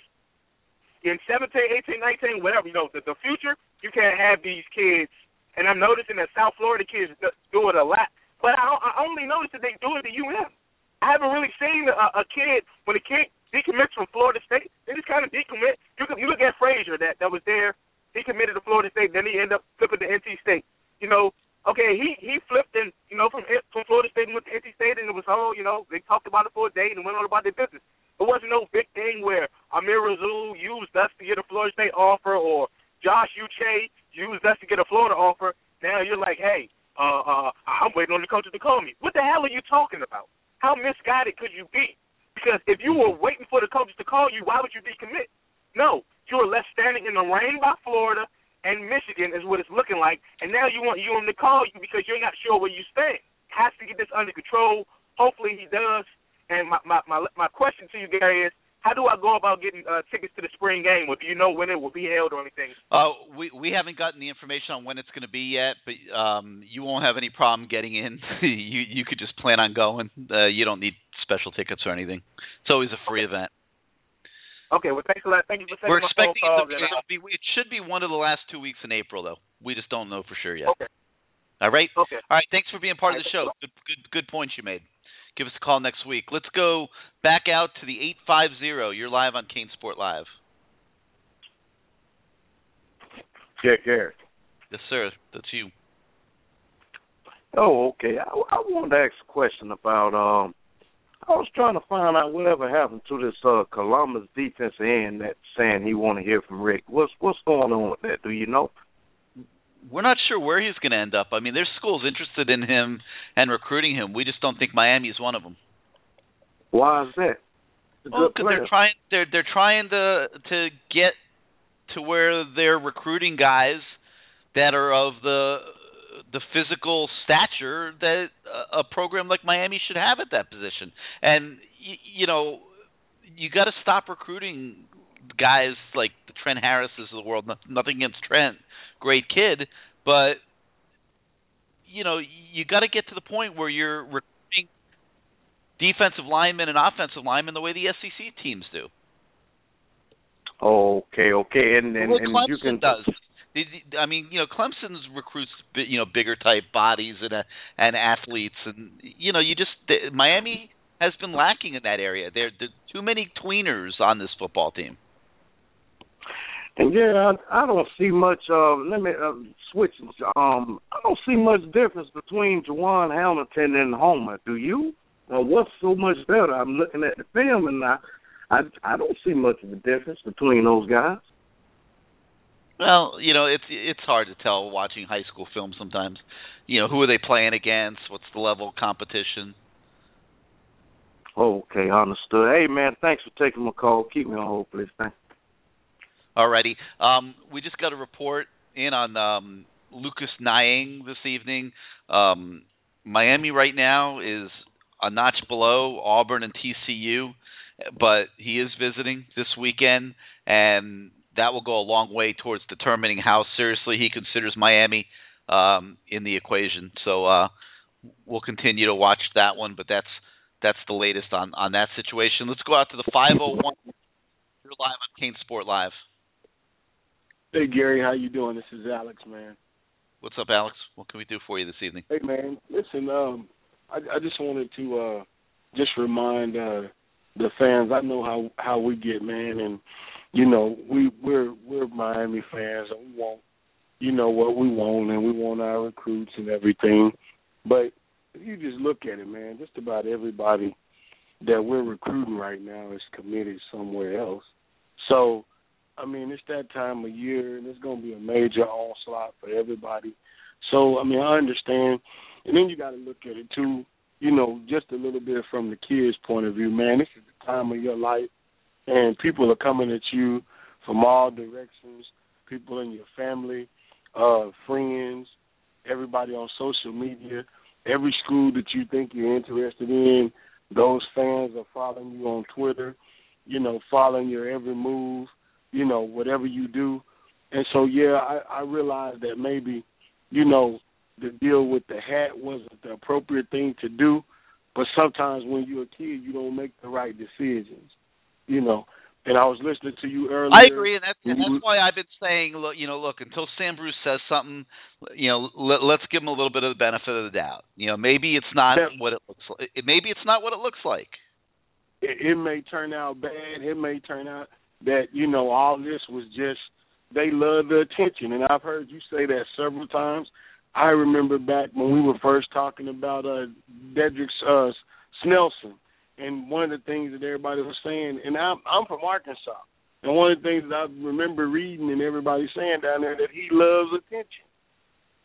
in 17, 18, 19, whatever, you know, the, the future, you can't have these kids. And I'm noticing that South Florida kids do it a lot. But I, I only noticed that they do it at UM. I haven't really seen a, a kid when a kid decommits from Florida State. They just kind of decommit. You you look at Frazier that that was there. He committed to Florida State, then he ended up flipping to NC State. You know, okay, he he flipped and you know from from Florida State and went to NC State, and it was all you know they talked about it for a day and went on about their business. It wasn't no big thing where Amir Rasul used us to get a Florida State offer or Josh Uche used us to get a Florida offer. Now you're like, hey, uh, uh, I'm waiting on the coaches to call me. What the hell are you talking about? How misguided could you be? Because if you were waiting for the coaches to call you, why would you decommit? No, you were left standing in the rain by Florida and Michigan is what it's looking like, and now you want UM to call you because you're not sure where you stand. Has to get this under control. Hopefully he does. And my my my, my question to you, Gary, is how do I go about getting uh, tickets to the spring game? Do you know when it will be held or anything? Uh, we we haven't gotten the information on when it's going to be yet, but um, you won't have any problem getting in. you you could just plan on going. Uh, you don't need special tickets or anything. It's always a free event. Okay, well thanks a lot. Thank you for taking We're expecting it to calls. be, and, uh, it'll be. It should be one of the last two weeks in April, though. We just don't know for sure yet. Okay. All right. Okay. All right. Thanks for being part of the show. Good, good, good points you made. Give us a call next week. Let's go back out to the eight five zero. You're live on CaneSport Live. Yeah, Gary. Yes, sir. That's you. Oh, okay. I, I wanted to ask a question about. um I was trying to find out whatever happened to this uh Columbus defensive end that's saying he want to hear from Richt. What's what's going on with that? Do you know? We're not sure where he's going to end up. I mean, there's schools interested in him and recruiting him. We just don't think Miami is one of them. Why is that? Well, because they're trying they're they're trying to to get to where they're recruiting guys that are of the the physical stature that a program like Miami should have at that position. And y- you know, you got to stop recruiting guys like the Trent Harrises of the world. No- Nothing against Trent, great kid, but you know, you got to get to the point where you're recruiting defensive linemen and offensive linemen the way the SEC teams do. Okay, okay, and and, and Clemson you can does. I mean, you know, Clemson's recruits, you know, bigger type bodies and uh, and athletes, and you know, you just the, Miami has been lacking in that area. There, there too many tweeners on this football team. And yeah, I, I don't see much. Uh, let me uh, switch. Um, I don't see much difference between Jawan Hamilton and Homer. Do you? Or what's so much better? I'm looking at the film and I, I, I don't see much of a difference between those guys. Well, you know, it's it's hard to tell watching high school film sometimes. You know, who are they playing against? What's the level of competition? Okay, understood. Hey man, thanks for taking my call. Keep me on hold, please. Thanks. Alrighty. Um, we just got a report in on um, Lucas Niang this evening. Um, Miami right now is a notch below Auburn and TCU, but he is visiting this weekend, and that will go a long way towards determining how seriously he considers Miami um, in the equation. So uh, we'll continue to watch that one, but that's that's the latest on on that situation. Let's go out to the 501. You're live on CaneSport Live. Hey Gary, how you doing? This is Alex, man. What's up, Alex? What can we do for you this evening? Hey man, listen, um, I, I just wanted to uh, just remind uh, the fans. I know how how we get, man, and you know we we're we're Miami fans, and we want you know what we want, and we want our recruits and everything. But you just look at it, man, just about everybody that we're recruiting right now is committed somewhere else. So, I mean, it's that time of year, and it's to be a major onslaught for everybody. So, I mean, I understand. And then you got to look at it too, you know, just a little bit from the kids' point of view. Man, this is the time of your life, and people are coming at you from all directions. People in your family, uh, friends, everybody on social media, every school that you think you're interested in, those fans are following you on Twitter, you know, following your every move, you know, whatever you do. And so yeah, I, I realized that maybe, you know, the deal with the hat wasn't the appropriate thing to do. But sometimes when you're a kid you don't make the right decisions. You know. And I was listening to you earlier. I agree, and that's and that's why I've been saying, look, you know, look, until Sam Bruce says something, you know, let, let's give him a little bit of the benefit of the doubt. You know, maybe it's not what it looks like. Maybe it's not what it looks like. it, it may turn out bad. It may turn out that you know all this was just they love the attention, and I've heard you say that several times. I remember back when we were first talking about uh Dredrick uh, Snelson, and one of the things that everybody was saying, and I'm I'm from Arkansas, and one of the things that I remember reading and everybody saying down there that he loves attention,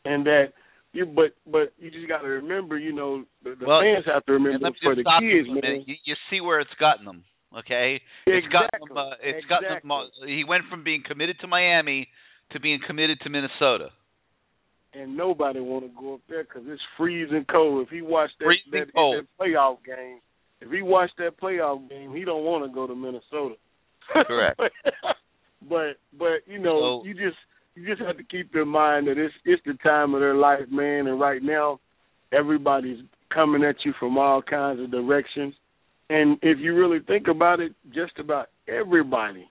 and that you but but you just got to remember, you know, the, the Well, fans have to remember for the stop you kids, man. You, you see where it's gotten them. Okay, it's gotten Exactly. Uh, it's gotten him. uh, He went from being committed to Miami to being committed to Minnesota. and nobody want to go up there because it's freezing cold. If he watched that, Freezing that, cold. that playoff game, if he watched that playoff game, he don't want to go to Minnesota. Correct. but but you know So- you just you just have to keep in mind that it's it's the time of their life, man. And right now, everybody's coming at you from all kinds of directions. And if you really think about it, just about everybody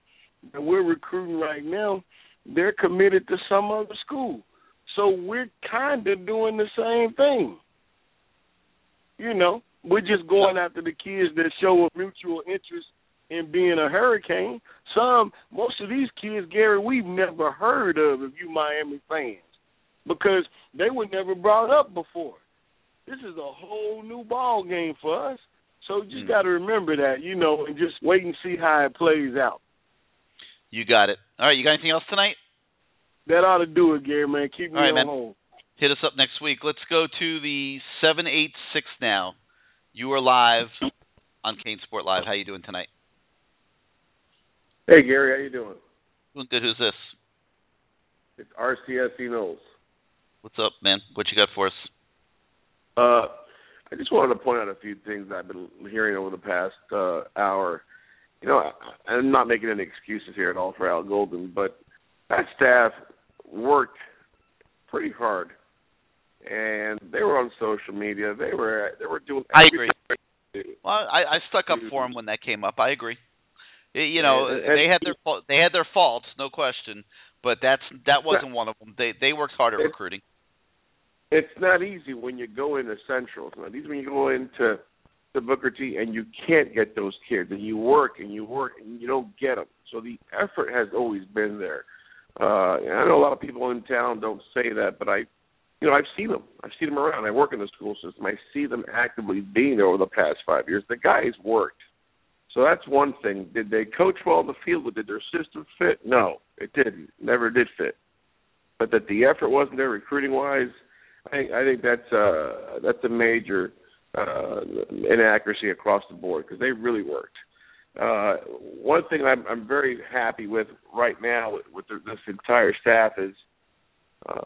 that we're recruiting right now, they're committed to some other school. So we're kind of doing the same thing. You know, we're just going after the kids that show a mutual interest in being a hurricane. Some, most of these kids, Gary, we've never heard of if you Miami fans because they were never brought up before. This is a whole new ball game for us. So you just hmm. got to remember that, you know, and just wait and see how it plays out. You got it. All right, you got anything else tonight? That ought to do it, Gary, man. Keep me All right, on man. home. Hit us up next week. Let's go to the seven eight six now. You are live on CaneSport Live. How you doing tonight? Hey Gary, how you doing? Doing good. Who's this? It's RCS Knowles. What's up, man? What you got for us? Uh, I just wanted to point out a few things I've been hearing over the past uh, hour. You know, I, I'm not making any excuses here at all for Al Golden, but that staff worked pretty hard, and they were on social media. They were they were doing. I agree. Well, I, I stuck up for him when that came up. I agree. You know, And- and- they had their they had their faults, no question. But that's that wasn't one of them. They they worked hard at It- recruiting. it's not easy when you go into Central. It's not easy when you go into the Booker T and you can't get those kids, and you work and you work and you don't get them. So the effort has always been there. Uh, I know a lot of people in town don't say that, but I, you know, I've seen them. I've seen them around. I work in the school system. I see them actively being there over the past five years. The guys worked. So that's one thing. Did they coach well in the field? Did their system fit? No, it didn't. Never did fit. But that the effort wasn't there recruiting wise, I think I think that's uh that's a major uh inaccuracy across the board because they really worked. Uh one thing I'm I'm very happy with right now with, with this entire staff is uh,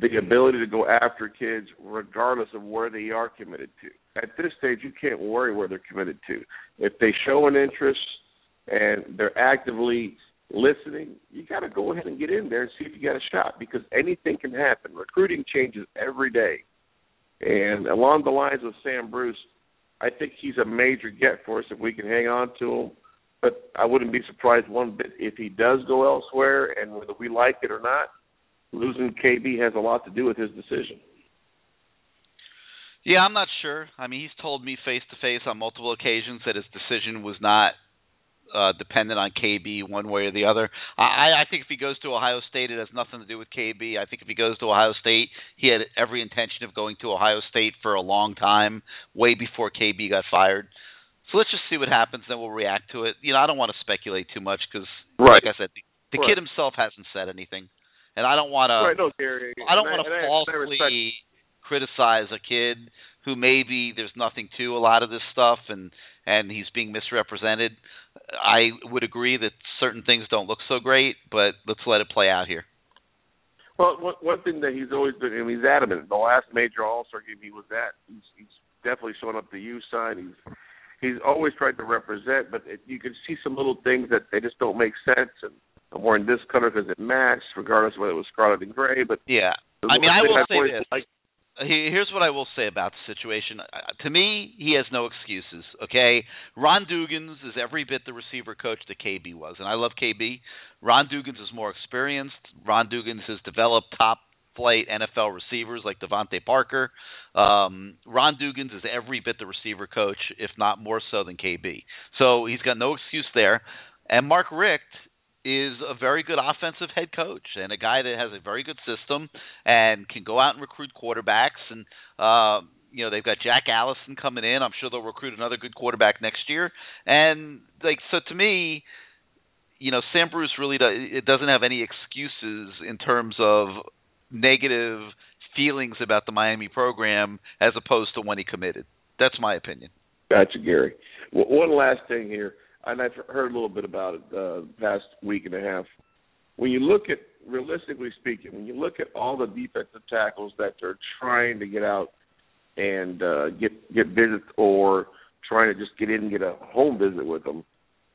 the ability to go after kids regardless of where they are committed to. At this stage, you can't worry where they're committed to. If they show an interest and they're actively listening, you got to go ahead and get in there and see if you got a shot because anything can happen. Recruiting changes every day. And along the lines of Sam Bruce, I think he's a major get for us if we can hang on to him. But I wouldn't be surprised one bit if he does go elsewhere, and whether we like it or not, losing KB has a lot to do with his decision. Yeah, I'm not sure. I mean, he's told me face to face on multiple occasions that his decision was not uh, dependent on KB one way or the other. I, I think if he goes to Ohio State, it has nothing to do with KB. I think if he goes to Ohio State, he had every intention of going to Ohio State for a long time, way before KB got fired. So let's just see what happens, then we'll react to it. You know, I don't want to speculate too much because, right. like I said, the, the right. kid himself hasn't said anything, and I don't want to. Right, no, Gary. I don't want to falsely criticize a kid who maybe there's nothing to a lot of this stuff, and and he's being misrepresented. I would agree that certain things don't look so great, but let's let it play out here. Well, one, one thing that he's always been, and he's adamant. The last major All Star game he was at, he's, he's definitely showing up the U sign. He's he's always tried to represent, but it, you can see some little things that they just don't make sense. And I'm wearing this color because it matched, regardless of whether it was scarlet and gray. But yeah, I mean, I will say this. Like, Here's what I will say about the situation. To me, he has no excuses. Okay, Ron Dugans is every bit the receiver coach that KB was, and I love KB. Ron Dugans is more experienced. Ron Dugans has developed top flight NFL receivers like DeVante Parker. Um, Ron Dugans is every bit the receiver coach, if not more so than KB. So he's got no excuse there. And Mark Richt is a very good offensive head coach and a guy that has a very good system and can go out and recruit quarterbacks and uh you know they've got Jack Allison coming in. I'm sure they'll recruit another good quarterback next year. And like so to me, you know Sam Bruce really does, it doesn't have any excuses in terms of negative feelings about the Miami program as opposed to when he committed. That's my opinion. Gotcha, Gary. Well, one last thing here and I've heard a little bit about it uh, the past week and a half. When you look at, realistically speaking, when you look at all the defensive tackles that they're trying to get out and uh, get get visits or trying to just get in and get a home visit with them,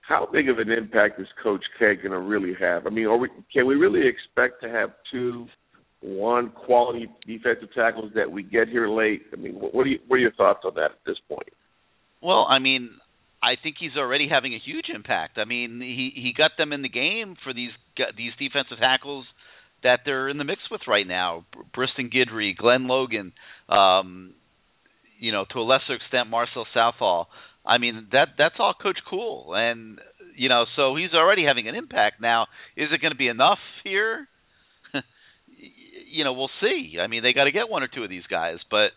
how big of an impact is Coach K going to really have? I mean, are we, can we really expect to have two, one quality defensive tackles that we get here late? I mean, what, what, are, you, what are your thoughts on that at this point? Well, I mean, I think he's already having a huge impact. I mean, he he got them in the game for these these defensive tackles that they're in the mix with right now. Briston Guidry, Glenn Logan, um, you know, to a lesser extent Marcel Southall. I mean, that that's all Coach Kuhl, and you know, so he's already having an impact. Now, is it going to be enough here? you know, we'll see. I mean, they got to get one or two of these guys, but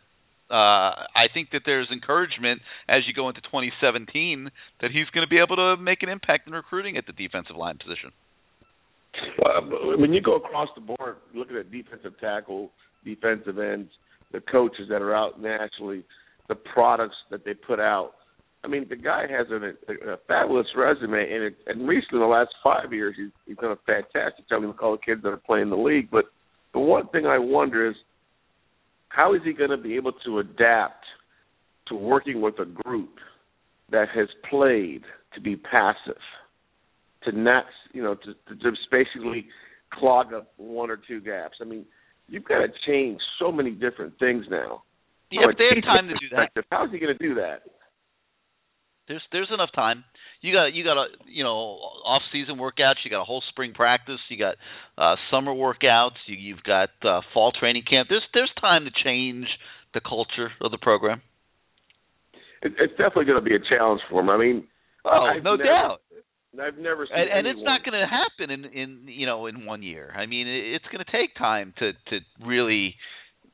uh, I think that there's encouragement as you go into 2017 that he's going to be able to make an impact in recruiting at the defensive line position. Well, when you go across the board, looking at defensive tackle, defensive ends, the coaches that are out nationally, the products that they put out. I mean, the guy has a, a fabulous resume, and it, and recently, in the last five years, he's, he's done a fantastic job with all the kids that are playing the league. But the one thing I wonder is how is he going to be able to adapt to working with a group that has played to be passive, to not, you know, to, to just basically clog up one or two gaps? I mean, you've got to change so many different things now. Yeah, if they have time to do that. How is he going to do that? There's there's enough time. You got you got a you know off season workouts. You got a whole spring practice. You got uh, summer workouts. You, you've got uh, fall training camp. There's there's time to change the culture of the program. It, it's definitely going to be a challenge for him. I mean, oh I've no never, doubt. I've never seen and, and it's not going to happen in in you know in one year. I mean, it, it's going to take time to to really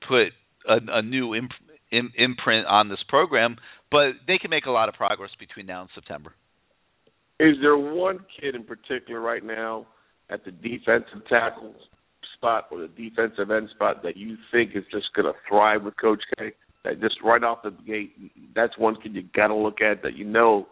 put a, a new imp, im, imprint on this program, but they can make a lot of progress between now and September. Is there one kid in particular right now at the defensive tackle spot or the defensive end spot that you think is just going to thrive with Coach K? That just right off the gate, that's one kid you got to look at that you know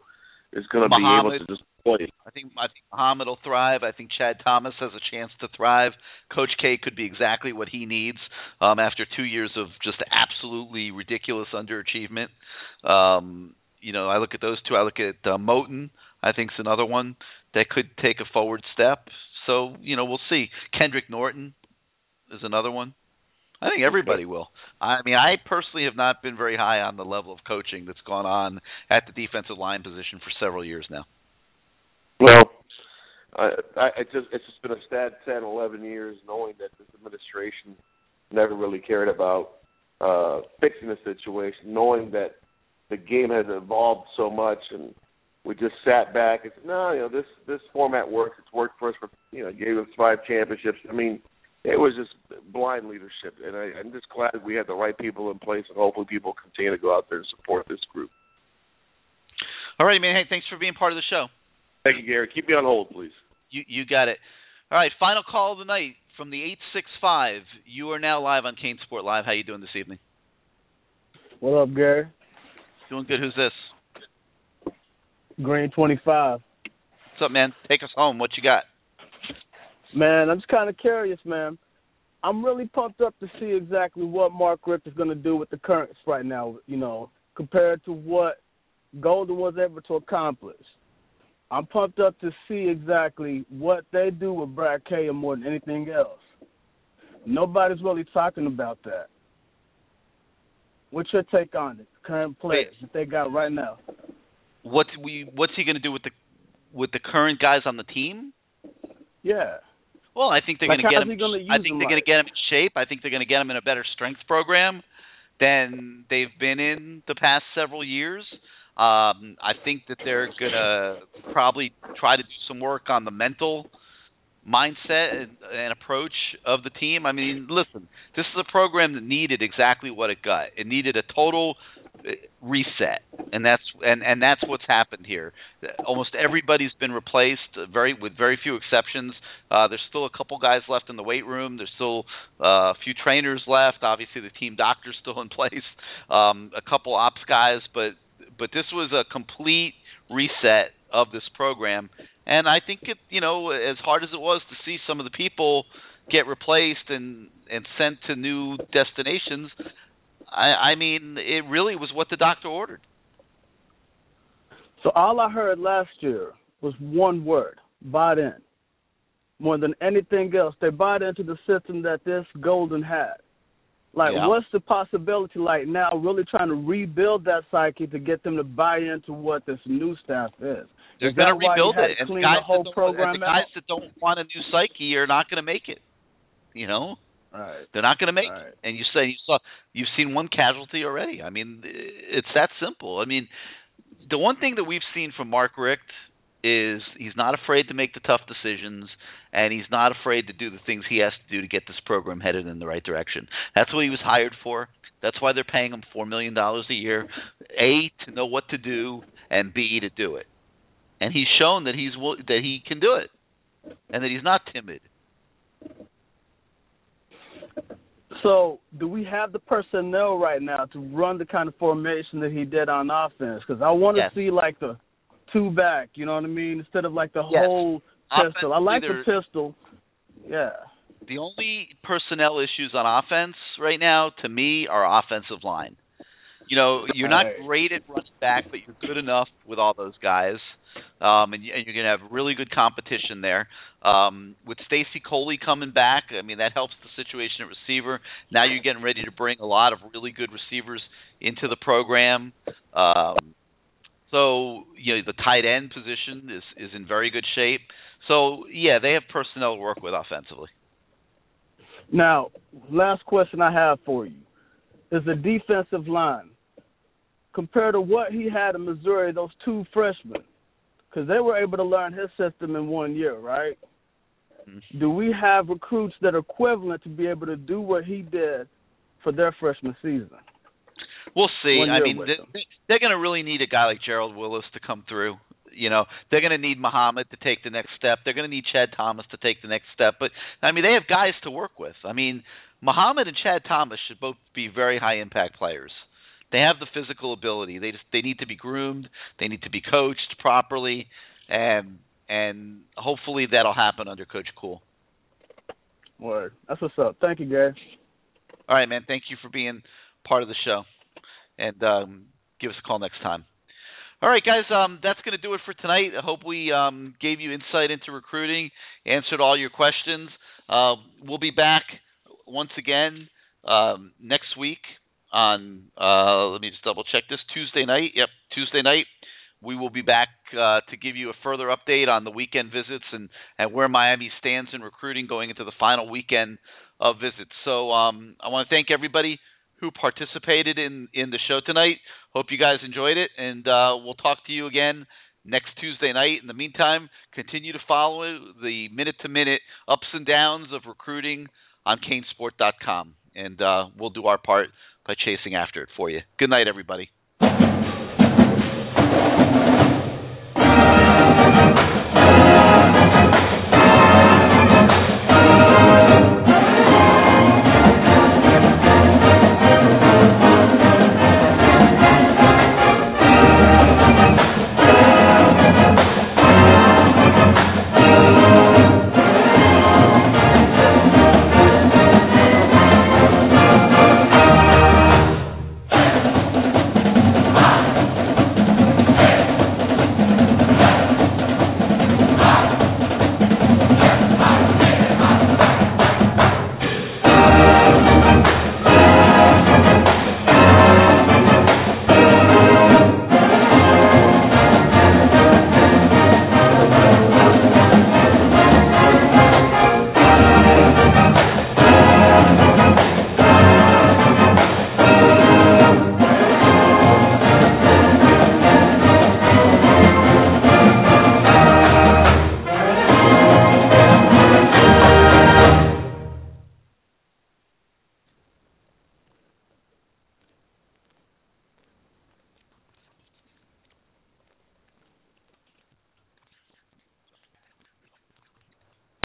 is going to be able to just I think I think Muhammad will thrive. I think Chad Thomas has a chance to thrive. Coach K could be exactly what he needs um, after two years of just absolutely ridiculous underachievement. Um, you know, I look at those two. I look at uh, Moton. I think is another one that could take a forward step. So you know, we'll see. Kendrick Norton is another one. I think everybody will. I mean, I personally have not been very high on the level of coaching that's gone on at the defensive line position for several years now. Well, I, I it's just it's just been a sad, sad eleven years knowing that this administration never really cared about uh fixing the situation, knowing that the game has evolved so much and we just sat back and said, No, you know, this this format works, it's worked for us for you know, gave us five championships. I mean, it was just blind leadership, and I, I'm just glad we had the right people in place, and hopefully people continue to go out there and support this group. All right, man. Hey, thanks for being part of the show. Thank you, Gary. Keep me on hold, please. You you got it. All right, final call of the night from the eight six five. You are now live on CaneSport Live. How you doing this evening? What up, Gary? Doing good. Who's this? Green twenty five. What's up, man? Take us home. What you got? Man, I'm just kind of curious, man. I'm really pumped up to see exactly what Mark Richt is going to do with the Currents right now. You know, compared to what Golden was able to accomplish. I'm pumped up to see exactly what they do with Brad Kaaya more than anything else. Nobody's really talking about that. What's your take on it? Current players that they got right now. What's we what's he going to do with the with the current guys on the team? Yeah. Well, I think they're Like, going to get him. I think they're going to get him in shape. I think they're going to get him in a better strength program than they've been in the past several years. Um, I think that they're going to probably try to do some work on the mental mindset and, and approach of the team. I mean, listen, this is a program that needed exactly what it got. It needed a total reset, and that's and and that's what's happened here. Almost everybody's been replaced, uh, very with very few exceptions. Uh, there's still a couple guys left in the weight room. There's still uh, a few trainers left. Obviously, the team doctor's still in place. Um, a couple ops guys, but but this was a complete reset of this program. And I think it, you know, as hard as it was to see some of the people get replaced and and sent to new destinations, I, I mean, it really was what the doctor ordered. So all I heard last year was one word: bought in. More than anything else, they bought into the system that this Golden had. Like, Yeah. what's the possibility like now? Really trying to rebuild that psyche to get them to buy into what this new staff is. They're going to rebuild it, and guys, the whole that don't, program and the guys that don't want a new psyche are not going to make it. You know, Right. they're not going to make it. And you say you saw, you've seen one casualty already. I mean, it's that simple. I mean, the one thing that we've seen from Mark Richt is he's not afraid to make the tough decisions and he's not afraid to do the things he has to do to get this program headed in the right direction. That's what he was hired for. That's why they're paying him 4 million dollars a year. A to know what to do and B to do it. And he's shown that he's that he can do it and that he's not timid. So, do we have the personnel right now to run the kind of formation that he did on offense? Because I want to Yes. see like the two back. You know what I mean? Instead of like the Yes. whole pistol. I like Offensively, the pistol. Yeah. The only personnel issues on offense right now, to me, are offensive line. You know, you're not Right. great at running back, but you're good enough with all those guys, um, and, and you're going to have really good competition there. Um, with Stacy Coley coming back, I mean that helps the situation at receiver. Now you're getting ready to bring a lot of really good receivers into the program. Um, so you know the tight end position is is in very good shape. So yeah, they have personnel to work with offensively. Now, last question I have for you is the defensive line. Compared to what he had in Missouri, those two freshmen, because they were able to learn his system in one year, right? Mm-hmm. Do we have recruits that are equivalent to be able to do what he did for their freshman season? We'll see. I mean, they- they're going to really need a guy like Gerald Willis to come through. You know, they're going to need Muhammad to take the next step. They're going to need Chad Thomas to take the next step. But I mean, they have guys to work with. I mean, Muhammad and Chad Thomas should both be very high impact players. They have the physical ability. They just they need to be groomed. They need to be coached properly. and and hopefully that'll happen under Coach Kuhl. Word. That's what's up. Thank you, Gary. All right, man. Thank you for being part of the show, and um, give us a call next time. All right, guys. Um, that's going to do it for tonight. I hope we um, gave you insight into recruiting, answered all your questions. Uh, we'll be back once again um, next week on. Uh, let me just double check this Tuesday night. Yep, Tuesday night. We will be back uh, to give you a further update on the weekend visits and, and where Miami stands in recruiting going into the final weekend of visits. So um, I want to thank everybody who participated in in the show tonight. Hope you guys enjoyed it, and uh, we'll talk to you again next Tuesday night. In the meantime, continue to follow the minute to minute ups and downs of recruiting on canesport.com, and uh, we'll do our part by chasing after it for you. Good night, everybody.